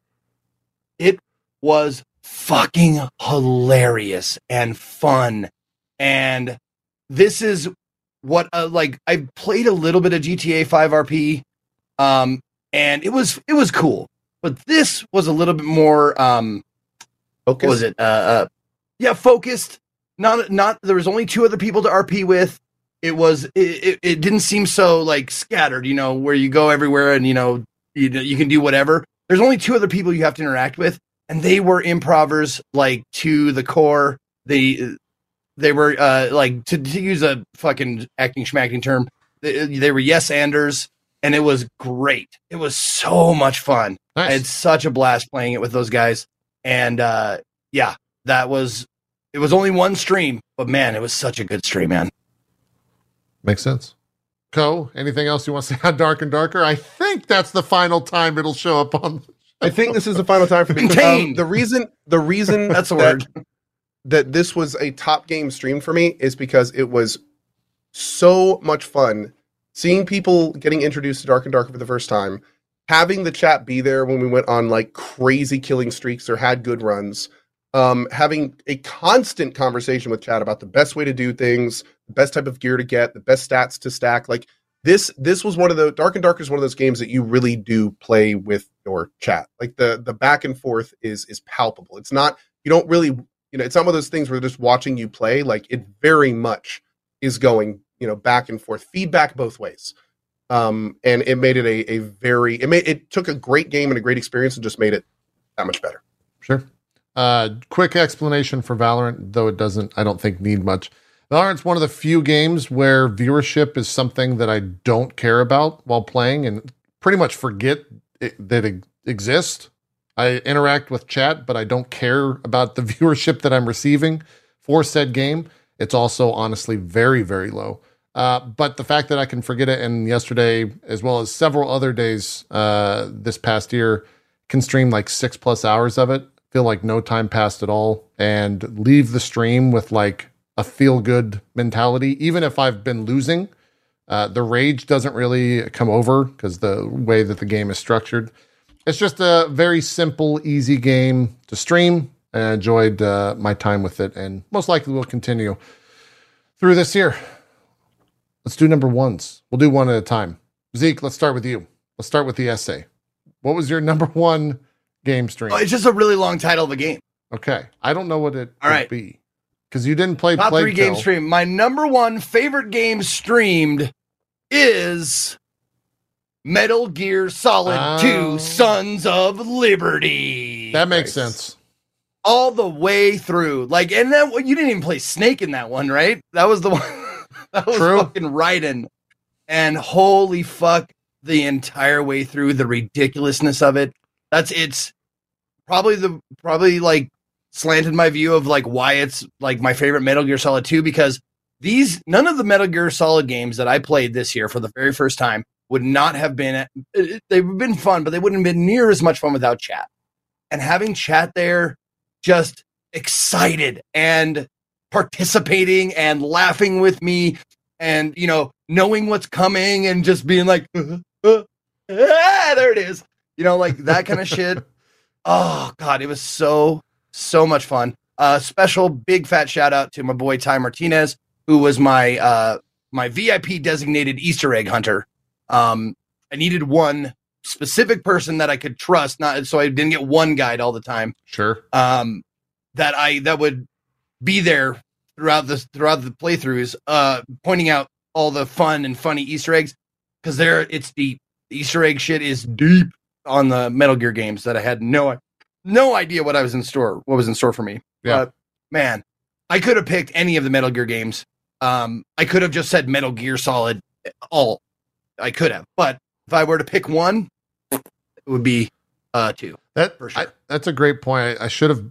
it was fucking hilarious and fun. And this is what uh, like I played a little bit of GTA 5 RP, um, and it was it was cool. But this was a little bit more um, Focus. what was it? Uh, uh, yeah, focused. Not not. There was only two other people to RP with. It was. It, it, it didn't seem so like scattered. You know, where you go everywhere and you know you you can do whatever. There's only two other people you have to interact with, and they were improvers like to the core. They they were uh like to, to use a fucking acting schmacking term. They, they were yes anders, and it was great. It was so much fun. I had such a blast playing it with those guys. And uh yeah, that was it was only one stream, but man, it was such a good stream, man. Makes sense. Co, anything else you want to say on Dark and Darker? I think that's the final time it'll show up on. I think this is the final time for me. Um, the reason, the reason That's the that, word. that this was a top game stream for me is because it was so much fun seeing people getting introduced to Dark and Darker for the first time, having the chat be there when we went on like crazy killing streaks or had good runs, um, having a constant conversation with chat about the best way to do things, the best type of gear to get, the best stats to stack. Like this, this was one of the Dark and Dark is one of those games that you really do play with your chat. Like the the back and forth is is palpable. It's not you don't really you know it's not one of those things where just watching you play. Like it very much is going you know back and forth, feedback both ways. Um, and it made it a, a very it made it took a great game and a great experience and just made it that much better. Sure. Uh, quick explanation for Valorant, though it doesn't, I don't think, need much. Valorant's one of the few games where viewership is something that I don't care about while playing and pretty much forget it, that it exists. I interact with chat, but I don't care about the viewership that I'm receiving for said game. It's also honestly very, very low. Uh, but the fact that I can forget it, and yesterday, as well as several other days uh, this past year, can stream like six plus hours of it, feel like no time passed at all, and leave the stream with like a feel good mentality, even if I've been losing. Uh, the rage doesn't really come over because the way that the game is structured. It's just a very simple, easy game to stream. And I enjoyed uh, my time with it, and most likely will continue through this year. Let's do number ones. We'll do one at a time. Zeke, let's start with you. Let's start with the essay. What was your number one game stream? Oh, it's just a really long title of a game. Okay, I don't know what it All right. be because you didn't play Top Plague three games Tale. streamed. My number one favorite game streamed is Metal Gear Solid Oh. 2 Sons of Liberty. That makes sense. all the way through. Like, and then you didn't even play Snake in that one, right? That was the one that was True. fucking Raiden. And holy fuck, the entire way through the ridiculousness of it. That's it's probably the probably like slanted my view of like why it's like my favorite Metal Gear Solid 2 because these none of the Metal Gear Solid games that I played this year for the very first time would not have been they've been fun, but they wouldn't have been near as much fun without chat. And having chat there just excited and participating and laughing with me and you know knowing what's coming and just being like "Uh, uh, ah, there it is you know like that kind of shit oh god it was so so much fun uh special big fat shout out to my boy ty martinez who was my uh my vip designated easter egg hunter um i needed one specific person that i could trust not so i didn't get one guide all the time Sure. um, that I that would be there throughout the throughout the playthroughs, uh, pointing out all the fun and funny Easter eggs because there it's deep. The Easter egg shit is deep on the Metal Gear games that I had no no idea what I was in store what was in store for me. Yeah. But man, I could have picked any of the Metal Gear games. Um, I could have just said Metal Gear Solid all. I could have, but if I were to pick one, it would be uh two. That For sure. I- that's a great point. I, I should have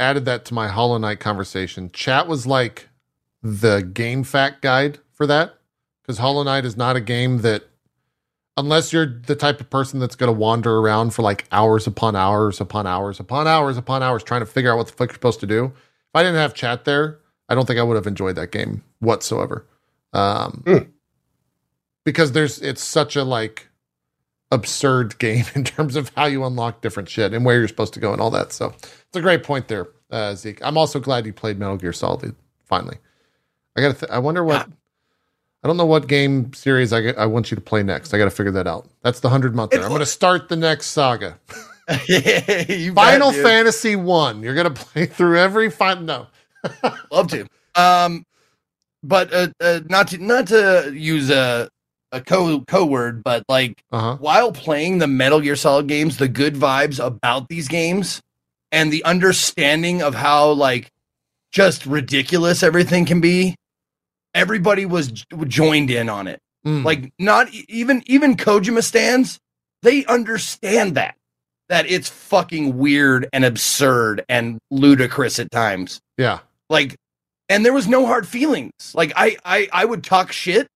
added that to my Hollow Knight conversation. Chat was like the game fact guide for that because Hollow Knight is not a game that, unless you're the type of person that's going to wander around for like hours upon hours upon hours upon hours upon hours trying to figure out what the fuck you're supposed to do. If I didn't have chat there, I don't think I would have enjoyed that game whatsoever. Um, Hmm. Because there's it's such a like absurd game in terms of how you unlock different shit and where you're supposed to go and all that. So it's a great point there, uh, Zeke. I'm also glad you played Metal Gear Solid finally. I got to. Th- I wonder what. I don't know what game series I, get, I want you to play next. I got to figure that out. That's the hundred month. I'm going to start the next saga. Bet, Final dude. Fantasy One. You're going to play through every final. No. love to um but uh, uh not to not to use a a co co word but like Uh huh. while playing the metal gear solid games the good vibes about these games and the understanding of how like just ridiculous everything can be everybody was joined in on it. Mm. like not even even kojima stands they understand that that it's fucking weird and absurd and ludicrous at times. Yeah. like and there was no hard feelings. Like i i i would talk shit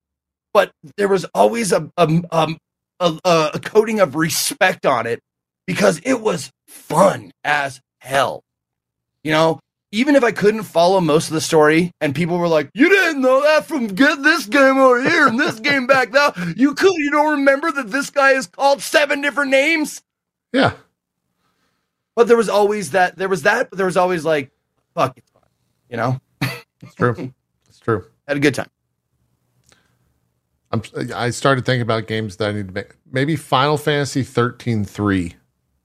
but there was always a a, um, a, a, a coating of respect on it because it was fun as hell. You know even if i couldn't follow most of the story and people were like you didn't know that from get this game over here and this game back now you could you don't remember that this guy is called seven different names Yeah. but there was always that there was that but there was always like fuck it's fun you know It's true. it's true. had a good time I'm, I started thinking about games that I need to make. Maybe Final Fantasy 13 3,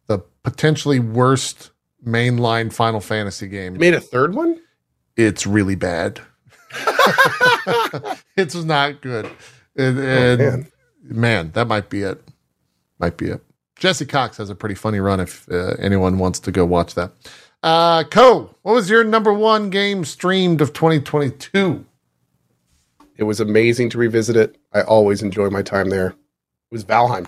the potentially worst mainline Final Fantasy game. You made a third one? It's really bad. it's not good. And, and man. man. that might be it. Might be it. Jesse Cox has a pretty funny run if uh, anyone wants to go watch that. Uh, Co, what was your number one game streamed of 2022? It was amazing to revisit it. I always enjoy my time there. It was Valheim.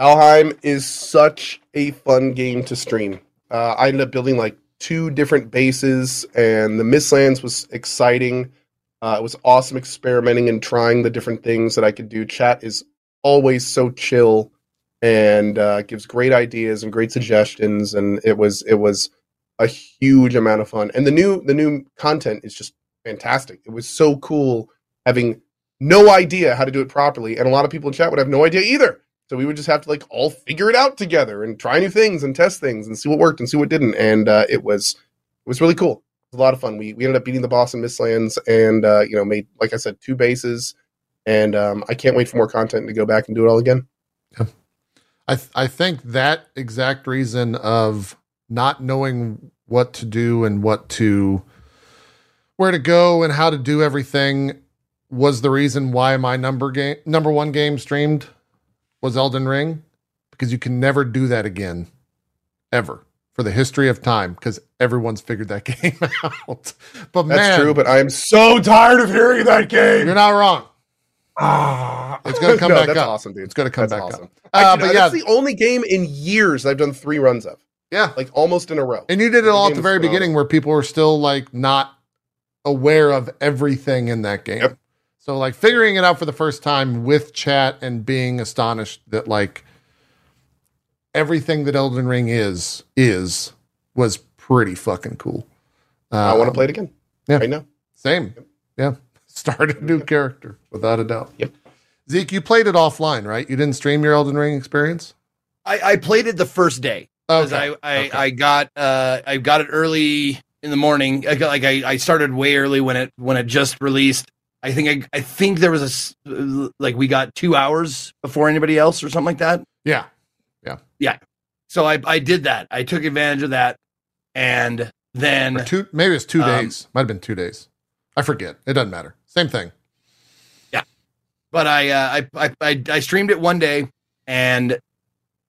Valheim is such a fun game to stream. Uh, I ended up building like two different bases, and the Mistlands was exciting. Uh, it was awesome experimenting and trying the different things that I could do. Chat is always so chill and uh, gives great ideas and great suggestions, and it was it was a huge amount of fun. And the new the new content is just fantastic. It was so cool having no idea how to do it properly, and a lot of people in chat would have no idea either. So we would just have to like all figure it out together and try new things and test things and see what worked and see what didn't. And uh, it was it was really cool. It was a lot of fun. We we ended up beating the boss in Mistlands and uh, you know made like I said two bases. And um, I can't wait for more content to go back and do it all again. I th- I think that exact reason of not knowing what to do and what to where to go and how to do everything was the reason why my number game number one game streamed was Elden Ring because you can never do that again ever for the history of time because everyone's figured that game out. But That's man, true, but I am so tired of hearing that game. you're not wrong. Ah, It's gonna come No, back that's up. awesome, dude. It's gonna come That's back awesome. up. I- Uh, know, but yeah, that's the only game in years I've done three runs of, yeah. like almost in a row. And you did it The all at the very phenomenal. beginning where people were still like not aware of everything in that game. Yep. So like figuring it out for the first time with chat and being astonished that like everything that Elden Ring is is was pretty fucking cool. Uh, I want to play it again. yeah. right now. Same. Yeah. Start a new character without a doubt. Yep. Zeke, you played it offline, right? You didn't stream your Elden Ring experience? I, I played it the first day because Okay. I I, Okay. I got uh I got it early in the morning. I got like I, I started way early when it when it just released. I think I I think there was a like we got two hours before anybody else or something like that. Yeah. Yeah, yeah. So I I did that. I took advantage of that, and then Or two maybe it's two Um, days. Might have been two days. I forget. It doesn't matter. Same thing. Yeah, but I, uh, I I I I streamed it one day, and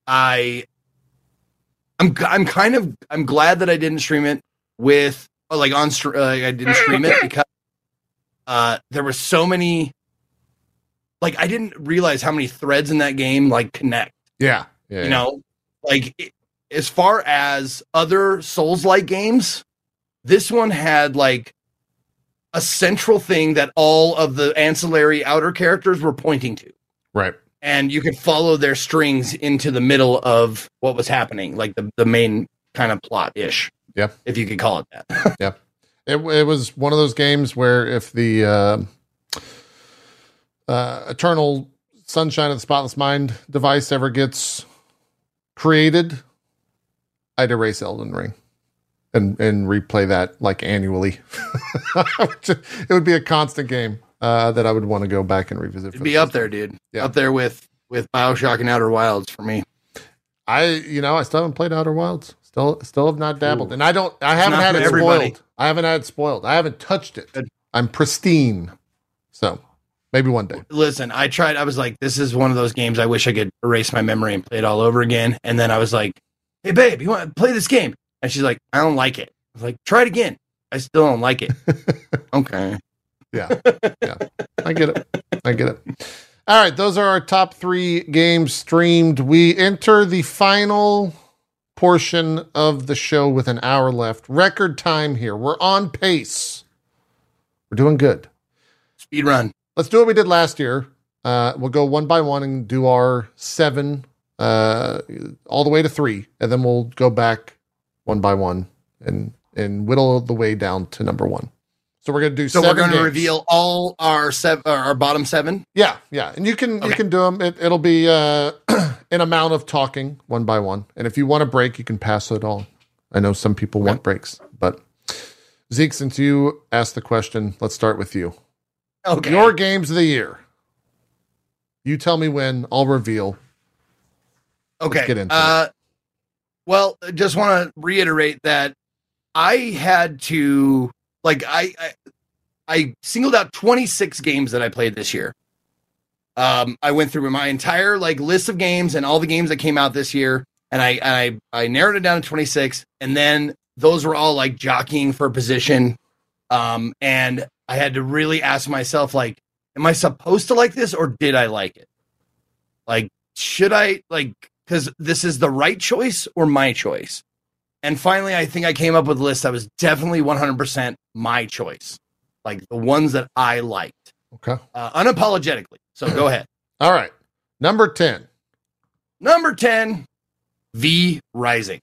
I I'm I'm kind of I'm glad that I didn't stream it with like on uh, I didn't stream it because uh there were so many like I didn't realize how many threads in that game like connect. Yeah. Yeah. You know, like it, as far as other Souls like games, this one had like a central thing that all of the ancillary outer characters were pointing to Right. and you could follow their strings into the middle of what was happening, like the, the main kind of plot ish. Yeah. If you could call it that. It, it was one of those games where if the uh, uh, Eternal Sunshine of the Spotless Mind device ever gets created, I'd erase Elden Ring and and replay that like annually. it would be a constant game uh, that I would want to go back and revisit. It'd be up there, dude. Yeah. Up there with with Bioshock and Outer Wilds for me. I you know I still haven't played Outer Wilds. Still still have not dabbled, Ooh. and I don't. I haven't not had it everybody. spoiled. I haven't had it spoiled. I haven't touched it. I'm pristine. So maybe one day. Listen, I tried. I was like, this is one of those games. I wish I could erase my memory and play it all over again. And then I was like, hey, babe, you want to play this game? And she's like, I don't like it. I was like, try it again. I still don't like it. okay. Yeah, yeah. I get it. I get it. All right, those are our top three games streamed. We enter the final portion of the show with an hour left. Record time here. We're on pace. We're doing good. Speed run. let's do what we did last year. Uh, we'll go one by one and do our seven uh, all the way to three, and then we'll go back one by one and and whittle the way down to number one. So we're gonna do. So seven we're going to games. reveal all our seven, our bottom seven. Yeah, yeah, and you can you can do them. It, it'll be uh, an amount of talking one by one, and if you want a break, you can pass it on. I know some people want breaks, but Zeke, since you asked the question, let's start with you. Okay. Your games of the year. You tell me when. I'll reveal. Okay. get into uh, Well, just want to reiterate that I had to like I, I I singled out 26 games that I played this year. Um, I went through my entire like list of games and all the games that came out this year, and I and I I narrowed it down to 26, and then those were all like jockeying for position. Um, and I had to really ask myself, like, am I supposed to like this or did I like it? Like, should I like because this is the right choice or my choice? And finally, I think I came up with a list that was definitely 100% my choice, like the ones that I liked Okay. uh, unapologetically. So go ahead. All right. Number 10. Number 10, V Rising.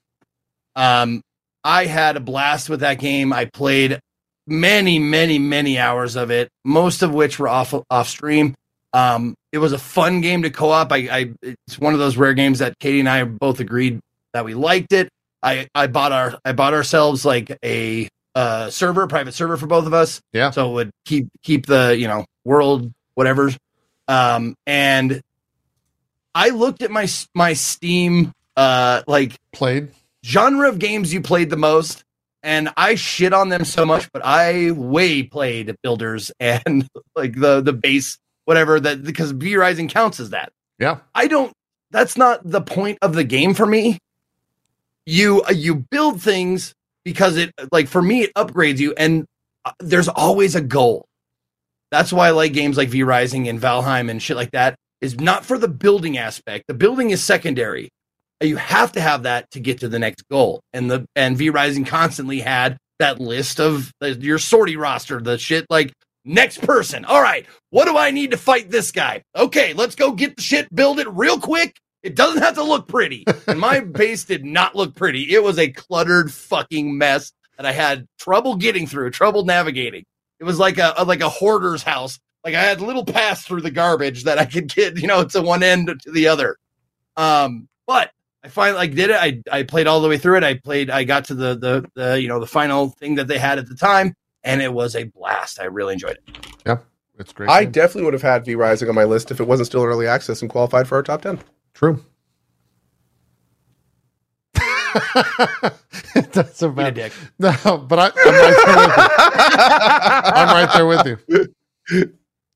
Um, I had a blast with that game. I played many, many, many hours of it, most of which were off off stream. Um, it was a fun game to co-op. I, I it's one of those rare games that Katie and I both agreed that we liked it. I, I bought our I bought ourselves like a uh, server, private server for both of us. Yeah. So it would keep keep the you know world whatever. Um, and I looked at my my Steam uh like Played. genre of games you played the most. And I shit on them so much, but I way played builders and like the the base whatever that because V Rising counts as that. Yeah. I don't. That's not the point of the game for me. You uh, you build things because it like for me it upgrades you, and uh, there's always a goal. That's why I like games like V Rising and Valheim and shit like that. Is not for the building aspect. The building is secondary. You have to have that to get to the next goal. And the and V Rising constantly had that list of uh, your sortie roster, the shit like next person. All right, what do I need to fight this guy? Okay, let's go get the shit, build it real quick. It doesn't have to look pretty. And my base did not look pretty. It was a cluttered fucking mess that I had trouble getting through, trouble navigating. It was like a, a like a hoarder's house. Like I had little paths through the garbage that I could get, you know, to one end to the other. Um, but I finally like did it. I I played all the way through it. I played. I got to the the the you know the final thing that they had at the time, and it was a blast. I really enjoyed it. Yeah, it's great. I game. definitely would have had V Rising on my list if it wasn't still early access and qualified for our top 10. True. it doesn't Eat a matter. dick. No, but I, I'm right there with you. I'm right there with you.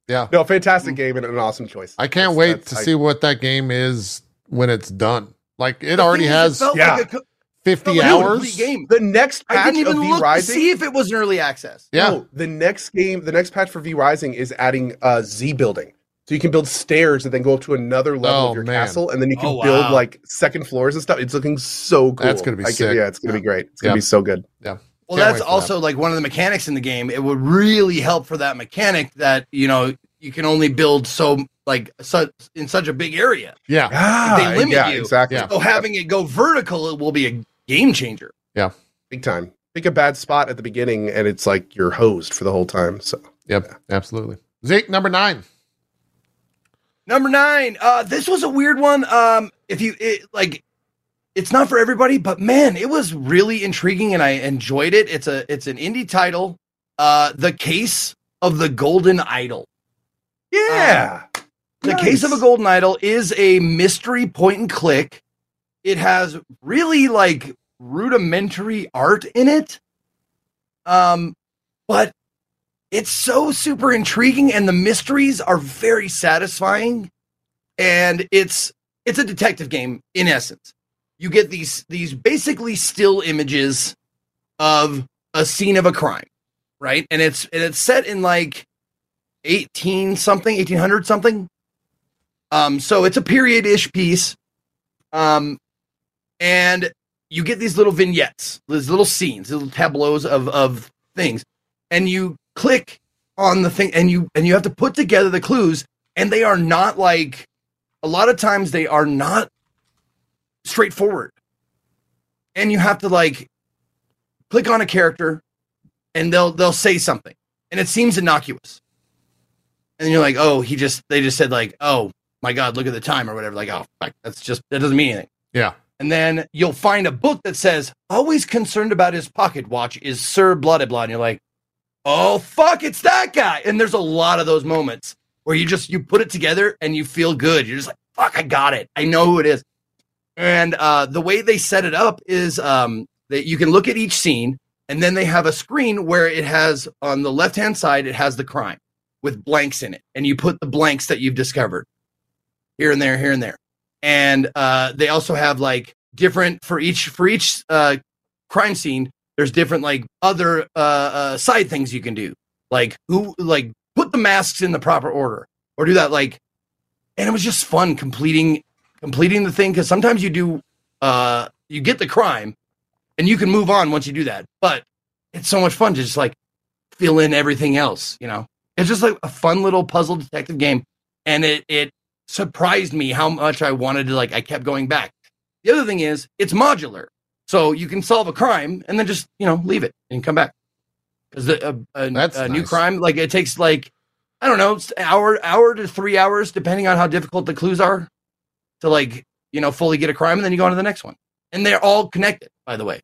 Yeah. No, fantastic game and an awesome choice. I can't That's- wait that's- to I- see what that game is when it's done. Like it already thing is, it has yeah. like a 50 like hours. game. The next I didn't even of V look to see if it was an early access. Yeah. No, the next game, the next patch for V Rising is adding uh, Z building. So you can build stairs and then go up to another level Oh, of your man. castle, and then you can Oh, build wow. like second floors and stuff. It's looking so cool. That's gonna be I can- sick. yeah, it's gonna be great. It's gonna Yeah. be so good. Yeah. Well, Can't that's for that. also like one of the mechanics in the game. It would really help for that mechanic that you know you can only build so like such in such a big area. Yeah. Ah, They limit yeah, you. exactly. Yeah. So having it go vertical, it will be a game changer. Yeah, big time. Pick a bad spot at the beginning, and it's like you're hosed for the whole time. So Yep. Absolutely. Zeke, number nine. Number nine. Uh, this was a weird one. Um, if you it, like, it's not for everybody, but man, it was really intriguing and I enjoyed it. It's a it's an indie title. Uh, the case of the golden idol. yeah, The Nice. Case of a Golden Idol is a mystery point and click. It has really like rudimentary art in it. Um, but it's so super intriguing and the mysteries are very satisfying. And it's it's a detective game in essence. You get these these basically still images of a scene of a crime, right? And it's and it's set in like 18 something, 1800 something. Um, so it's a period ish piece. Um, and you get these little vignettes, these little scenes, little tableaus of, of things, and you click on the thing and you and you have to put together the clues, and they are not like a lot of times they are not straightforward. And you have to like click on a character and they'll they'll say something and it seems innocuous. And you're like, oh, he just they just said like, oh my god, look at the time or whatever. Like, oh, fuck, that's just that doesn't mean anything. Yeah. And then you'll find a book that says, always concerned about his pocket watch is Sir blah blah blah. And you're like, oh fuck, it's that guy. And there's a lot of those moments where you just you put it together and you feel good. You're just like, fuck, I got it. I know who it is. And uh, the way they set it up is um, that you can look at each scene, and then they have a screen where it has on the left hand side it has the crime with blanks in it, and you put the blanks that you've discovered here and there, here and there. And uh, they also have like different for each for each uh, crime scene. There's different like other uh, uh, side things you can do, like who like put the masks in the proper order or do that like. And it was just fun completing completing the thing because sometimes you do uh you get the crime and you can move on once you do that but it's so much fun to just like fill in everything else you know? It's just like a fun little puzzle detective game and it it surprised me how much i wanted to like i kept going back. The other thing is it's modular so you can solve a crime and then just you know leave it and come back. Because a, a, That's a new crime like it takes like i don't know hour hour to three hours depending on how difficult the clues are to like you know fully get a crime and then you go on to the next one. And they're all connected by the way.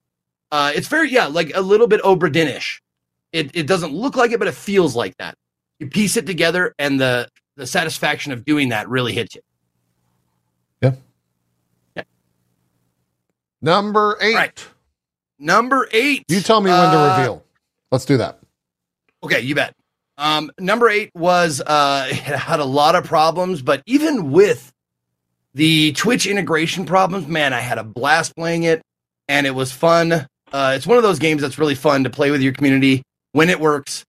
Uh it's very yeah like a little bit Obra Dinn-ish. it it doesn't look like it but it feels like that. You piece it together and the the satisfaction of doing that really hits you Number eight. Right. Number eight. You tell me when to Uh, reveal. Let's do that. Okay, you bet. Um, number eight was uh, it had a lot of problems, but even with the Twitch integration problems, man, I had a blast playing it, and it was fun. Uh, it's one of those games that's really fun to play with your community when it works.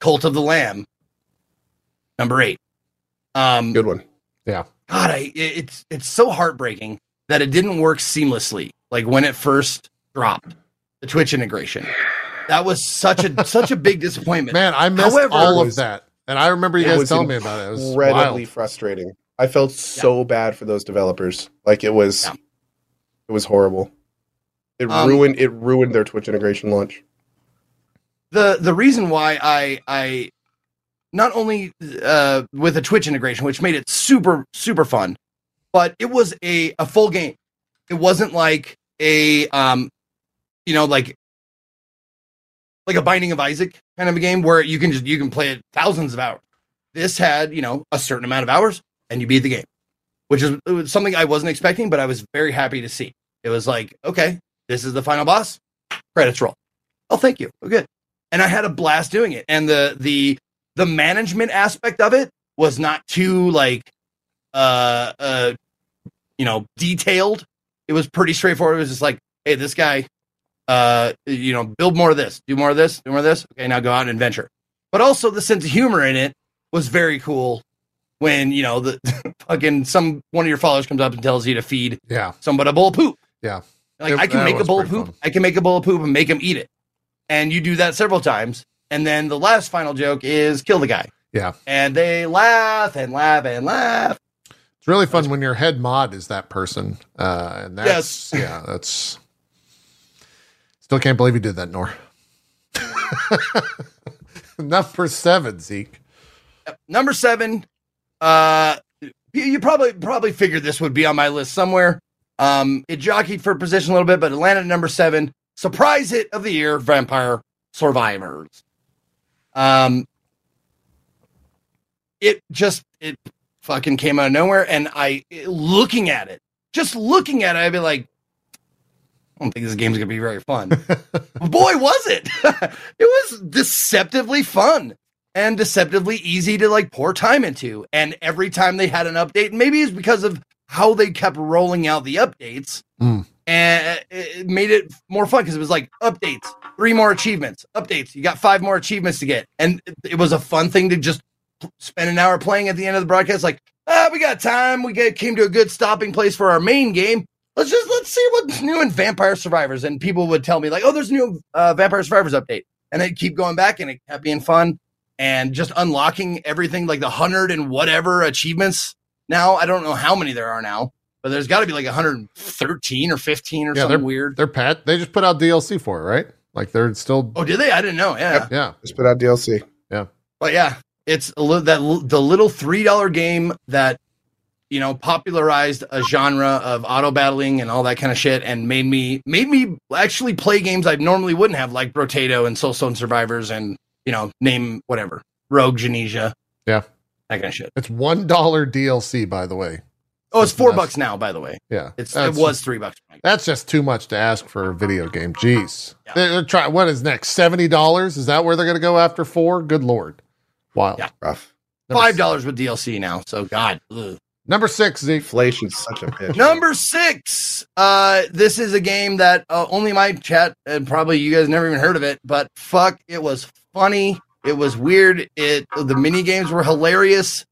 Cult of the Lamb, number eight. Um, Good one. Yeah. God, I, it's it's so heartbreaking that it didn't work seamlessly, like when it first dropped the Twitch integration. That was such a such a big disappointment. Man, I missed However- all It of that. And I remember you guys was telling me about it. It was Incredibly wild. frustrating. I felt so bad for those developers. Like it was, Yeah. it was horrible. It Um, ruined. It ruined their Twitch integration launch. the the reason why I I not only uh, with the Twitch integration, which made it super super fun, but it was a a full game. It wasn't like a um, you know, like like a Binding of Isaac kind of a game where you can just you can play it thousands of hours. This had you know a certain amount of hours, and you beat the game, which is something I wasn't expecting, but I was very happy to see. It was like, okay, this is the final boss. Credits roll. Oh, thank you. Oh, good and I had a blast doing it. And the the the management aspect of it was not too like uh uh you know detailed. It was pretty straightforward. It was just like, hey, this guy, uh, you know, build more of this, do more of this, do more of this. Okay, now go out and adventure. But also the sense of humor in it was very cool. When you know the fucking some one of your followers comes up and tells you to feed Yeah. somebody a bowl of poop. Yeah. Like It- I can make a bowl of poop. fun. I can make a bowl of poop and make him eat it. And you do that several times. And then the last final joke is kill the guy. Yeah. And they laugh and laugh and laugh. It's really fun when your head mod is that person. Uh, and that's, yeah, that's, still can't believe you did that, Nor. Number seven, Zeke. Number seven, uh, you, probably probably figured this would be on my list somewhere. Um, it jockeyed for position a little bit, but it landed number seven. Surprise hit of the year, Vampire Survivors. Um, it just it fucking came out of nowhere, and I looking at it, just looking at it, I'd be like, I don't think this game's gonna be very fun. Boy, was it! it was deceptively fun and deceptively easy to like pour time into. And every time they had an update, maybe it's because of how they kept rolling out the updates, Mm. and it made it more fun because it was like updates, three more achievements, updates. You got five more achievements to get, and it- it was a fun thing to just spend an hour playing at the end of the broadcast. Like, ah, we got time. We get, came to a good stopping place for our main game. Let's just let's see what's new in Vampire Survivors. And people would tell me like, oh, there's a new uh, Vampire Survivors update, and I'd keep going back, and it kept being fun and just unlocking everything like the hundred and whatever achievements. Now I don't know how many there are now, but there's got to be like 113 or 15 or Yeah, something weird. They're pet. They just put out DLC for it, right? Like they're still, Oh, did they? I didn't know. Yeah, yeah. Just put out DLC. Yeah. But yeah, it's a little that the little three dollar game that you know popularized a genre of auto battling and all that kind of shit, and made me made me actually play games I normally wouldn't have, like Brotato and Soulstone Survivors, and you know name whatever Rogue Genesia, Yeah. that kind of shit. It's $1 DLC, by the way. Oh, it's That's four bucks now, by the way. Yeah. It's it was three bucks. That's just too much to ask for a video game. Jeez. Yeah. They're, they're try, what is next? $70? Is that where they're going to go after four? Good Lord. Wild. Yeah. Rough. Number Five dollars with DLC now. So God. ugh. Number six, Zeke. Inflation's such a bitch. Number six. Uh, this is a game that uh, only my chat and probably you guys never even heard of it, but fuck, it was funny. It was weird. It the mini games were hilarious.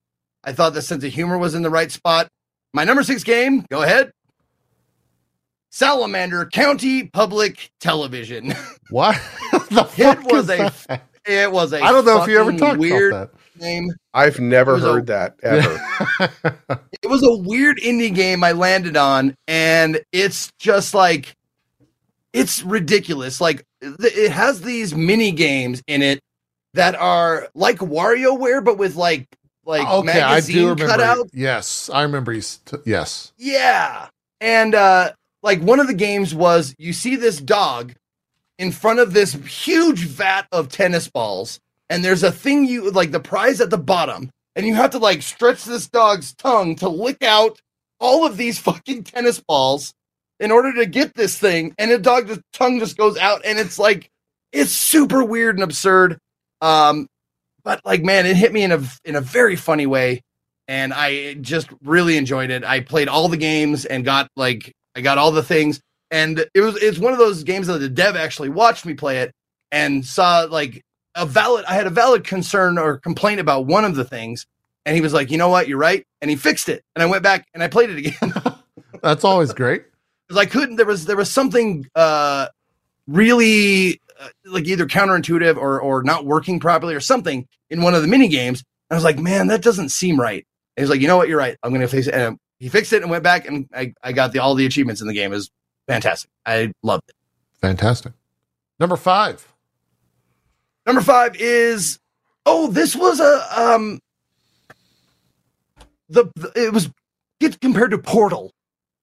I thought the sense of humor was in the right spot. My number six game. Go ahead. Salamander County Public Television. What the It fuck was is a that? It was a I don't know if you ever fucking talked weird about game. I've never It was a- heard that ever. it was a weird indie game I landed on, and it's just like it's ridiculous. Like th- it has these mini games in it that are like WarioWare, but with like like okay, I magazine do remember. cutouts. Yes, I remember. He's t- yes. Yeah, and uh, like one of the games was you see this dog in front of this huge vat of tennis balls, and there's a thing you like the prize at the bottom, and you have to like stretch this dog's tongue to lick out all of these fucking tennis balls, in order to get this thing, and the dog's tongue just goes out, and it's like it's super weird and absurd. Um, but like, man, it hit me in a in a very funny way, and I just really enjoyed it. I played all the games and got like I got all the things, and it was it's one of those games that the dev actually watched me play it and saw like a valid I had a valid concern or complaint about one of the things, and he was like, you know what, you're right, and he fixed it, and I went back and I played it again. That's always great. because I couldn't. There was there was something uh, really uh, like either counterintuitive or or not working properly or something in one of the mini games. And I was like, man, that doesn't seem right. And he's like, you know what, you're right. I'm gonna fix it. And he fixed it and went back and I, I got the all the achievements in the game. Was fantastic. I loved it. Fantastic. Number five. Number five is oh, this was a um the, the it was gets compared to Portal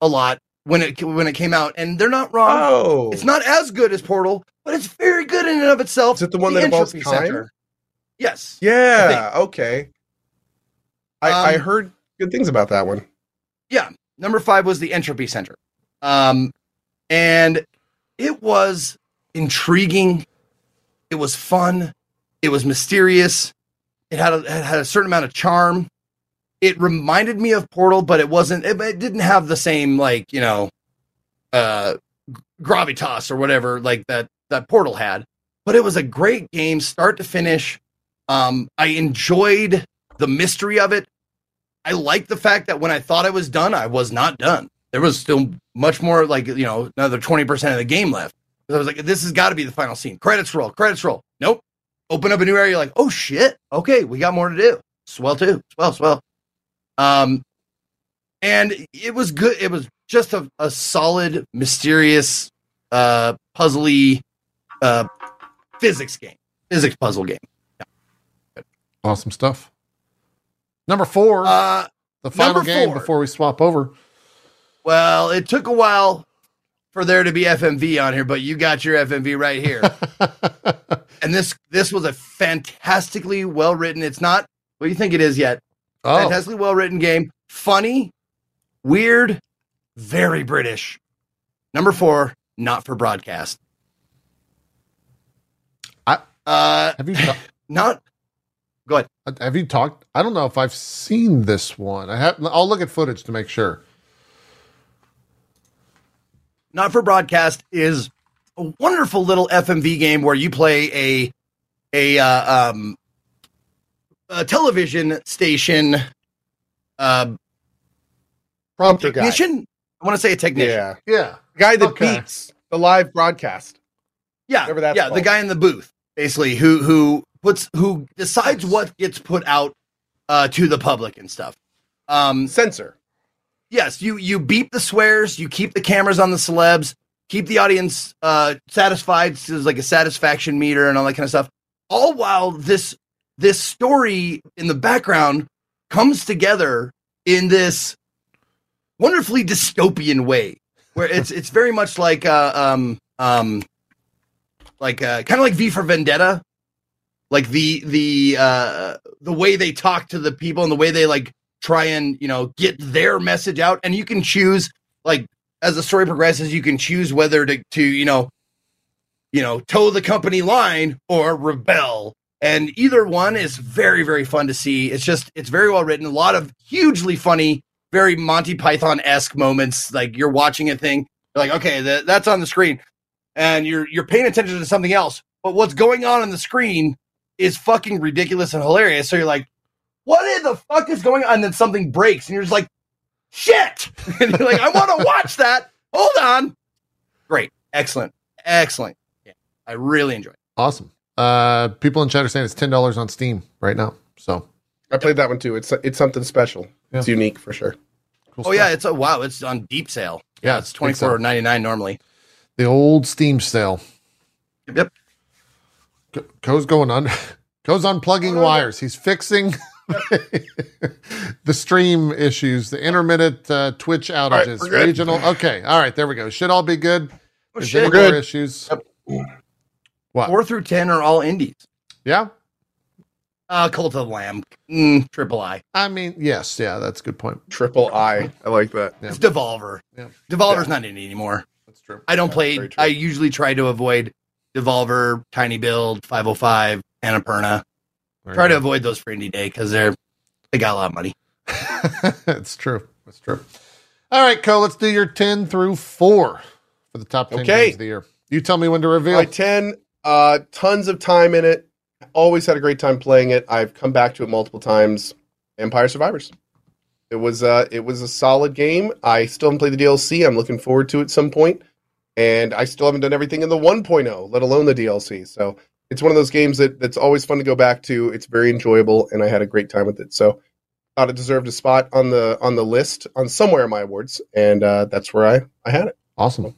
a lot when it when it came out, and they're not wrong. Oh, It's not as good as Portal, but it's very good in and of itself. Is it the one that involves Entropy time? Yes. Yeah. Okay. I, I Um, heard good things about that one. Yeah. Number five was the Entropy Center. Um, and it was intriguing. It was fun. It was mysterious. It had a, it had a certain amount of charm. It reminded me of Portal, but it wasn't. It, it didn't have the same like you know, uh, gravitas or whatever like that that Portal had. But it was a great game, start to finish. Um, I enjoyed the mystery of it. I liked the fact that when I thought I was done, I was not done. There was still much more, like you know, another twenty percent of the game left. I was like, this has got to be the final scene. Credits roll, credits roll. Nope. Open up a new area. You're like, oh shit. Okay, we got more to do. Swell too. Swell, swell. Um, and it was good. It was just a, a solid, mysterious, uh, puzzly, uh, physics game, physics puzzle game. Awesome stuff. Number four. Uh, the final game four. before we swap over. Well, it took a while for there to be FMV on here, but you got your FMV right here. and this this was a fantastically well written. It's not what you think it is yet. oh, Fantastically well written game. Funny, weird, very British. Number four, not for broadcast. I- uh have you ta- not go ahead. have you talked? I don't know if I've seen this one. I have. I'll look at footage to make sure. Not for broadcast is a wonderful little FMV game where you play a a uh, um a television station uh Prompter guy. technician. I want to say a technician. Yeah. Yeah. The guy that Okay. beats the live broadcast. Yeah, yeah, the guy in the booth, basically, who who puts who decides what gets put out uh, to the public and stuff. Um, Censor. Yes, you you beep the swears, you keep the cameras on the celebs, keep the audience uh, satisfied. So there's like a satisfaction meter and all that kind of stuff. All while this this story in the background comes together in this wonderfully dystopian way, where it's it's very much like uh, um um like uh, kind of like V for Vendetta, like the the uh, the way they talk to the people and the way they like try and you know get their message out, and you can choose like as the story progresses, you can choose whether to to you know you know toe the company line or rebel. And either one is very, very fun to see. It's just, it's very well written. A lot of hugely funny, very Monty Python esque moments. Like you're watching a thing, you're like, okay, that, that's on the screen, and you're you're paying attention to something else. But what's going on on the screen is fucking ridiculous and hilarious. So you're like, what in the fuck is going on? And then something breaks, and you're just like, shit. and you're like, I want to watch that. Hold on. Great, excellent, excellent. Yeah, I really enjoyed. it. Awesome. Uh, people in chat are saying it's ten dollars on Steam right now. So I played that one too. It's it's something special. Yeah. It's unique for sure. cool Oh stuff. yeah, it's a wow. It's on deep sale. Yeah, Yeah, it's big twenty sale. four ninety nine normally. the old Steam sale. Yep. Co's going on. Co's unplugging wires. He's fixing the stream issues, the intermittent uh, Twitch outages, we're regional. Okay, all right, there we go. Should all be good. Oh, Is shit. We're good. issues? Yep. What? Four through ten are all indies. Yeah. Uh, Cult of the Lamb, mm, Triple I. I mean, yes, yeah, that's a good point. Triple I. I like that. Yeah. It's Devolver. Yeah. Devolver's not indie anymore. That's true. I don't Yeah, play. I usually try to avoid Devolver, Tiny Build, 505, Annapurna. Try to avoid those for indie day because they're they got a lot of money. That's true. That's true. All right, Co, let's do your 10 through 4 for the top 10 Okay. games of the year. You tell me when to reveal. My 10, uh, tons of time in it. Always had a great time playing it. I've come back to it multiple times. Vampire Survivors. It was uh, it was a solid game. I still haven't played the DLC. I'm looking forward to it at some point. And I still haven't done everything in the 1.0, let alone the DLC. So it's one of those games that that's always fun to go back to. It's very enjoyable, and I had a great time with it. So thought it deserved a spot on the on the list on somewhere in my awards, and uh, that's where I I had it. awesome.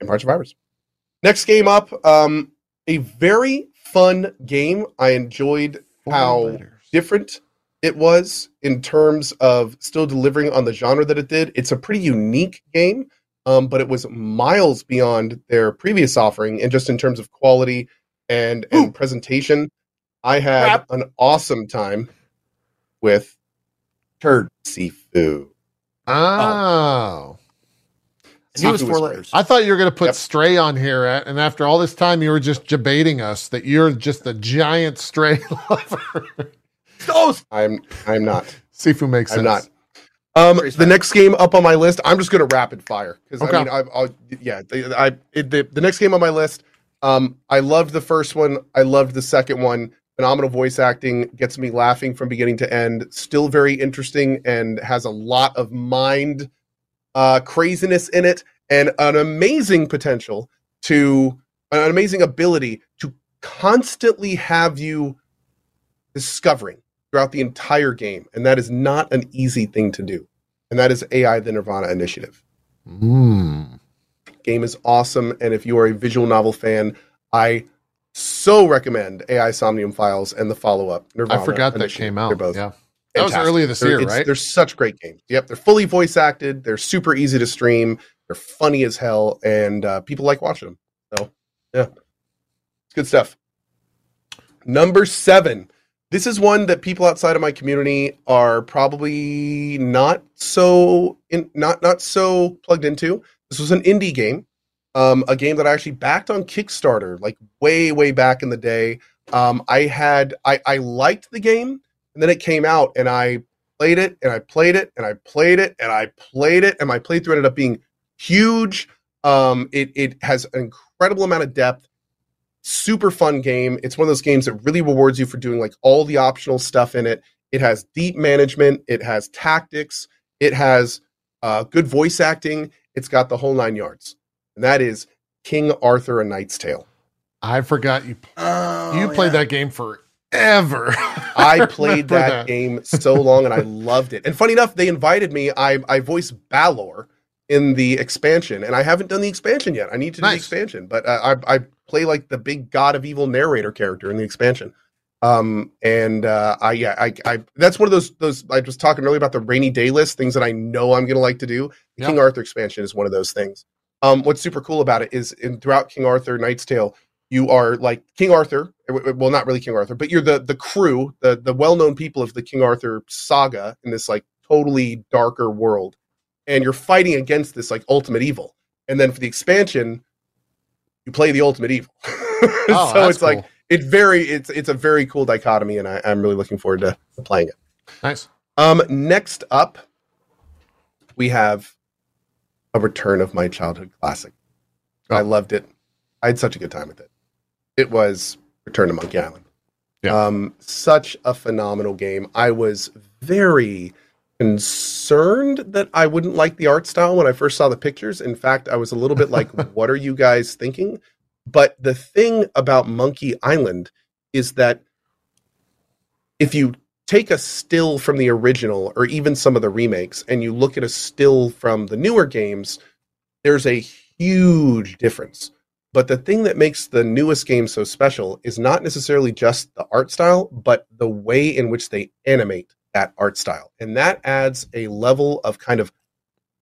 Vampire Survivors. Next game up, um, a very fun game. I enjoyed how letters. different it was in terms of still delivering on the genre that it did. It's a pretty unique game, um, but it was miles beyond their previous offering, and just in terms of quality and and presentation, I had Crap. an awesome time with Turd. Sifu. Oh. And he was four great. letters. I thought you were going to put Yep. Stray on here, uh, and after all this time, you were just debating us that you're just a giant Stray lover. Oh, I'm I'm not. Sifu makes sense. I'm not. Um, the next game up on my list, I'm just going to rapid fire because Okay. I mean, I, I'll, yeah, the, I it, the the next game on my list. Um, I loved the first one. I loved the second one. Phenomenal voice acting gets me laughing from beginning to end. Still very interesting and has a lot of mind uh, craziness in it and an amazing potential to an amazing ability to constantly have you discovering throughout the entire game. And that is not an easy thing to do. And that is AI the Nirvana Initiative. Mm. Game is awesome. And if you are a visual novel fan, I so recommend AI Somnium Files and the follow up. I forgot that came out. They're both yeah. That was earlier this They're- year, right? They're such great games. Yep, they're fully voice acted. They're super easy to stream. They're funny as hell, and uh, people like watching them. So, yeah, it's good stuff. Number seven. This is one that people outside of my community are probably not so in, not not so plugged into. This was an indie game, um, a game that I actually backed on Kickstarter, like way way back in the day. Um, I had I, I liked the game, and then it came out, and I played it, and I played it, and I played it, and I played it, and my playthrough ended up being huge. Um, it it has an incredible amount of depth. Super fun game. It's one of those games that really rewards you for doing like all the optional stuff in it. It has deep management. It has tactics. It has uh, good voice acting. It's got the whole nine yards, and that is King Arthur: A Knight's Tale. I forgot you. Oh, you played yeah. that game forever. I played remember that, game so long and I loved it. And funny enough, they invited me. I I voiced Balor in the expansion, and I haven't done the expansion yet. I need to do the expansion, but uh, I I play like the big god of evil narrator character in the expansion. Um and uh I yeah I I that's one of those those I was talking earlier about the rainy day list things that I know I'm gonna like to do. The Yep. King Arthur expansion is one of those things. Um what's super cool about it is in throughout King Arthur Knight's Tale you are like King Arthur. Well, not really King Arthur, but you're the the crew, the the well known people of the King Arthur saga in this like totally darker world, and you're fighting against this like ultimate evil. And then for the expansion, you play the ultimate evil. Oh, so that's it's like it's very it's it's a very cool dichotomy, and I, I'm really looking forward to playing it. nice. Um, next up, we have a return of my childhood classic. Oh. I loved it. I had such a good time with it. It was Return to Monkey Island. Yeah. Um, such a phenomenal game. I was very concerned that I wouldn't like the art style when I first saw the pictures. In fact, I was a little bit like, what are you guys thinking? But the thing about Monkey Island is that if you take a still from the original or even some of the remakes and you look at a still from the newer games, there's a huge difference. But the thing that makes the newest game so special is not necessarily just the art style, but the way in which they animate that art style. And that adds a level of kind of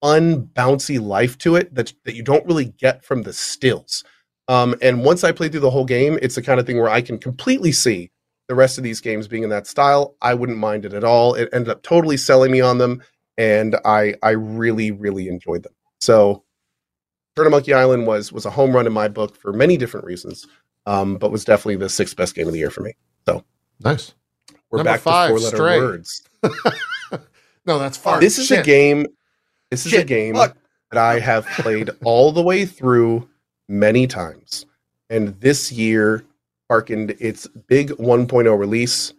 unbouncy life to it that, that you don't really get from the stills. Um, and once I play through the whole game, it's the kind of thing where I can completely see the rest of these games being in that style, I wouldn't mind it at all. It ended up totally selling me on them, and I I really really enjoyed them. So, Turn of Monkey Island was was a home run in my book for many different reasons, um, but was definitely the sixth best game of the year for me. So nice. We're Number back five, to four letter Stray. words. No, that's far. this is a game. This is a game fuck. that I have played all the way through many times, and this year harkened its big 1.0 release.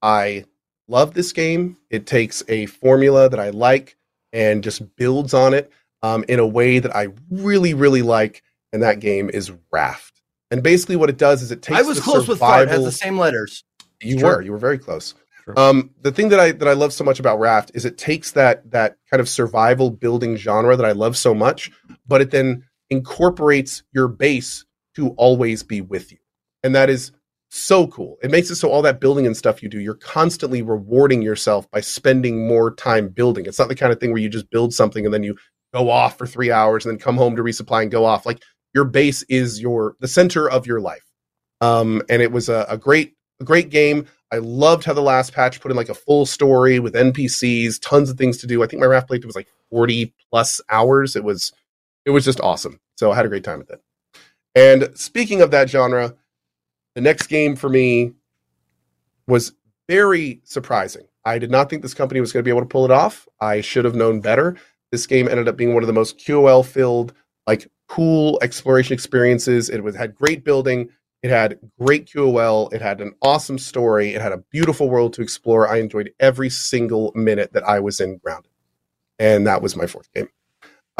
I love this game. It takes a formula that I like and just builds on it um, in a way that I really, really like. And that game is Raft. And basically, what it does is it takes. I was close with Fart. It has the same letters. you Sure. were. You were very close. Sure. Um, the thing that I that I love so much about Raft is it takes that that kind of survival building genre that I love so much, but it then incorporates your base to always be with you, and that is so cool. It makes it so all that building and stuff you do, you're constantly rewarding yourself by spending more time building. It's not the kind of thing where you just build something and then you go off for three hours and then come home to resupply and go off. Like your base is your the center of your life. Um, and it was a, a great a great game. I loved how the last patch put in like a full story with NPCs, tons of things to do. I think my raft playthrough was like 40 plus hours. It was it was just awesome. So I had a great time with it. And speaking of that genre, the next game for me was very surprising. I did not think this company was going to be able to pull it off. I should have known better. This game ended up being one of the most QOL filled, like cool exploration experiences. It was had great building. It had great QOL. It had an awesome story. It had a beautiful world to explore. I enjoyed every single minute that I was in Grounded, and that was my fourth game.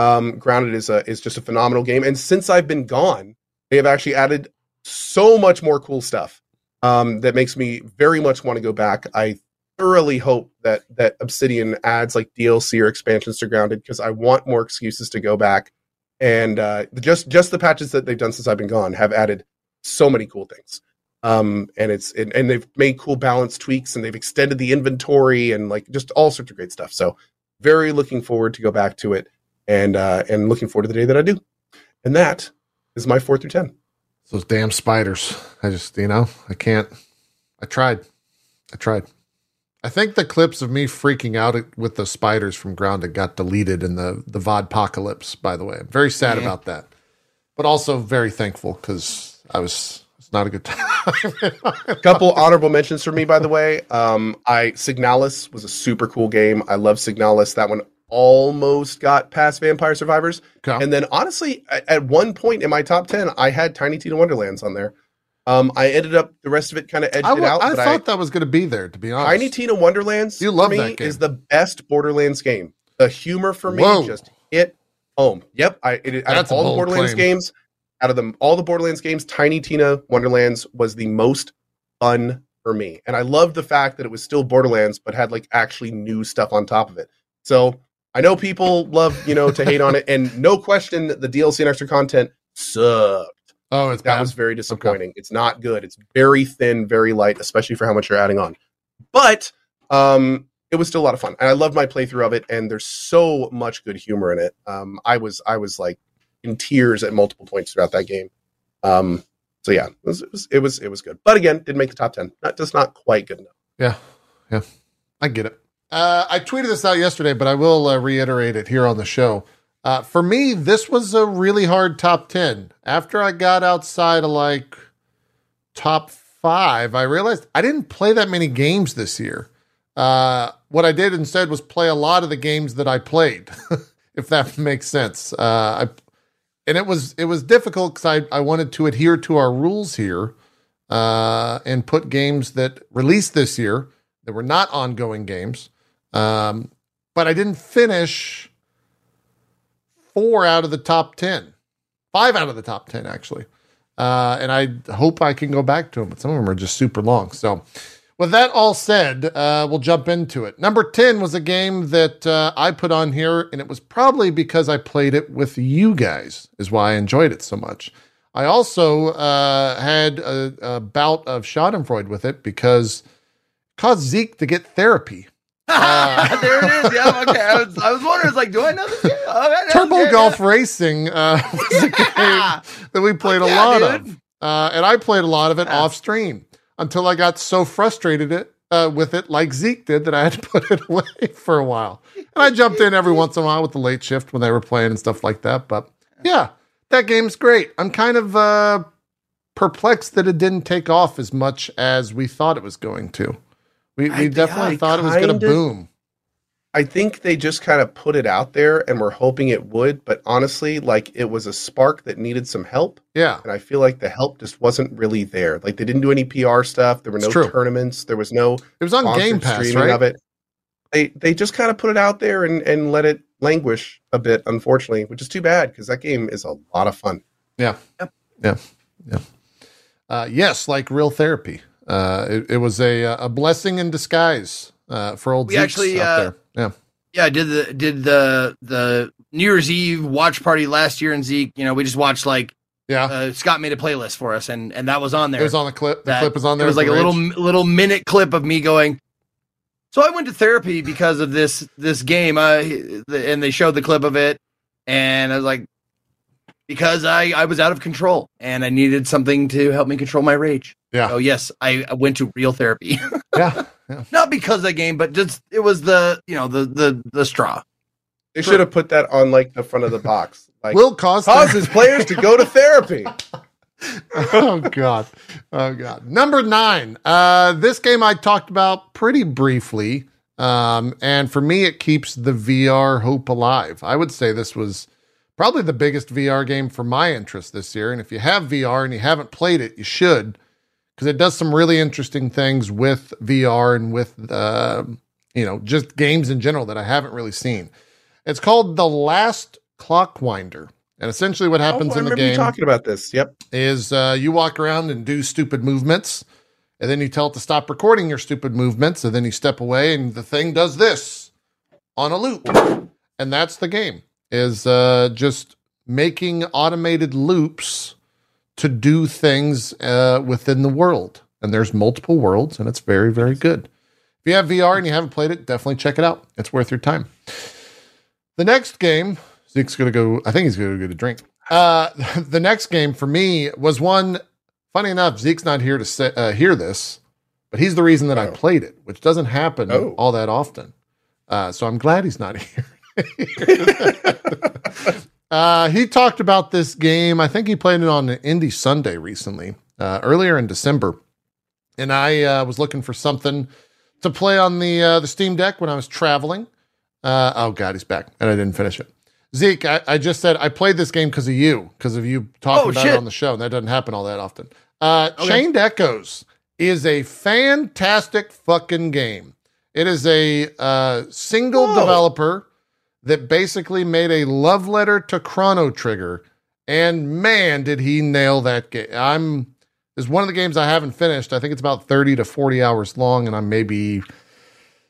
Um, Grounded is a is just a phenomenal game, and since I've been gone, they have actually added so much more cool stuff um, that makes me very much want to go back. I thoroughly hope that that Obsidian adds like DLC or expansions to Grounded because I want more excuses to go back. And uh, just just the patches that they've done since I've been gone have added so many cool things. Um, and it's and, and they've made cool balance tweaks and they've extended the inventory and like just all sorts of great stuff. So very looking forward to go back to it and uh, and looking forward to the day that I do. And that is my four through ten. Those damn spiders. I just, you know, I can't. I tried. I tried. I think the clips of me freaking out with the spiders from Grounded got deleted in the the vodpocalypse. By the way, I'm very sad Mhm. about that, but also very thankful because I was. It's not a good time. couple honorable mentions for me, by the way. Um, I Signalis was a super cool game. I love Signalis. That one almost got past Vampire Survivors. Okay. And then honestly, at, one point in my top ten, I had Tiny Tina Wonderlands on there. Um, I ended up the rest of it kind of edged I, it out. I thought that was going to be there. To be honest, Tiny Tina Wonderlands You for love me that game. is the best Borderlands game. The humor for me Whoa. just hit home. Yep, I it, out That's of all the Borderlands claim. games, out of them all the Borderlands games, Tiny Tina Wonderlands was the most fun for me, and I loved the fact that it was still Borderlands but had like actually new stuff on top of it. So I know people love you know to hate on it, and no question the DLC and extra content sucked. Oh, it's That bad. was very disappointing. It's not good. It's very thin, very light, especially for how much you're adding on. But um, it was still a lot of fun, and I loved my playthrough of it. And there's so much good humor in it. Um, I was I was like in tears at multiple points throughout that game. Um, so yeah, it was, it was it was it was good. But again, didn't make the top ten. Not just not quite good enough. Yeah, yeah, I get it. Uh, I tweeted this out yesterday, but I will uh, reiterate it here on the show. Uh, for me, this was a really hard top 10. After I got outside of like top five, I realized I didn't play that many games this year. Uh, what I did instead was play a lot of the games that I played, if that makes sense. Uh, I, and it was it was difficult because I, I wanted to adhere to our rules here uh, and put games that released this year that were not ongoing games. Um, but I didn't finish four out of the top 10, five out of the top 10, actually. Uh, and I hope I can go back to them, but some of them are just super long. So, with that all said, uh, we'll jump into it. Number 10 was a game that uh, I put on here, and it was probably because I played it with you guys, is why I enjoyed it so much. I also uh, had a, a bout of Schadenfreude with it because it caused Zeke to get therapy. Uh, there it is. Yeah, okay. I was, I was wondering, like, do I know this game? Oh, know Turbo this. Golf Racing uh, was a game that we played a Yeah, lot dude. of, uh, and I played a lot of it Yeah. off stream. until I got so frustrated it uh, with it, like Zeke did, that I had to put it away for a while. And I jumped in every once in a while with the late shift when they were playing and stuff like that. But yeah, that game's great. I'm kind of uh, perplexed that it didn't take off as much as we thought it was going to. We, we I- definitely I thought it was going to boom. I think they just kind of put it out there and were hoping it would, but honestly, like it was a spark that needed some help. Yeah. And I feel like the help just wasn't really there. Like they didn't do any PR stuff. There were It's no true. tournaments. There was no It was on Game Pass, streaming right? of it. They they just kind of put it out there and, and let it languish a bit, unfortunately, which is too bad because that game is a lot of fun. Yeah. Yep. Yeah. Yeah. Uh, yes, like real therapy. Uh, it, it was a a blessing in disguise uh, for old We actually, out uh, there. Yeah. Yeah, I did the did the the New Year's Eve watch party last year in Zeke. You know, we just watched like Yeah. uh, Scott made a playlist for us, and and that was on there. it was on the clip. The That- clip was on there. It was like a little little minute clip of me going. So I went to therapy because of this this game, uh, and they showed the clip of it, and I was like, because I I was out of control and I needed something to help me control my rage. Yeah. So yes, I, I went to real therapy, Yeah. Yeah. not because of the game, but just it was the you know the the the straw. They should have put that on like the front of the box. Like Will cause causes players to go to therapy. oh god oh god number nine uh this game i talked about pretty briefly um and for me it keeps the vr hope alive i would say this was probably the biggest vr game for my interest this year and if you have vr and you haven't played it you should because it does some really interesting things with vr and with uh you know just games in general that i haven't really seen it's called the last clockwinder and essentially what happens Oh, in the game talking about this. Yep. is uh, you walk around and do stupid movements, and then you tell it to stop recording your stupid movements, and then you step away, and the thing does this on a loop, and that's the game. Is uh, just making automated loops to do things uh, within the world, and there's multiple worlds, and it's very very good. If you have VR and you haven't played it, definitely check it out. It's worth your time. The next game, Zeke's gonna go. I think he's gonna go get a drink. Uh, the next game for me was one. Funny enough, Zeke's not here to say, uh, hear this, but he's the reason that I Oh. played it, which doesn't happen Oh. all that often. Uh, so I'm glad he's not here. uh, he talked about this game. I think he played it on Indie Sunday recently, uh, earlier in December, and I uh, was looking for something to play on the uh, the Steam Deck when I was traveling. Uh, oh God, he's back, and I didn't finish it. Zeke, I, I just said I played this game because of you, because of you talking Oh, about it on the show. And that doesn't happen all that often. Uh, Okay. Chained Echoes is a fantastic fucking game. It is a uh, single Whoa. developer that basically made a love letter to Chrono Trigger, and man, did he nail that game! I'm is one of the games I haven't finished. I think it's about thirty to forty hours long, and I'm maybe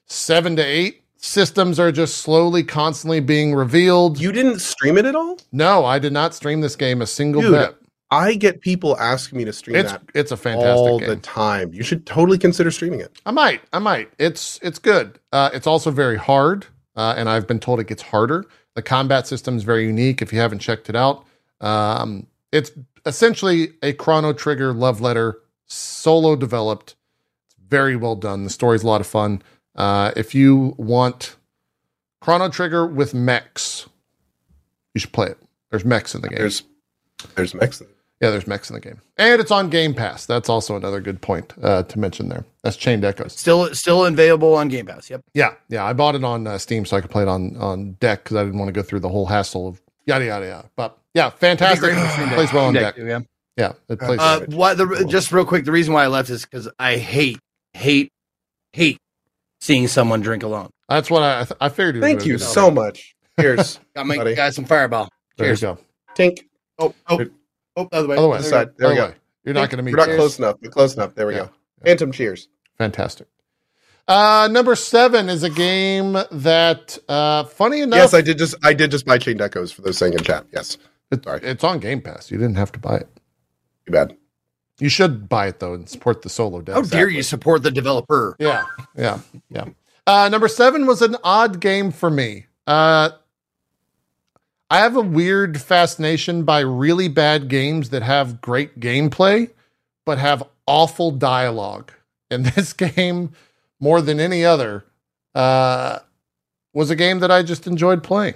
seven to eight. Systems are just slowly, constantly being revealed. You didn't stream it at all? no, I did not stream this game a single Dude, bit. I get people asking me to stream It's that it's a fantastic all game. the time. You should totally consider streaming it. I might. I might. It's it's good. Uh, it's also very hard, uh, and I've been told it gets harder. The combat system is very unique. If you haven't checked it out, um, it's essentially a Chrono Trigger love letter, solo developed. It's very well done. The story's a lot of fun. Uh, if you want Chrono Trigger with mechs, you should play it. There's mechs in the game. There's there's mechs. Yeah, there's mechs in the game, and it's on Game Pass. That's also another good point uh, to mention there. That's Chained Echoes. Still still available on Game Pass. Yep. Yeah, yeah. I bought it on uh, Steam so I could play it on on deck because I didn't want to go through the whole hassle of yada yada yada. But yeah, fantastic. It'd be great on Steam Deck. plays well on Steam deck. too, yeah. Yeah, it plays. Uh, Right. what the just real quick, the reason why I left is because I hate, hate, hate seeing someone drink alone. That's what I I, th- I figured. was Thank you do that. so much. Cheers. Got my Buddy. got some fireball. There you Cheers. go. Tink. Oh, oh, oh, by the other way. Other way. This side. There we go. way. You're not going to meet. We're not those. close enough. We're close enough. There we Yeah. go. Phantom cheers. Fantastic. Uh, number seven is a game that, uh, funny enough, Yes, I did just I did just buy Chained Echoes for those saying in chat. Yes. it- sorry. it's on Game Pass. You didn't have to buy it. Too bad. You should buy it though and support the solo dev. How dare you support the developer? Yeah, yeah, yeah. Uh, number seven was an odd game for me. Uh, I have a weird fascination by really bad games that have great gameplay, but have awful dialogue. And this game, more than any other, uh, was a game that I just enjoyed playing.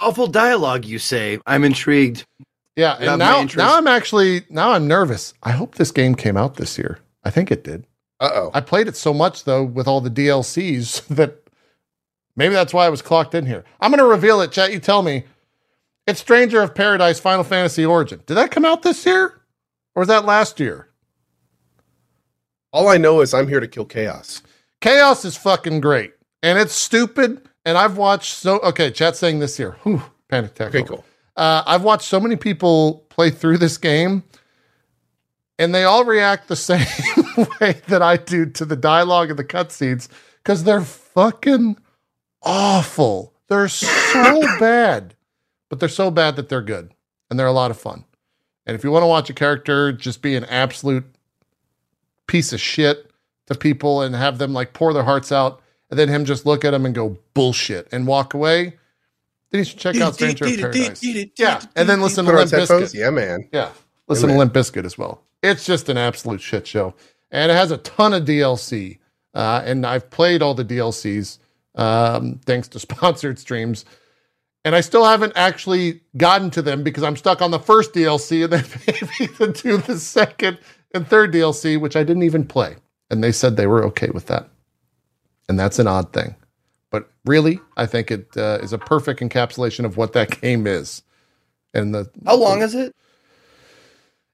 Awful dialogue, you say. I'm intrigued. Yeah, and now now I'm actually now I'm nervous. I hope this game came out this year. I think it did. Uh oh. I played it so much though with all the DLCs that maybe that's why I was clocked in here. I'm going to reveal it, chat. You tell me. It's Stranger of Paradise Final Fantasy Origin. Did that come out this year? Or was that last year? All I know is I'm here to kill chaos. Chaos is fucking great. And it's stupid. And I've watched so okay, chat saying this year. Whew, panic attack. Okay, over. cool. Uh, I've watched so many people play through this game, and they all react the same way that I do to the dialogue and the cutscenes because they're fucking awful. They're so bad, but they're so bad that they're good, and they're a lot of fun. And if you want to watch a character just be an absolute piece of shit to people and have them like pour their hearts out, and then him just look at them and go bullshit and walk away, then you should check out Stranger of Paradise. Yeah, and then listen to Limp headphones. Bizkit. Yeah, man. Yeah, listen to Limp Bizkit as well. It's just an absolute shit show, and it has a ton of DLC. Uh, and I've played all the DLCs um, thanks to sponsored streams, and I still haven't actually gotten to them because I'm stuck on the first DLC, and then maybe to do the second and third DLC, which I didn't even play. And they said they were okay with that, and that's an odd thing. But really, I think it uh, is a perfect encapsulation of what that game is. And the How long is it?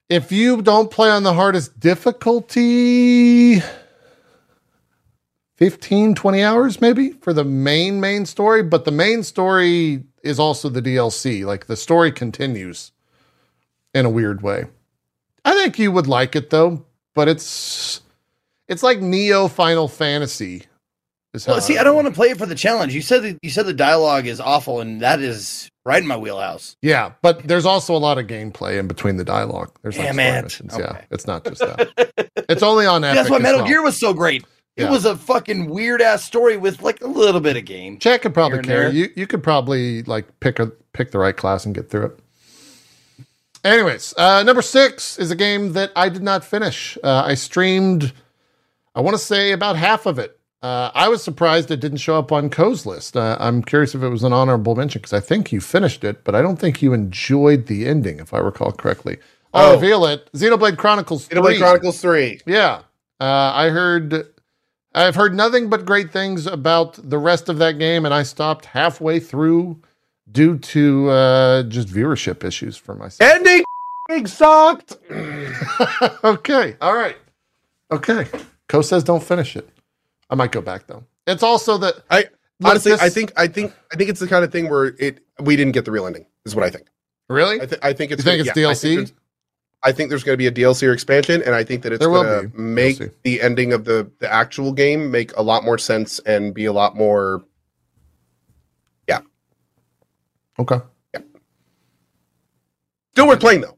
if you don't play on the hardest difficulty 15 20 hours maybe for the main main story but the main story is also the dlc like the story continues in a weird way i think you would like it though but it's it's like neo final fantasy is how Well, see, I don't want to play it for the challenge. You said that you said the dialogue is awful, and that is right in my wheelhouse. yeah but there's also a lot of gameplay in between the dialogue there's like Damn story it. missions yeah it's not just that it's only on Epic That's why Metal well. Gear was so great. It Yeah. was a fucking weird ass story with like a little bit of game. Chat could probably carry you. You could probably like pick a pick the right class and get through it. Anyways, uh, number six is a game that I did not finish. Uh, I streamed, I want to say about half of it. Uh, I was surprised it didn't show up on Co's list. Uh, I'm curious if it was an honorable mention because I think you finished it, but I don't think you enjoyed the ending, if I recall correctly. I'll Oh. reveal it. Xenoblade Chronicles 3. Xenoblade Chronicles 3. Yeah. Uh, I heard I've heard nothing but great things about the rest of that game, and I stopped halfway through due to uh, just viewership issues for myself. Ending sucked. okay. All right. Okay. Co says don't finish it. I might go back though. It's also that I honestly, this- I think, I think, I think it's the kind of thing where it we didn't get the real ending. Is what I think. really I, th- I think it's. You think yeah, it's I DLC? there's- I think there's going to be a DLC or expansion, and I think that it's going to make DLC. the ending of the the actual game make a lot more sense and be a lot more. Yeah. Okay. Yeah. Still worth playing though.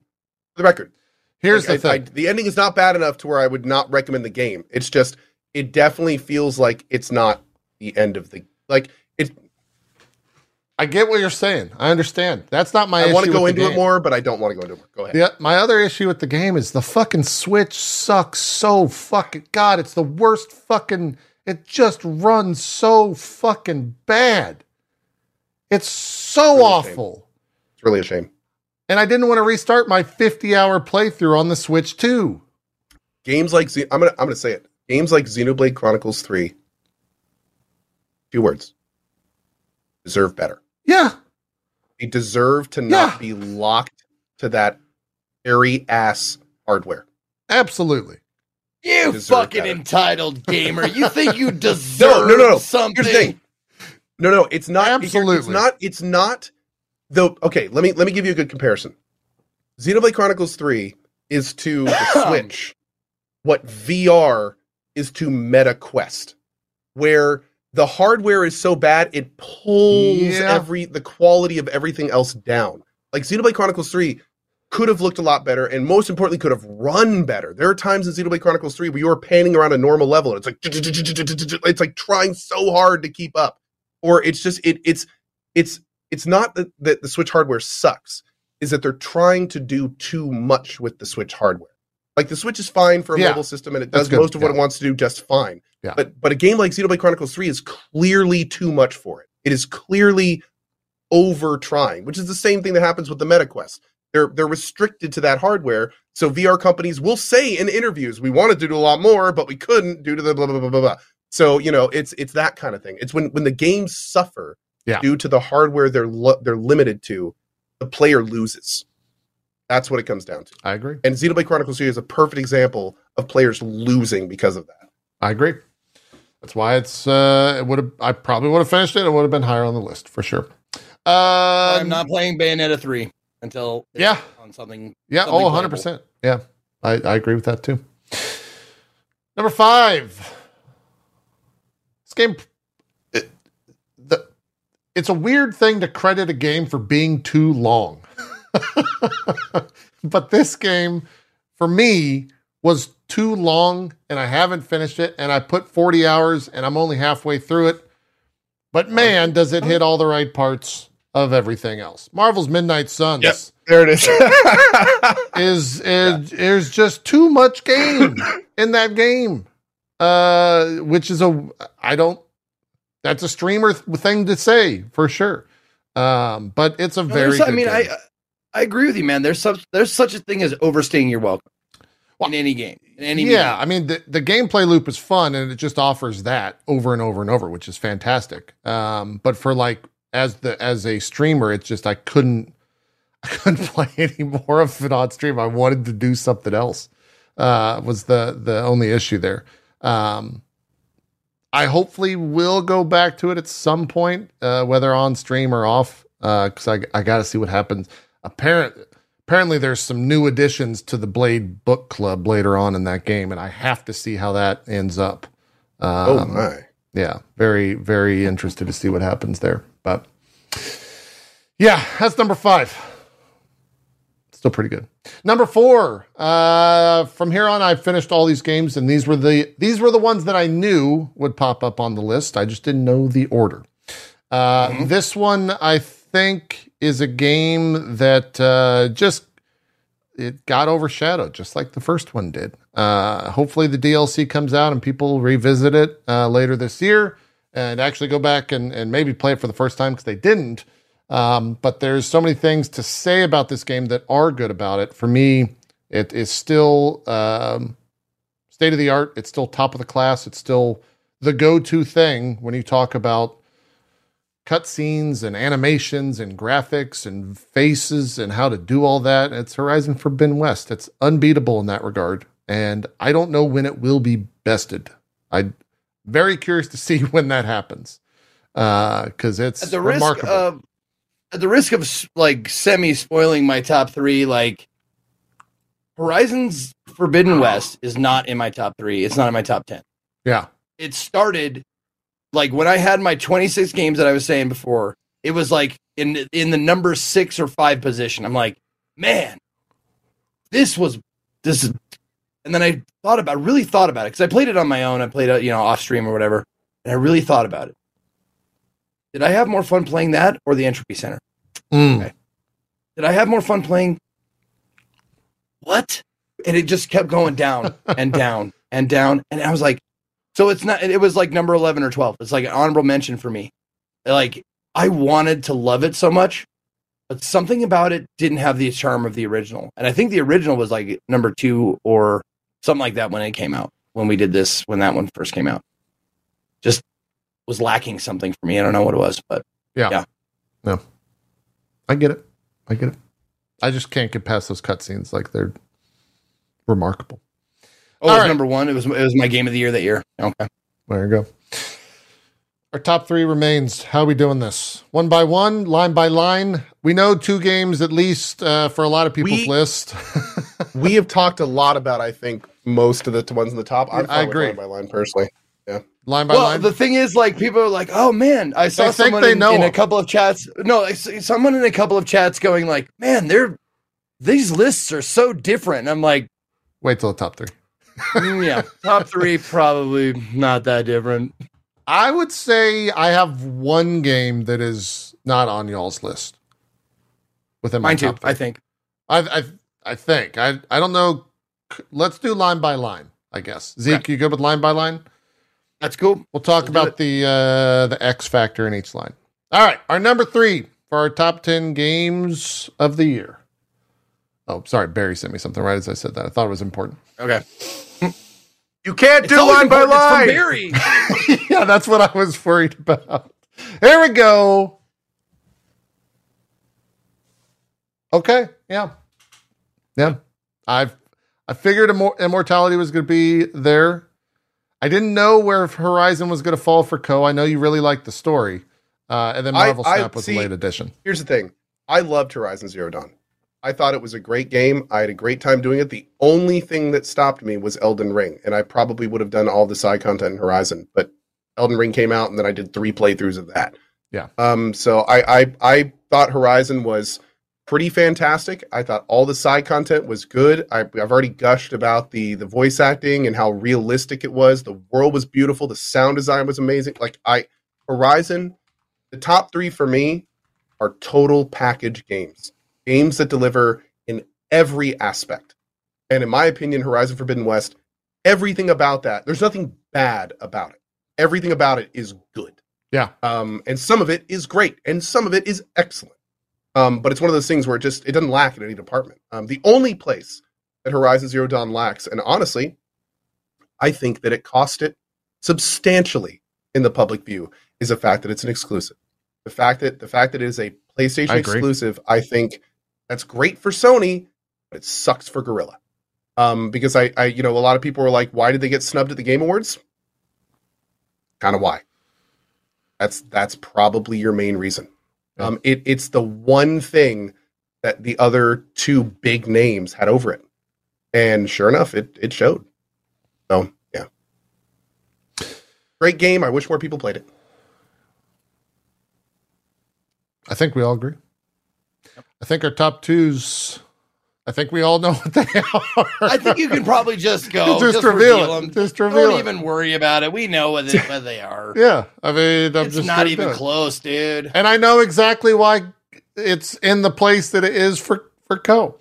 For the record, Here's Like, the I- thing. I- the ending is not bad enough to where I would not recommend the game. It's just it definitely feels like it's not the end of the like. It. I get what you're saying. I understand. That's not my issue. I want to go into it more, but I don't want to go into it. Go ahead. Yeah, my other issue with the game is the fucking Switch sucks so fucking God, it's the worst fucking it just runs so fucking bad. It's so Really awful. It's really a shame. And I didn't want to restart my 50 hour playthrough on the Switch too. Games like I'm gonna I'm gonna say it. Games like Xenoblade Chronicles Three. Two words. Deserve better. Yeah. They deserve to not Yeah. be locked to that airy ass hardware. Absolutely. You fucking better. entitled gamer. You think you deserve no, no. something? Here's the thing. No, no, it's not. Absolutely. it's not. It's not. Though. Okay, let me let me give you a good comparison. Xenoblade Chronicles Three is to the Switch what VR is to Meta Quest, where the hardware is so bad it pulls Yeah. every the quality of everything else down. Like Xenoblade Chronicles Three could have looked a lot better, and most importantly, could have run better. There are times in Xenoblade Chronicles Three where you are panning around a normal level, and it's like it's like trying so hard to keep up, or it's just it it's it's it's not that, that the Switch hardware sucks, is that they're trying to do too much with the Switch hardware. Like the Switch is fine for a Yeah. mobile system, and it does most of what it wants to do just fine. Yeah. But but a game like Xenoblade Chronicles Three is clearly too much for it. It is clearly over trying, which is the same thing that happens with the MetaQuest. They're they're restricted to that hardware, so VR companies will say in interviews, "We wanted to do a lot more, but we couldn't due to the blah blah blah blah blah." So you know, it's it's that kind of thing. It's when when the games suffer Yeah. due to the hardware they're lo- they're limited to, the player loses. That's what it comes down to. I agree. And Xenoblade Chronicles 3 is a perfect example of players losing because of that. I agree. That's why it's uh it would have I probably would have finished it. It would have been higher on the list for sure. Uh I'm not playing Bayonetta three until Yeah. on something. Yeah, something oh 100%. Yeah. I, I agree with that too. Number 5. This game it, the it's a weird thing to credit a game for being too long. but this game for me was too long and I haven't finished it and I put 40 hours and I'm only halfway through it. But man, does it hit all the right parts of everything else. Marvel's Midnight Suns Yep. There it is. is is is just too much game in that game. Uh which is a I don't that's a streamer th- thing to say for sure. Um but it's a No, very there's- I mean, game. I I agree with you, man. There's such there's such a thing as overstaying your welcome Well, in any game. In any yeah, medium. I mean the, the gameplay loop is fun and it just offers that over and over and over, which is fantastic. Um, but for like as the as a streamer, it's just I couldn't I couldn't play any more of it on stream. I wanted to do something else. Uh, was the the only issue there. Um, I hopefully will go back to it at some point, uh, whether on stream or off, because I I got to see what happens. Apparent apparently there's some new additions to the Blade Book Club later on in that game, and I have to see how that ends up. oh Um, my. yeah, very, very interested to see what happens there. But yeah, that's number five. Still pretty good. Number four. Uh, from here on, I've finished all these games, and these were the these were the ones that I knew would pop up on the list. I just didn't know the order. Uh, This one, I think, is a game that uh, just it got overshadowed, just like the first one did. Uh, hopefully, the DLC comes out and people revisit it uh, later this year and actually go back and, and maybe play it for the first time because they didn't. Um, but there's so many things to say about this game that are good about it. For me, it is still um, state of the art. It's still top of the class. It's still the go to thing when you talk about cutscenes and animations and graphics and faces and how to do all that. It's Horizon Forbidden West. It's unbeatable in that regard. And I don't know when it will be bested. I'm very curious to see when that happens. Uh, because it's at the risk of at the risk of like semi spoiling my top three, like Horizon's Forbidden West is not in my top three. It's not in my top ten. yeah. It started like when I had my 26 games that I was saying before. It was like in in the number six or five position. I'm like, man, this was this is. And then I thought about, really thought about it because I played it on my own. I played it, you know, off stream or whatever, and I really thought about it. Did I have more fun playing that or the Entropy Center? Mm. Okay. Did I have more fun playing what? And it just kept going down and down and down. And I was like, so it's not, it was like number 11 or 12. It's like an honorable mention for me. Like, I wanted to love it so much, but something about it didn't have the charm of the original. And I think the original was like number two or something like that when it came out, when we did this, when that one first came out. Just was lacking something for me. I don't know what it was, but yeah, yeah. no, I get it. I get it. I just can't get past those cutscenes. Like they're remarkable. Oh, it was right. number one. It was, it was my game of the year that year. Okay. There you go. Our top three remains. How are we doing this? One by one, line by line. We know two games at least uh, for a lot of people's We- list. we have talked a lot about, I think, most of the ones in the top. I'm I agree. line by line personally. Yeah. Line by well, line. the thing is, like, people are like, "Oh man, I saw They someone they in, know in a couple of chats." No, I s- someone in a couple of chats going like, "Man, they're these lists are so different." And I'm like, Wait till the top three. "Yeah, top three probably not that different." I would say I have one game that is not on y'all's list. Within my Mine too. I think. I, I, I think I, I don't know let's do line by line. I guess Zeke, you good with line by line? That's cool. We'll talk about the uh, the X factor in each line. All right, our number three for our top ten games of the year. Oh, sorry, Barry sent me something right as I said that. I thought it was important. Okay. You can't do always line by important. It's from line. Barry. yeah, that's what I was worried about. Here we go. Okay, yeah, yeah. I've I figured immor- immortality was going to be there. I didn't know where Horizon was going to fall for Co. I know you really liked the story, uh, and then Marvel I- Snap was see- a late addition. Here's the thing. I loved Horizon Zero Dawn. I thought it was a great game. I had a great time doing it. The only thing that stopped me was Elden Ring, and I probably would have done all the side content in Horizon, but Elden Ring came out, and then I did three playthroughs of that. Yeah. Um. So I I I thought Horizon was pretty fantastic. I thought all the side content was good. I, I've already gushed about the the voice acting and how realistic it was. The world was beautiful. The sound design was amazing. Like I Horizon, the top three for me are total package games. Games that deliver in every aspect. And in my opinion, Horizon Forbidden West, everything about that, there's nothing bad about it. Everything about it is good. Yeah. Um, and some of it is great, and some of it is excellent. Um, but it's one of those things where it just it doesn't lack in any department. Um, the only place that Horizon Zero Dawn lacks, and honestly, I think that it cost it substantially in the public view, is the fact that it's an exclusive. The fact that the fact that it is a PlayStation I exclusive, I think that's great for Sony, but it sucks for Guerrilla. Um, because I, I, you know, a lot of people were like, "Why did they get snubbed at the Game Awards?" Kind of why. That's that's probably your main reason. Yeah. Um, it it's the one thing that the other two big names had over it, and sure enough, it it showed. So yeah, great game. I wish more people played it. I think we all agree. I think our top twos. I think we all know what they are. I think you can probably just go. Just reveal it. them. Just reveal it. Don't it. even worry about it. We know what, they, what they are. Yeah, I mean, I'm it's just not even close, dude. and I know exactly why it's in the place that it is for for Co.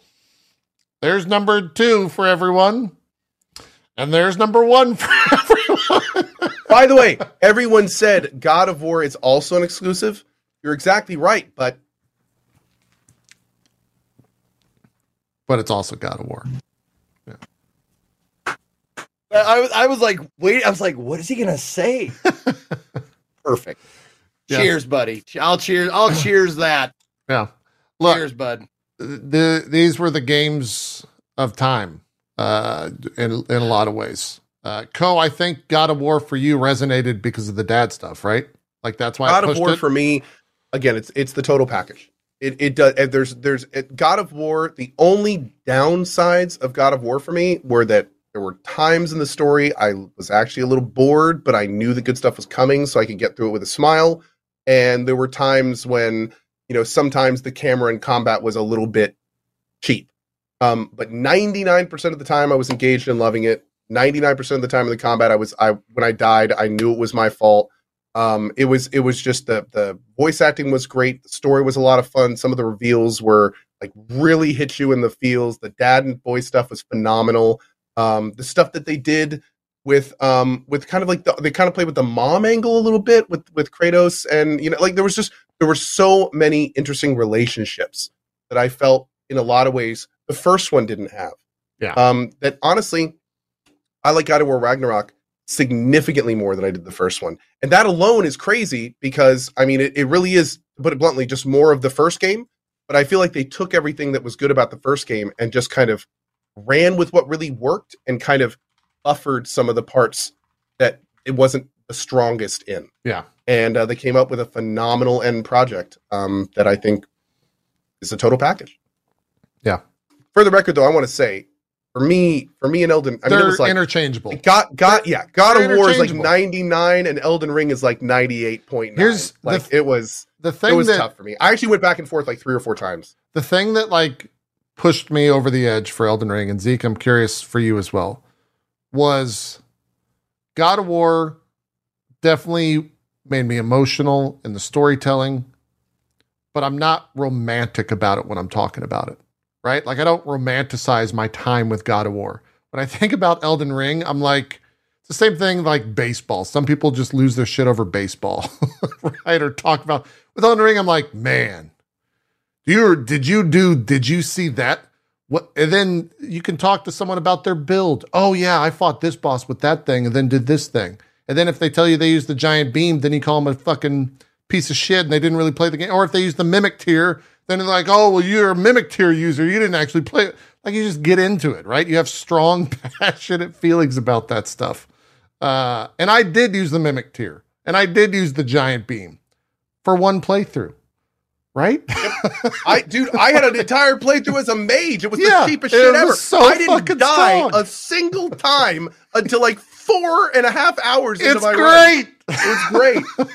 There's number two for everyone, and there's number one for everyone. By the way, everyone said God of War is also an exclusive. You're exactly right, but but it's also God of War. Yeah. I was, I was like, wait, I was like, what is he gonna say? Perfect. Yeah. Cheers, buddy. I'll cheers. I'll cheers that. Yeah, look, cheers, bud. the these were the games of time uh, in in a lot of ways. Uh, Co, I think God of War for you resonated because of the dad stuff, right? Like that's why I God of War it. for me, again, it's it's the total package. It it does. There's there's God of War. The only downsides of God of War for me were that there were times in the story I was actually a little bored, but I knew the good stuff was coming, so I could get through it with a smile. And there were times when you know sometimes the camera in combat was a little bit cheap. Um, but 99% of the time I was engaged in loving it. 99% of the time in the combat I was I when I died, I knew it was my fault. Um, it was it was just the the voice acting was great. The story was a lot of fun. Some of the reveals were like really hit you in the feels. The dad and boy stuff was phenomenal. Um, the stuff that they did with um with kind of like the, they kind of played with the mom angle a little bit with with Kratos and you know like there was just there were so many interesting relationships that I felt in a lot of ways the first one didn't have. Yeah. Um, that honestly, I like God of War Ragnarok significantly more than I did the first one. And that alone is crazy because I mean it, it really is, to put it bluntly, just more of the first game. But I feel like they took everything that was good about the first game and just kind of ran with what really worked and kind of buffered some of the parts that it wasn't the strongest in. Yeah. And uh, they came up with a phenomenal end project um, that I think is a total package. Yeah. For the record, though, I want to say, for me, for me and Elden, I mean, They're it was like interchangeable. God, God, yeah, God they're of War is like ninety nine, and Elden Ring is like ninety eight point nine. Here's like th- it was, The thing. it was that tough for me. I actually went back and forth like three or four times. the thing that like pushed me over the edge for Elden Ring and Zeke, I'm curious for you as well, was God of War definitely made me emotional in the storytelling, but I'm not romantic about it when I'm talking about it. Right? Like I don't romanticize my time with God of War. when I think about Elden Ring, I'm like, it's the same thing like baseball. Some people just lose their shit over baseball, right? Or talk about with Elden Ring. I'm like, man, you did you do did you see that? What? And then you can talk to someone about their build. Oh yeah, I fought this boss with that thing, and then did this thing. And then if they tell you they used the giant beam, then you call them a fucking piece of shit, and they didn't really play the game. Or if they use the Mimic Tear, then they're like, oh well, you're a Mimic Tear user. You didn't actually play it. Like you just get into it, right? You have strong, passionate feelings about that stuff. Uh, and I did use the Mimic Tear, and I did use the giant beam for one playthrough, right? I dude, I had an entire playthrough as a mage. It was Yeah, the cheapest it shit ever. so I didn't die strong. a single time until like four and a half hours into it's my run. It was great.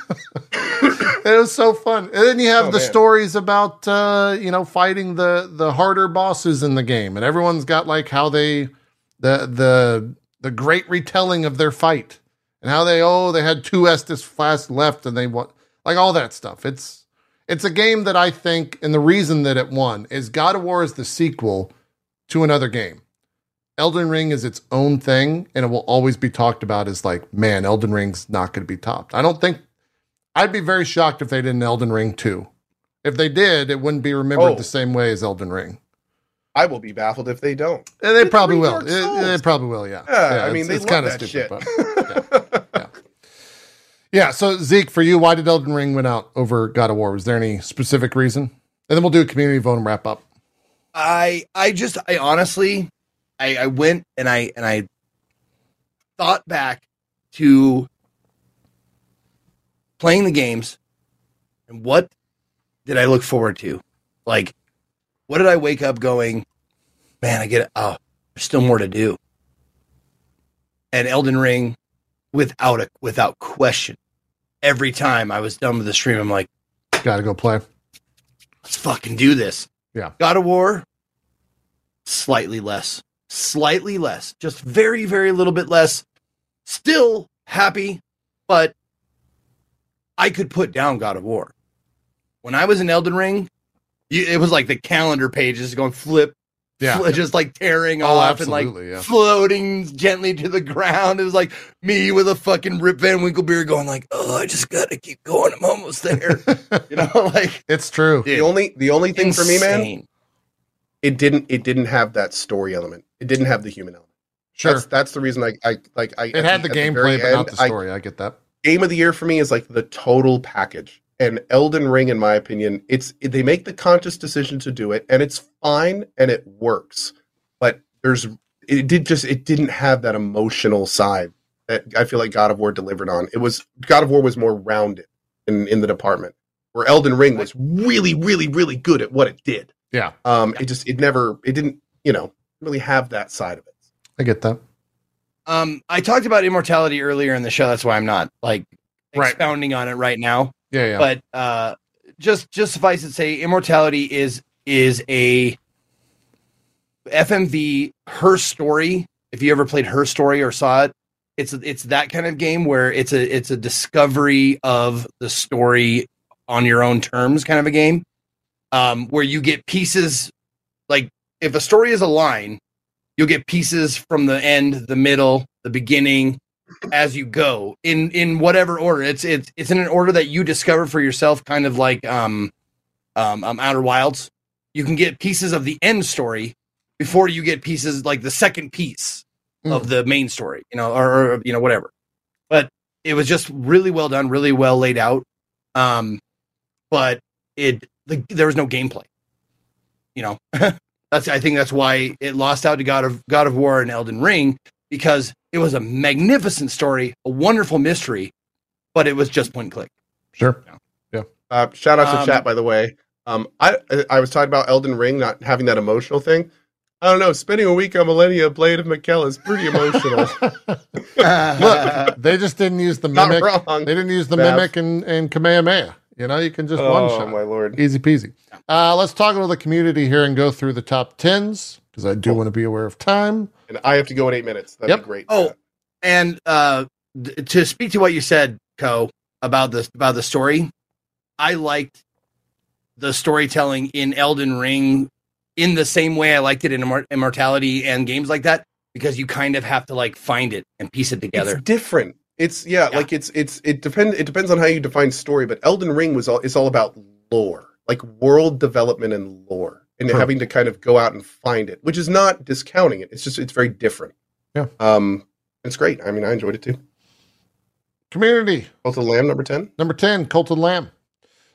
it was so fun. And then you have Oh, the man. stories about uh, you know fighting the the harder bosses in the game, and everyone's got like how they the the the great retelling of their fight and how they oh they had two Estus flasks left and they want like all that stuff. It's it's a game that I think, and the reason that it won is God of War is the sequel to another game. Elden Ring is its own thing, and it will always be talked about as like, man, Elden Ring's not going to be topped. I don't think I'd be very shocked if they did an Elden Ring 2. If they did, it wouldn't be remembered Oh. the same way as Elden Ring. I will be baffled if they don't. And they It's probably will. It- They, probably will, yeah. Yeah, I mean, it's, it's kinda stupid, shit. but yeah. yeah. So Zeke, for you, why did Elden Ring win out over God of War? Was there any specific reason? And then we'll do a community vote and wrap up. I I just I honestly I, I went and I and I thought back to playing the games and what did I look forward to? Like what did I wake up going, man, I get it. Oh, there's still more to do. And Elden Ring, without a without question, every time I was done with the stream, I'm like, Got to go play. let's fucking do this. Yeah. God of War, slightly less. Slightly less. Just very, very little bit less. Still happy, but I could put down God of War. When I was in Elden Ring, you, it was like the calendar pages going flip, Yeah. fl- just like tearing Oh, off and like yeah. floating gently to the ground. It was like me with a fucking Rip Van Winkle beard going like, oh, I just gotta keep going. I'm almost there. you know, like It's true. The only the only thing for me, man, it didn't it didn't have that story element. It didn't have the human element. Sure. That's that's the reason I I like I it had the gameplay, but not the story. I get that. game of the year for me is like the total package. And Elden Ring, in my opinion, it's they make the conscious decision to do it, and it's fine and it works. But there's it did just it didn't have that emotional side that I feel like God of War delivered on. It was God of War was more rounded in in the department, where Elden Ring was really, really, really good at what it did. Yeah, Um, it just it never it didn't you know really have that side of it. I get that. Um, I talked about immortality earlier in the show. That's why I'm not like Right. expounding on it right now. Yeah, yeah. But uh, just just suffice it to say, immortality is is a FMV. Her story. If you ever played her story or saw it, it's it's that kind of game where it's a it's a discovery of the story on your own terms, kind of a game. Um, where you get pieces like if a story is a line, you'll get pieces from the end, the middle, the beginning, as you go in in whatever order. It's it's it's in an order that you discover for yourself, kind of like um um, um Outer Wilds. You can get pieces of the end story before you get pieces like the second piece of the main story, you know, or, or you know whatever. But it was just really well done, really well laid out. Um, but it the, there was no gameplay. You know, that's I think that's why it lost out to God of God of War and Elden Ring because it was a magnificent story, a wonderful mystery, but it was just point and click. sure. Yeah. Uh, shout out to Um, chat, by the way. Um, I I was talking about Elden Ring not having that emotional thing. I don't know. Spending a week on Malenia Blade of Miquella is pretty emotional. Look, they just didn't use the Not mimic. wrong. They didn't use the Bev. mimic and and Kamehameha. You know, you can just one oh shot. my lord! Easy peasy. Uh, let's talk about the community here and go through the top tens because I do want to be aware of time. And I have to go in eight minutes. That'd Yep. be great. Oh, and uh, th- to speak to what you said, Co, about this about the story, I liked the storytelling in Elden Ring in the same way I liked it in Immor- Immortality and games like that because you kind of have to like find it and piece it together. It's different. It's yeah, Yeah. like it's it's it depend it depends on how you define story, but Elden Ring was all it's all about lore, like world development and lore, and having to kind of go out and find it, which is not discounting it. It's just it's very different. Yeah. Um, it's great. I mean, I enjoyed it too. Community. Cult of the Lamb number ten. Number 10, Cult of the Lamb.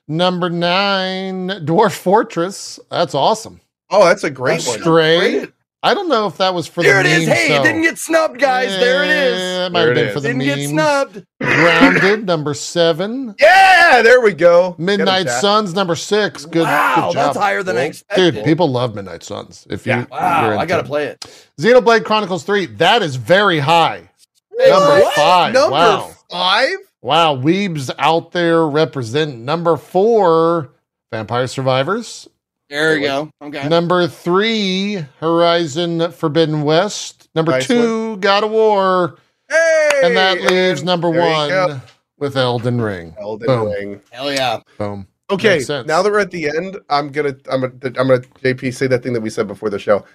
Number 9, Dwarf Fortress. That's awesome. Oh, that's a great one. Stray. Great. I don't know if that was for There the There it is. meme Hey, show. it didn't get snubbed, guys. there it is. Yeah, It might There have it been is. for the Didn't get snubbed. Grounded, number 7. Yeah, there we go. Midnight Get 'em, chat. Suns, number 6. Good, wow, good job. that's higher than I expected. Dude, people love Midnight Suns. If you, Yeah. if you're wow, I gotta play it. Xenoblade Chronicles 3, that is very high. Hey, Number what? five. Number wow. five. Wow, Weebs out there represent number four, Vampire Survivors. There we go. Okay. Number three, Horizon Forbidden West. Number Nice two, God of War. Hey, And that leaves number one with Elden Ring. Elden Boom. Ring. Hell yeah. Boom. Okay, now that we're at the end, I'm gonna I'm gonna I'm gonna JP say that thing that we said before the show.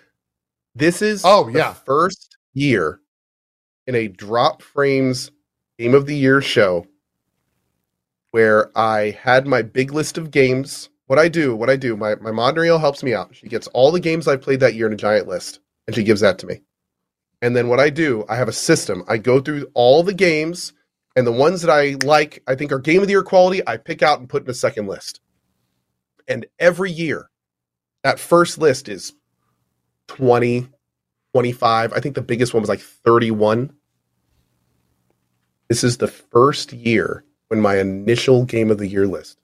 This is Oh, the yeah. first year in a drop frames game of the year show where I had my big list of games. What I do, what I do, my my moderator helps me out. She gets all the games I've played that year in a giant list, and she gives that to me. And then what I do, I have a system. I go through all the games, and the ones that I like, I think are game of the year quality, I pick out and put in a second list. And every year, that first list is 20, 25. I think the biggest one was like 31. This is the first year when my initial game of the year list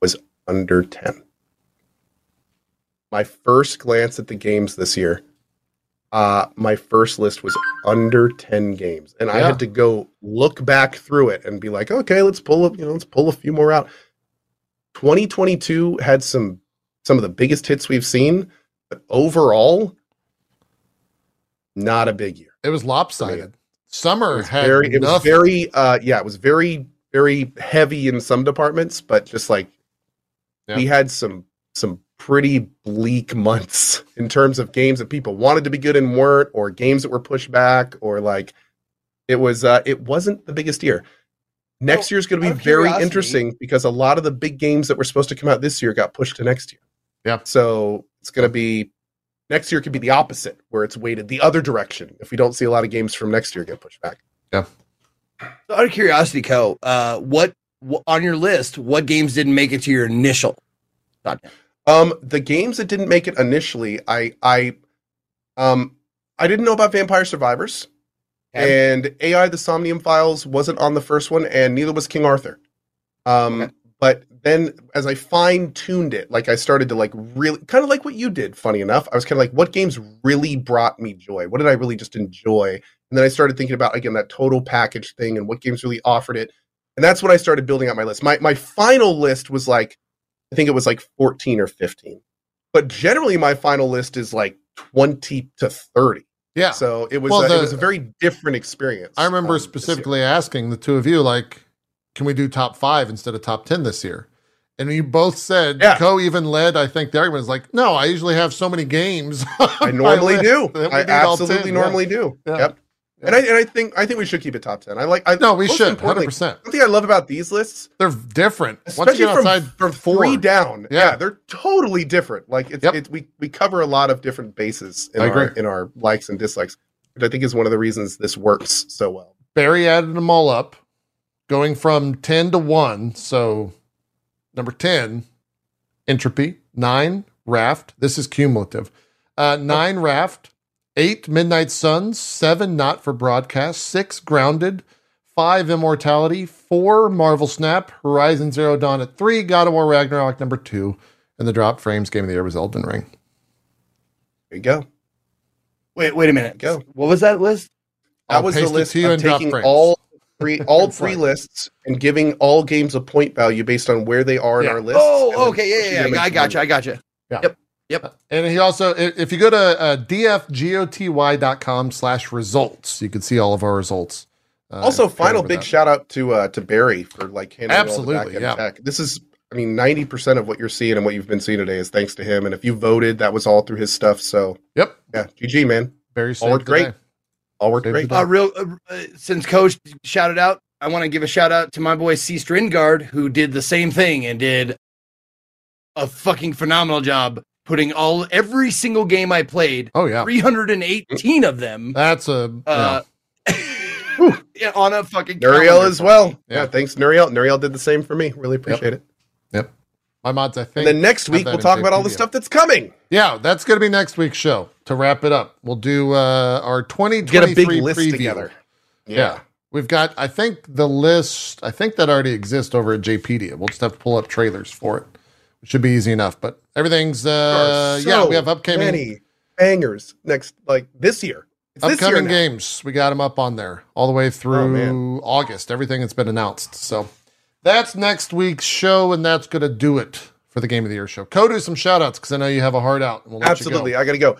was under 10. My first glance at the games this year, uh, my first list was under 10 games. And I had to go look back through it and be like, okay, let's pull up, you know, let's pull a few more out. 2022 had some some of the biggest hits we've seen, but overall, not a big year. It was lopsided. Summer It was had very, it was very, uh, yeah, it was very, very heavy in some departments, but just like Yeah. we had some some pretty bleak months in terms of games that people wanted to be good and weren't, or games that were pushed back, or like it was. uh It wasn't the biggest year. Next Oh, year's going to be very curiosity- interesting because a lot of the big games that were supposed to come out this year got pushed to next year. Yeah. So it's going to be next year could be the opposite, where it's weighted the other direction. If we don't see a lot of games from next year get pushed back. Yeah. So out of curiosity, Co, uh, what, wh- on your list? What games didn't make it to your initial? Um, the games that didn't make it initially, I, I, um, I didn't know about Vampire Survivors, Okay. and AI: The Somnium Files wasn't on the first one, and neither was King Arthur. Um, Okay. but then as I fine tuned it, like I started to like really, kind of like what you did. Funny enough, I was kind of like, what games really brought me joy? What did I really just enjoy? And then I started thinking about again that total package thing and what games really offered it. And that's when I started building out my list. My my final list was like, I think it was like 14 or 15. But generally my final list is like 20 to 30. yeah. So it was Well, a, the- it was a very different experience. I remember um, specifically asking the two of you, like, can we do top five instead of top 10 this year? And you both said, Yeah. Co even led, I think the argument is like, no, I usually have so many games. I normally do. I absolutely 10, yeah. normally do. Yeah. Yep. And I and I think I think we should keep it top 10. I like I No, we should, importantly, 100%. One thing I love about these lists They're different. Once especially you get from, outside from four, three down. Yeah. Yeah. they're totally different. Like it's, Yep. it's we we cover a lot of different bases in I our agree. in our likes and dislikes, which I think is one of the reasons this works so well. Barry added them all up, going from 10 to 1. So number 10, Entropy. 9, Raft. This is cumulative. Uh, 9, Raft. 8, Midnight Suns. 7, Not for Broadcast. 6, Grounded. 5, Immortality. 4, Marvel Snap. Horizon Zero Dawn at 3, God of War Ragnarok number 2. And the drop frames game of the year was Elden Ring. There you go. Wait, wait a minute. Go. What was that list? That I'll was the paste it list to you of in drop taking frames. all three all three lists and giving all games a point value based on where they are in our list. Oh, okay, yeah, yeah, yeah. I into got you. I got you. And he also, if you go to uh, dfgoty.com slash results, you can see all of our results. Uh, Also, final big that. shout out to uh, to Barry for like handling Absolutely, all the back yeah. tech. This is, I mean, ninety percent of what you're seeing and what you've been seeing today is thanks to him. And if you voted, that was all through his stuff. So Yep. yeah, GG man. Very All saved great. today. All worked Save great. the. Uh, real uh, uh, since Coach shouted out, I want to give a shout out to my boy C Stringard who did the same thing and did a fucking phenomenal job putting all every single game I played, Oh yeah, 318 of them, that's a uh, yeah, on a fucking Nuriel as well. Yeah. Yeah. thanks, Nuriel. Nuriel did the same for me. Really appreciate it. Yep. My mods, I think. And then next week we'll talk about all the stuff that's coming. Yeah, that's going to be next week's show. To wrap it up, we'll do uh, our 2023 Get a big list preview. together. Yeah. We've got, I think the list, I think that already exists over at JPedia. We'll just have to pull up trailers for it. Should be easy enough, but everything's, uh, are yeah, we have upcoming, many bangers next, like this year. It's this year upcoming games. We got them up on there all the way Oh, through man. August, everything that's been announced. So that's next week's show, and that's going to do it for the Game of the Year show. Go do some shout outs because I know you have a heart out. We'll Absolutely. Go. I got to go.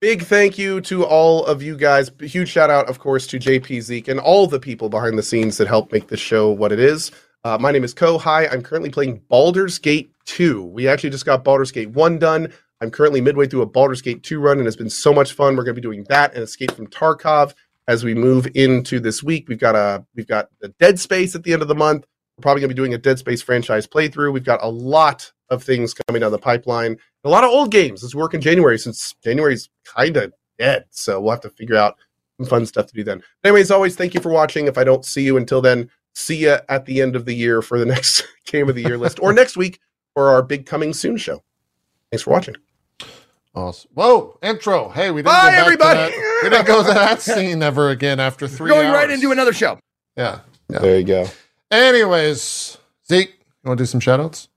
Big thank you to all of you guys. Huge shout out, of course, to JP Zeke and all the people behind the scenes that help make this show what it is. Uh, my name is Co. Hi, I'm currently playing Baldur's Gate 2. We actually just got Baldur's Gate 1 done. I'm currently midway through a Baldur's Gate 2 run, and it's been so much fun. We're going to be doing that and Escape from Tarkov as we move into this week. We've got a we've got the Dead Space at the end of the month. We're probably going to be doing a Dead Space franchise playthrough. We've got a lot of things coming down the pipeline. A lot of old games. Let's work in January since January's kind of dead. So we'll have to figure out some fun stuff to do then. Anyways, as always thank you for watching. If I don't see you until then, see you at the end of the year for the next game of the year list or next week for our big coming soon show. Thanks for watching. Awesome. Whoa, intro. Hey, we didn't Bye, go back to everybody. that- we didn't go to that scene ever again after We're three going hours. right into another show. Yeah. Yeah. There you go. Anyways, Zeke, you want to do some shout outs?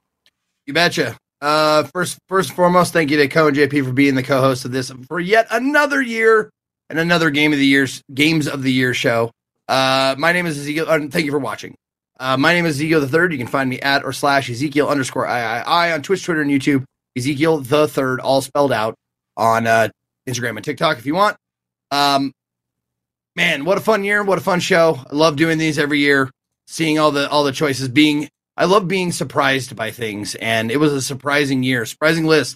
You betcha. Uh, first, first and foremost, thank you to Co and JP for being the co-host of this for yet another year and another game of the year's games of the year show. Uh, my name is Ezekiel. Uh, thank you for watching. Uh, my name is Ezekiel the Third. You can find me at or slash Ezekiel underscore I I I on Twitch, Twitter, and YouTube. Ezekiel the Third, all spelled out on uh, Instagram and TikTok if you want. Um, man, what a fun year! What a fun show! I love doing these every year, seeing all the all the choices, being I love being surprised by things, and it was a surprising year, surprising list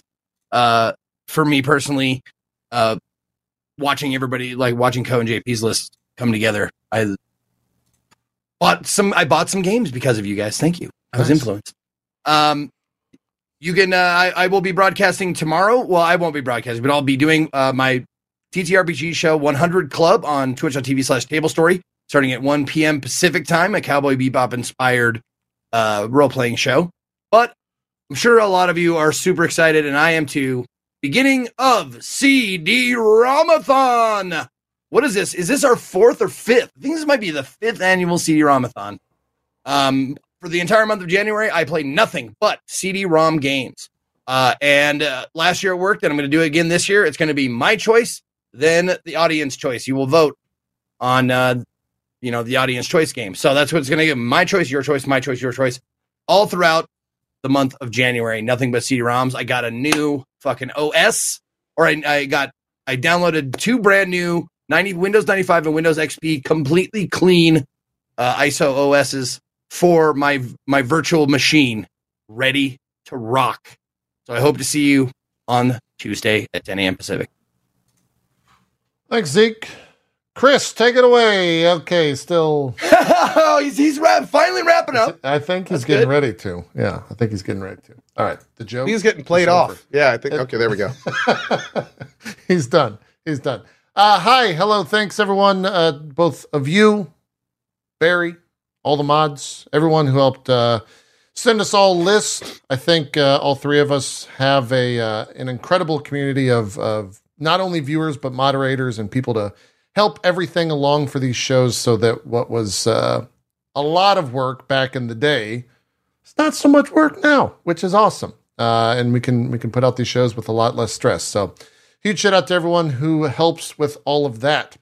uh, for me personally. Uh, watching everybody like watching Co and JP's list come together, I bought some. I bought some games because of you guys. Thank you. I was Nice. influenced. Um, you can. Uh, I, I will be broadcasting tomorrow. Well, I won't be broadcasting, but I'll be doing uh, my TTRPG show 100 Club on Twitch.tv slash Table Story, starting at 1 p.m. Pacific time. A Cowboy Bebop inspired uh, role playing show. But I'm sure a lot of you are super excited, and I am too. Beginning of CD-ROMathon. What is this? Is this our fourth or fifth? I think this might be the fifth annual CD-ROMathon. Um, for the entire month of January, I played nothing but CD-ROM games. Uh, and uh, last year it worked, and I'm going to do it again this year. It's going to be my choice, then the audience choice. You will vote on, uh, you know, the audience choice game. So that's what's going to give: my choice, your choice, my choice, your choice, all throughout the month of January. Nothing but CD-ROMs. I got a new fucking OS, or I, I got I downloaded two brand new 90 Windows 95 and Windows XP completely clean uh, ISO OSs for my my virtual machine, ready to rock. So I hope to see you on Tuesday at 10 a.m. Pacific. Thanks, Zeke. Chris, take it away. Okay, still. oh, he's he's wrap, finally wrapping up. I think he's That's getting good. ready to. Yeah, I think he's getting ready to. All right, the joke. He's getting played off. over. Yeah, I think. Okay, there we go. he's done. He's done. Uh, hi, hello, thanks everyone, uh, both of you, Barry, all the mods, everyone who helped uh, send us all lists. I think uh, all three of us have a uh, an incredible community of of not only viewers but moderators and people to help everything along for these shows, so that what was uh, a lot of work back in the day, it's not so much work now, which is awesome. And we can we can put out these shows with a lot less stress. So huge shout out to everyone who helps with all of that.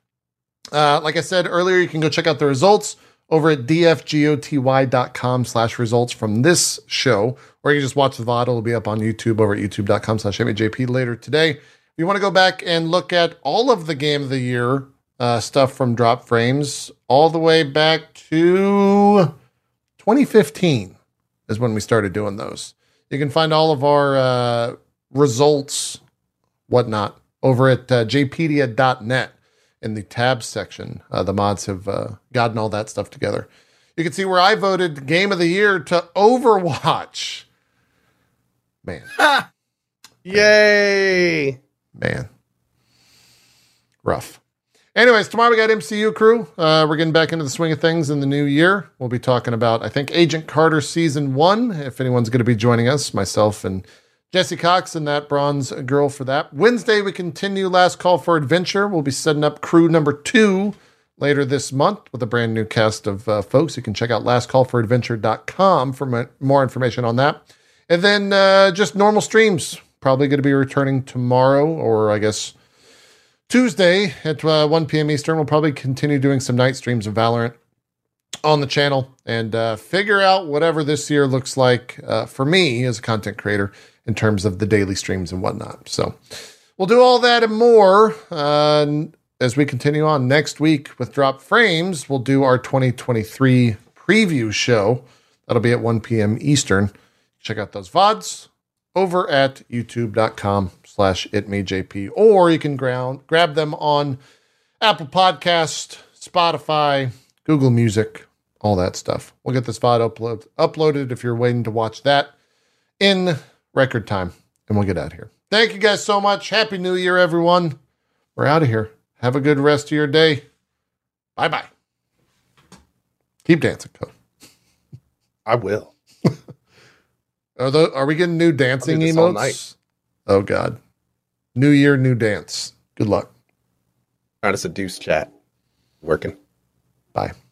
Uh, like I said earlier, you can go check out the results over at dfgoty.com slash results from this show, or you can just watch the VOD. It'll be up on YouTube over at youtube.com slash JP later today. If you want to go back and look at all of the game of the year uh, stuff from Drop Frames, all the way back to 2015 is when we started doing those. You can find all of our uh, results, whatnot, over at uh, jpedia.net. in the tabs section. Uh, the mods have uh, gotten all that stuff together. You can see where I voted Game of the Year to Overwatch. Man, Yay! man, rough. Anyways, tomorrow we got MCU crew. Uh, we're getting back into the swing of things in the new year. We'll be talking about, I think, Agent Carter season one. If anyone's going to be joining us, myself and Jesse Cox and that bronze girl for that. Wednesday, we continue Last Call for Adventure. We'll be setting up crew number two later this month with a brand new cast of uh, folks. You can check out lastcallforadventure.com for m- more information on that. And then uh, just normal streams. Probably going to be returning tomorrow, or I guess Tuesday at uh, 1 p.m. Eastern. We'll probably continue doing some night streams of Valorant on the channel and uh, figure out whatever this year looks like uh, for me as a content creator in terms of the daily streams and whatnot. So we'll do all that and more uh, as we continue on next week with Dropped Frames. We'll do our 2023 preview show. That'll be at 1 p.m. Eastern. Check out those VODs over at youtube.com slash itmejp or you can ground, grab them on Apple Podcast, Spotify, Google Music, all that stuff. We'll get this VOD upload, uploaded if you're waiting to watch that in record time, and we'll get out of here. Thank you guys so much. Happy New Year, everyone. We're out of here. Have a good rest of your day. Bye bye. Keep dancing, Co. I will. Are, the, are we getting new dancing emotes? Oh, God. New year, new dance. Good luck. Trying to seduce chat. Working. Bye.